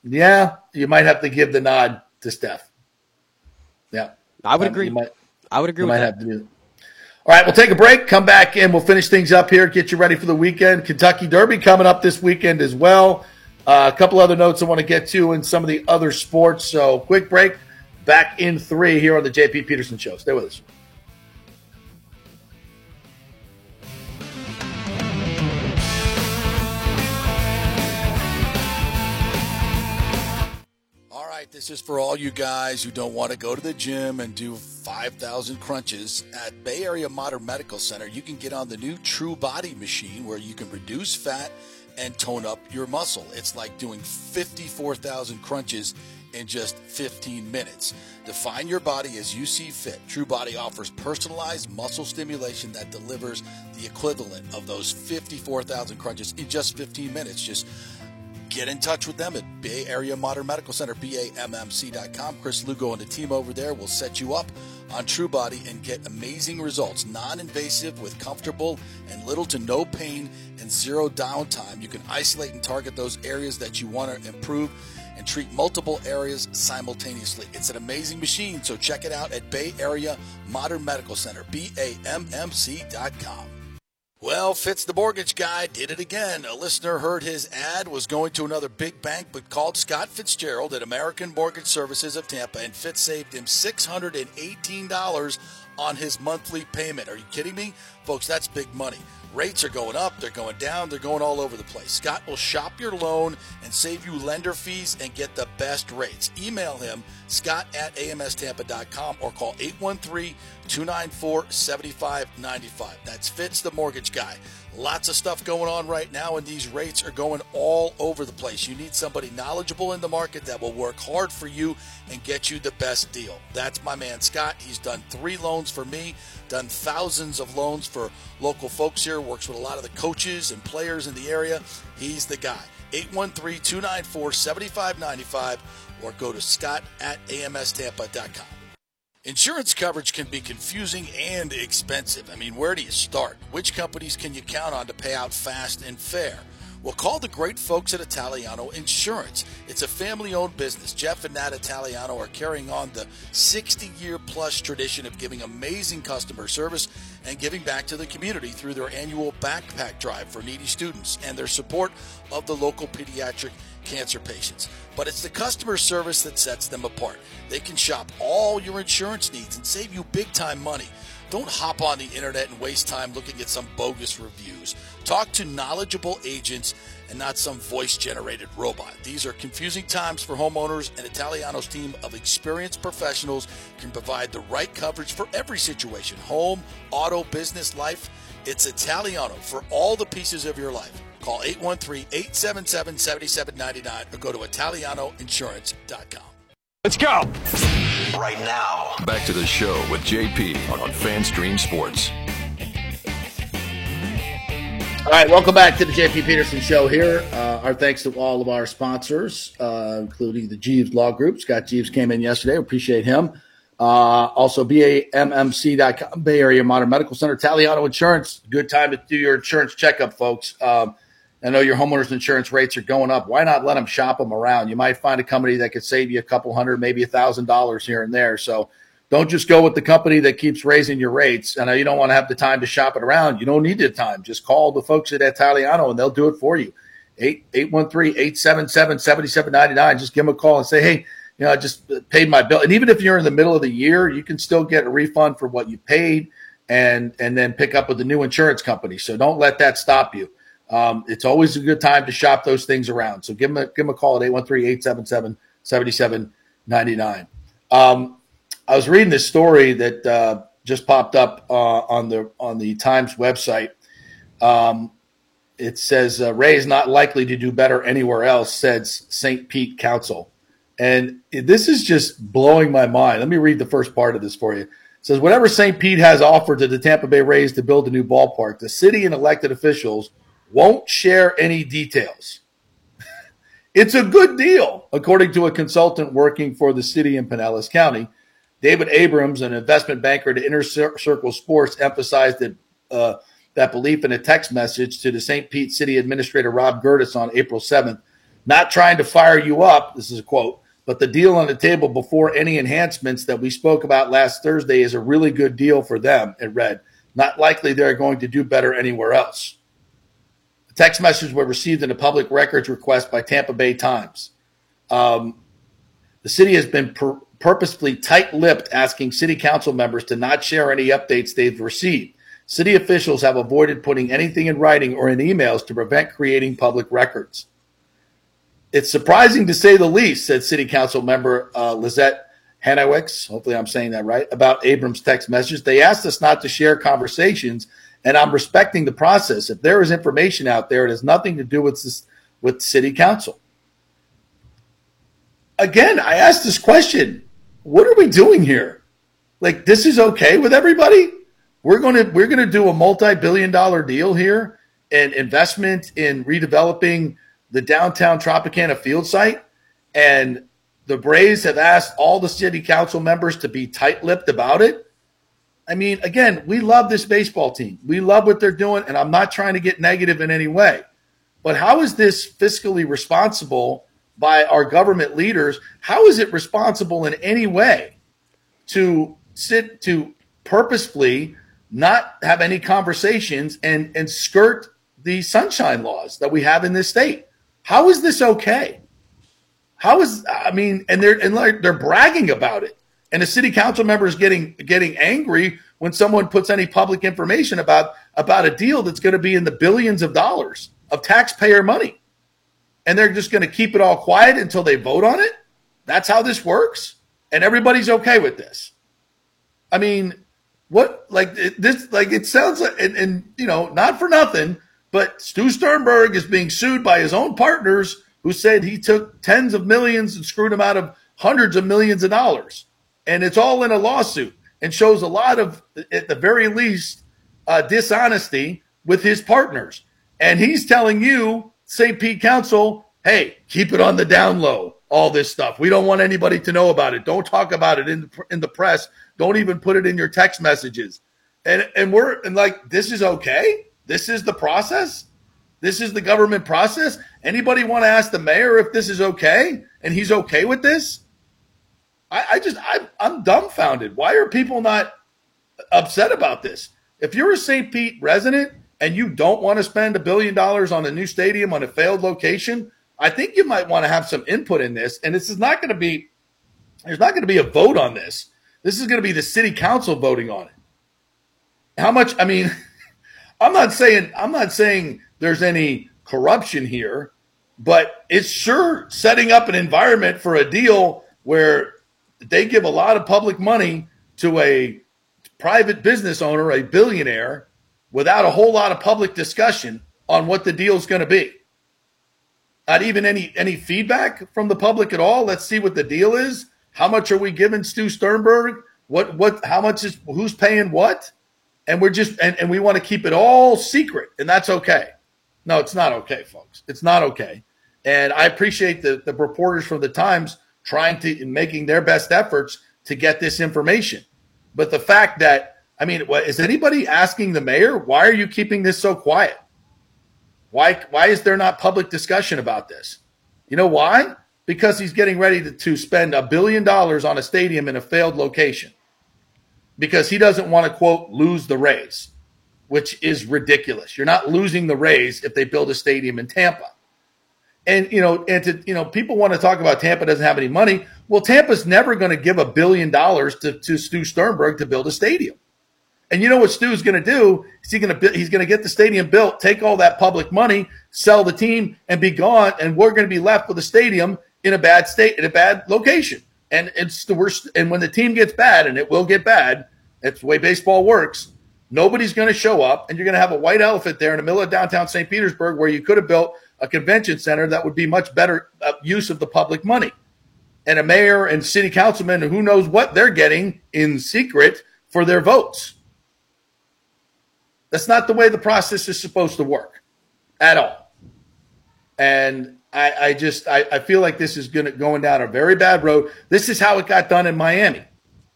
yeah, you might have to give the nod to Steph. Yeah, I would um, agree. Might, I would agree. You might that. have to do. All right, we'll take a break, come back, and we'll finish things up here, get you ready for the weekend. Kentucky Derby coming up this weekend as well. Uh, a couple other notes I want to get to in some of the other sports. So, quick break. Back in three here on the JP Peterson Show. Stay with us. This is for all you guys who don't want to go to the gym and do 5,000 crunches. At Bay Area Modern Medical Center, you can get on the new True Body machine where you can reduce fat and tone up your muscle. It's like doing 54,000 crunches in just 15 minutes. Define your body as you see fit. True Body offers personalized muscle stimulation that delivers the equivalent of those 54,000 crunches in just 15 minutes. Just get in touch with them at Bay Area Modern Medical Center, BAMMC.com. Chris Lugo and the team over there will set you up on TrueBody and get amazing results. Non invasive with comfortable and little to no pain and zero downtime. You can isolate and target those areas that you want to improve and treat multiple areas simultaneously. It's an amazing machine, so check it out at Bay Area Modern Medical Center, BAMMC.com. Well, Fitz the mortgage guy did it again. A listener heard his ad, was going to another big bank, but called Scott Fitzgerald at American Mortgage Services of Tampa, and Fitz saved him $618 on his monthly payment. Are you kidding me? Folks, that's big money. Rates are going up, they're going down, they're going all over the place. Scott will shop your loan and save you lender fees and get the best rates. Email him, scott at amstampa.com or call 813 294 7595. That's Fitz the Mortgage Guy. Lots of stuff going on right now, and these rates are going all over the place. You need somebody knowledgeable in the market that will work hard for you and get you the best deal. That's my man Scott. He's done three loans for me, done thousands of loans for local folks here, works with a lot of the coaches and players in the area. He's the guy. 813 294 7595 or go to scott at amstampa.com. Insurance coverage can be confusing and expensive. I mean, where do you start? Which companies can you count on to pay out fast and fair? Well, call the great folks at Italiano Insurance. It's a family owned business. Jeff and Nat Italiano are carrying on the 60 year plus tradition of giving amazing customer service and giving back to the community through their annual backpack drive for needy students and their support of the local pediatric cancer patients. But it's the customer service that sets them apart. They can shop all your insurance needs and save you big time money. Don't hop on the internet and waste time looking at some bogus reviews. Talk to knowledgeable agents and not some voice generated robot. These are confusing times for homeowners, and Italiano's team of experienced professionals can provide the right coverage for every situation home, auto, business, life. It's Italiano for all the pieces of your life. Call 813 877 7799 or go to ItalianoInsurance.com. Let's go. Right now. Back to the show with JP on FanStream Sports. All right, welcome back to the JP Peterson Show here. Uh, our thanks to all of our sponsors, uh, including the Jeeves Law Group. Scott Jeeves came in yesterday. Appreciate him. Uh, also, BAMMC.com, Bay Area Modern Medical Center, Taliano Insurance. Good time to do your insurance checkup, folks. Um, I know your homeowner's insurance rates are going up. Why not let them shop them around? You might find a company that could save you a couple hundred, maybe a thousand dollars here and there. So don't just go with the company that keeps raising your rates. I know you don't want to have the time to shop it around. You don't need the time. Just call the folks at Italiano and they'll do it for you. 813-877-7799. Just give them a call and say, hey, you know, I just uh, paid my bill. And even if you're in the middle of the year, you can still get a refund for what you paid and and then pick up with the new insurance company. So don't let that stop you. Um, it's always a good time to shop those things around. So give them a, give them a call at 813-877-7799. Um, I was reading this story that uh, just popped up uh, on the on the Times website. Um, it says uh, Ray is not likely to do better anywhere else, says St. Pete Council. And this is just blowing my mind. Let me read the first part of this for you. It says, whatever St. Pete has offered to the Tampa Bay Rays to build a new ballpark, the city and elected officials won't share any details. it's a good deal, according to a consultant working for the city in Pinellas County. David Abrams, an investment banker at Inner Circle Sports, emphasized that uh, that belief in a text message to the St. Pete City Administrator Rob Gerdes on April 7th. Not trying to fire you up, this is a quote, but the deal on the table before any enhancements that we spoke about last Thursday is a really good deal for them, it read. Not likely they're going to do better anywhere else. The text messages were received in a public records request by Tampa Bay Times. Um, the city has been per- purposefully tight lipped, asking city council members to not share any updates they've received. City officials have avoided putting anything in writing or in emails to prevent creating public records. It's surprising to say the least, said City Council member uh, Lisset Hanewicz. Hopefully, I'm saying that right. About Abrams' text messages, they asked us not to share conversations, and I'm respecting the process. If there is information out there, it has nothing to do with this, with City Council. Again, I asked this question: What are we doing here? Like, this is okay with everybody? We're to we're to do a multi-billion dollar deal here and investment in redeveloping the downtown Tropicana field site, and the Braves have asked all the city council members to be tight-lipped about it. I mean, again, we love this baseball team. We love what they're doing, and I'm not trying to get negative in any way. But how is this fiscally responsible by our government leaders? How is it responsible in any way to sit to purposefully not have any conversations and and skirt the sunshine laws that we have in this state? How is this okay? How is I mean, and they're and like they're bragging about it, and the city council member is getting getting angry when someone puts any public information about about a deal that's going to be in the billions of dollars of taxpayer money, and they're just going to keep it all quiet until they vote on it. That's how this works, and everybody's okay with this. I mean, what like this? Like it sounds like, and, and you know, not for nothing but Stu Sternberg is being sued by his own partners who said he took tens of millions and screwed him out of hundreds of millions of dollars. And it's all in a lawsuit and shows a lot of, at the very least, uh, dishonesty with his partners. And he's telling you, St. Pete Council, hey, keep it on the down low, all this stuff. We don't want anybody to know about it. Don't talk about it in the, in the press. Don't even put it in your text messages. And, and we're and like, this is okay. This is the process. This is the government process. Anybody want to ask the mayor if this is okay and he's okay with this? I, I just, I, I'm dumbfounded. Why are people not upset about this? If you're a St. Pete resident and you don't want to spend a billion dollars on a new stadium on a failed location, I think you might want to have some input in this. And this is not going to be, there's not going to be a vote on this. This is going to be the city council voting on it. How much, I mean, I'm not saying I'm not saying there's any corruption here, but it's sure setting up an environment for a deal where they give a lot of public money to a private business owner, a billionaire, without a whole lot of public discussion on what the deal is going to be. Not even any any feedback from the public at all. Let's see what the deal is. How much are we giving Stu Sternberg? What what how much is who's paying what? And we're just and, and we want to keep it all secret, and that's okay. No, it's not okay, folks. It's not okay. And I appreciate the, the reporters from the Times trying to making their best efforts to get this information. But the fact that I mean, is anybody asking the mayor why are you keeping this so quiet? Why why is there not public discussion about this? You know why? Because he's getting ready to, to spend a billion dollars on a stadium in a failed location. Because he doesn't want to quote lose the Rays, which is ridiculous. You're not losing the Rays if they build a stadium in Tampa. And you know, and to you know, people want to talk about Tampa doesn't have any money. Well, Tampa's never going to give a billion dollars to, to Stu Sternberg to build a stadium. And you know what Stu's going to do? Is he going to he's going to get the stadium built, take all that public money, sell the team, and be gone, and we're going to be left with a stadium in a bad state, in a bad location. And it's the worst. And when the team gets bad, and it will get bad, that's the way baseball works. Nobody's going to show up, and you're going to have a white elephant there in the middle of downtown St. Petersburg, where you could have built a convention center that would be much better uh, use of the public money. And a mayor and city councilman, who knows what they're getting in secret for their votes. That's not the way the process is supposed to work at all. And I, I just I, I, feel like this is going going down a very bad road. This is how it got done in Miami,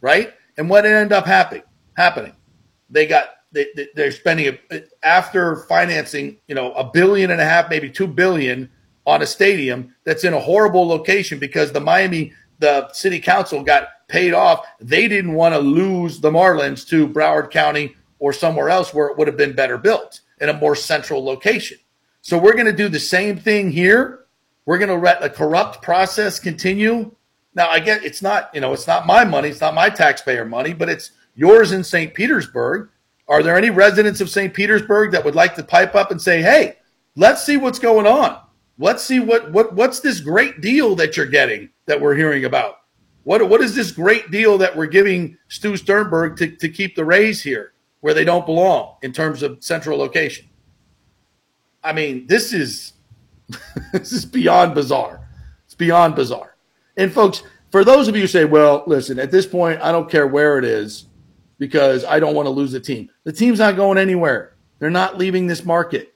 right? And what ended up happening? Happening, they got they, they're spending a, after financing, you know, a billion and a half, maybe two billion on a stadium that's in a horrible location because the Miami the city council got paid off. They didn't want to lose the Marlins to Broward County or somewhere else where it would have been better built in a more central location. So we're going to do the same thing here. We're going to let a corrupt process continue. Now, I get it's not, you know, it's not my money, it's not my taxpayer money, but it's yours in St. Petersburg. Are there any residents of St. Petersburg that would like to pipe up and say, "Hey, let's see what's going on. Let's see what what what's this great deal that you're getting that we're hearing about? What what is this great deal that we're giving Stu Sternberg to, to keep the Rays here? where they don't belong in terms of central location. I mean, this is this is beyond bizarre. It's beyond bizarre. And folks, for those of you who say, "Well, listen, at this point, I don't care where it is because I don't want to lose the team." The team's not going anywhere. They're not leaving this market.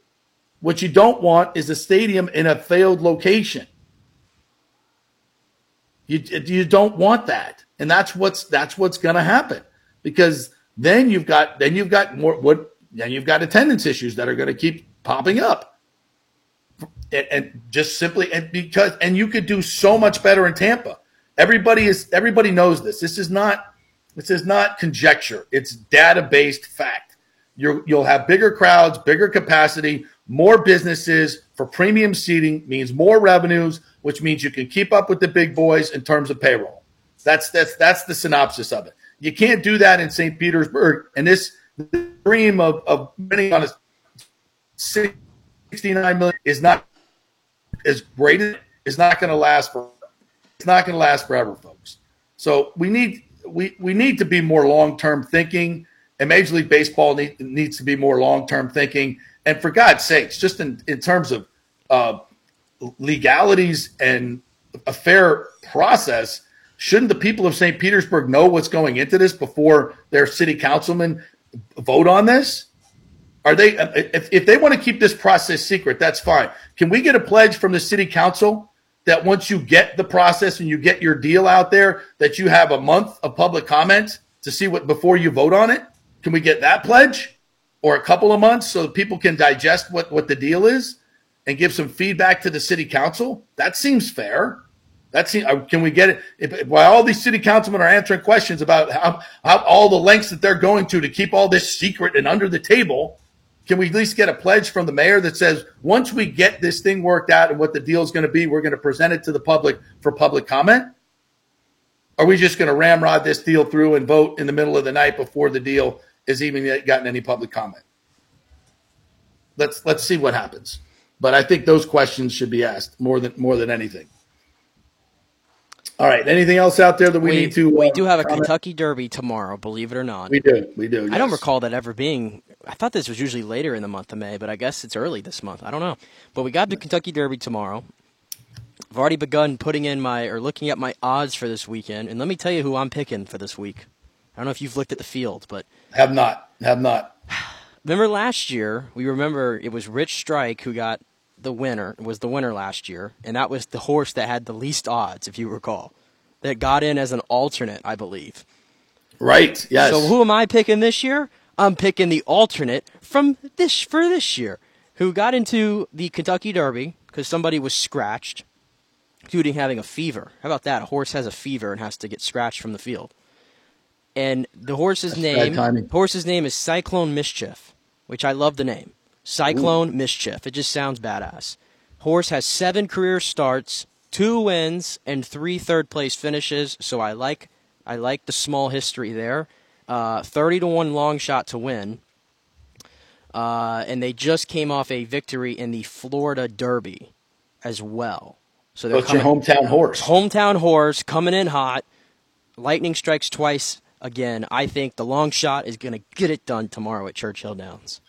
What you don't want is a stadium in a failed location. You you don't want that, and that's what's that's what's going to happen because then you've got then you've got more what then you've got attendance issues that are going to keep popping up. And, and just simply and because and you could do so much better in Tampa. Everybody is everybody knows this. This is not this is not conjecture. It's data based fact. you will have bigger crowds, bigger capacity, more businesses for premium seating means more revenues, which means you can keep up with the big boys in terms of payroll. That's that's that's the synopsis of it. You can't do that in St. Petersburg. And this dream of, of winning on a 69 million is not as great. It's not going to last for. It's not going to last forever, folks. So we need we we need to be more long term thinking, and Major League Baseball need, needs to be more long term thinking. And for God's sakes, just in in terms of uh, legalities and a fair process, Shouldn't the people of St. Petersburg know what's going into this before their city councilmen vote on this? Are they if, if they want to keep this process secret, that's fine. Can we get a pledge from the city council that once you get the process and you get your deal out there, that you have a month of public comment to see what before you vote on it? Can we get that pledge? Or a couple of months so that people can digest what, what the deal is and give some feedback to the city council? That seems fair. That's uh, can we get it? If, all these city councilmen are answering questions about how, how all the lengths that they're going to to keep all this secret and under the table, can we at least get a pledge from the mayor that says once we get this thing worked out and what the deal is going to be, we're going to present it to the public for public comment? Are we just going to ramrod this deal through and vote in the middle of the night before the deal has even gotten any public comment? let's let's see what happens. But I think those questions should be asked more than more than anything. All right. Anything else out there that we, we need to? we uh, do have a comment? Kentucky Derby tomorrow, believe it or not. We do. We do. I don't recall that ever being. I thought this was usually later in the month of May, but I guess it's early this month. I don't know. But we got the Kentucky Derby tomorrow. I've already begun putting in my or looking at my odds for this weekend, and let me tell you who I'm picking for this week. I don't know if you've looked at the field, but Have not. Have not. remember last year? We remember it was Rich Strike who got the winner. Was the winner last year, and that was the horse that had the least odds, if you recall, that got in as an alternate, I believe. Right. Yes. So who am I picking this year? I'm picking the alternate from this for this year, who got into the Kentucky Derby because somebody was scratched to having a fever. How about that? A horse has a fever and has to get scratched from the field. And the horse's bad name, horse's name is Cyclone Mischief, which I love the name. Cyclone Mischief. It just sounds badass. Horse has seven career starts, two wins, and three third place finishes. So I like, I like the small history there. Uh, Thirty to one long shot to win. Uh, and they just came off a victory in the Florida Derby as well. So they're What's your hometown horse? hometown horse coming in hot. Lightning strikes twice again. I think the long shot is going to get it done tomorrow at Churchill Downs.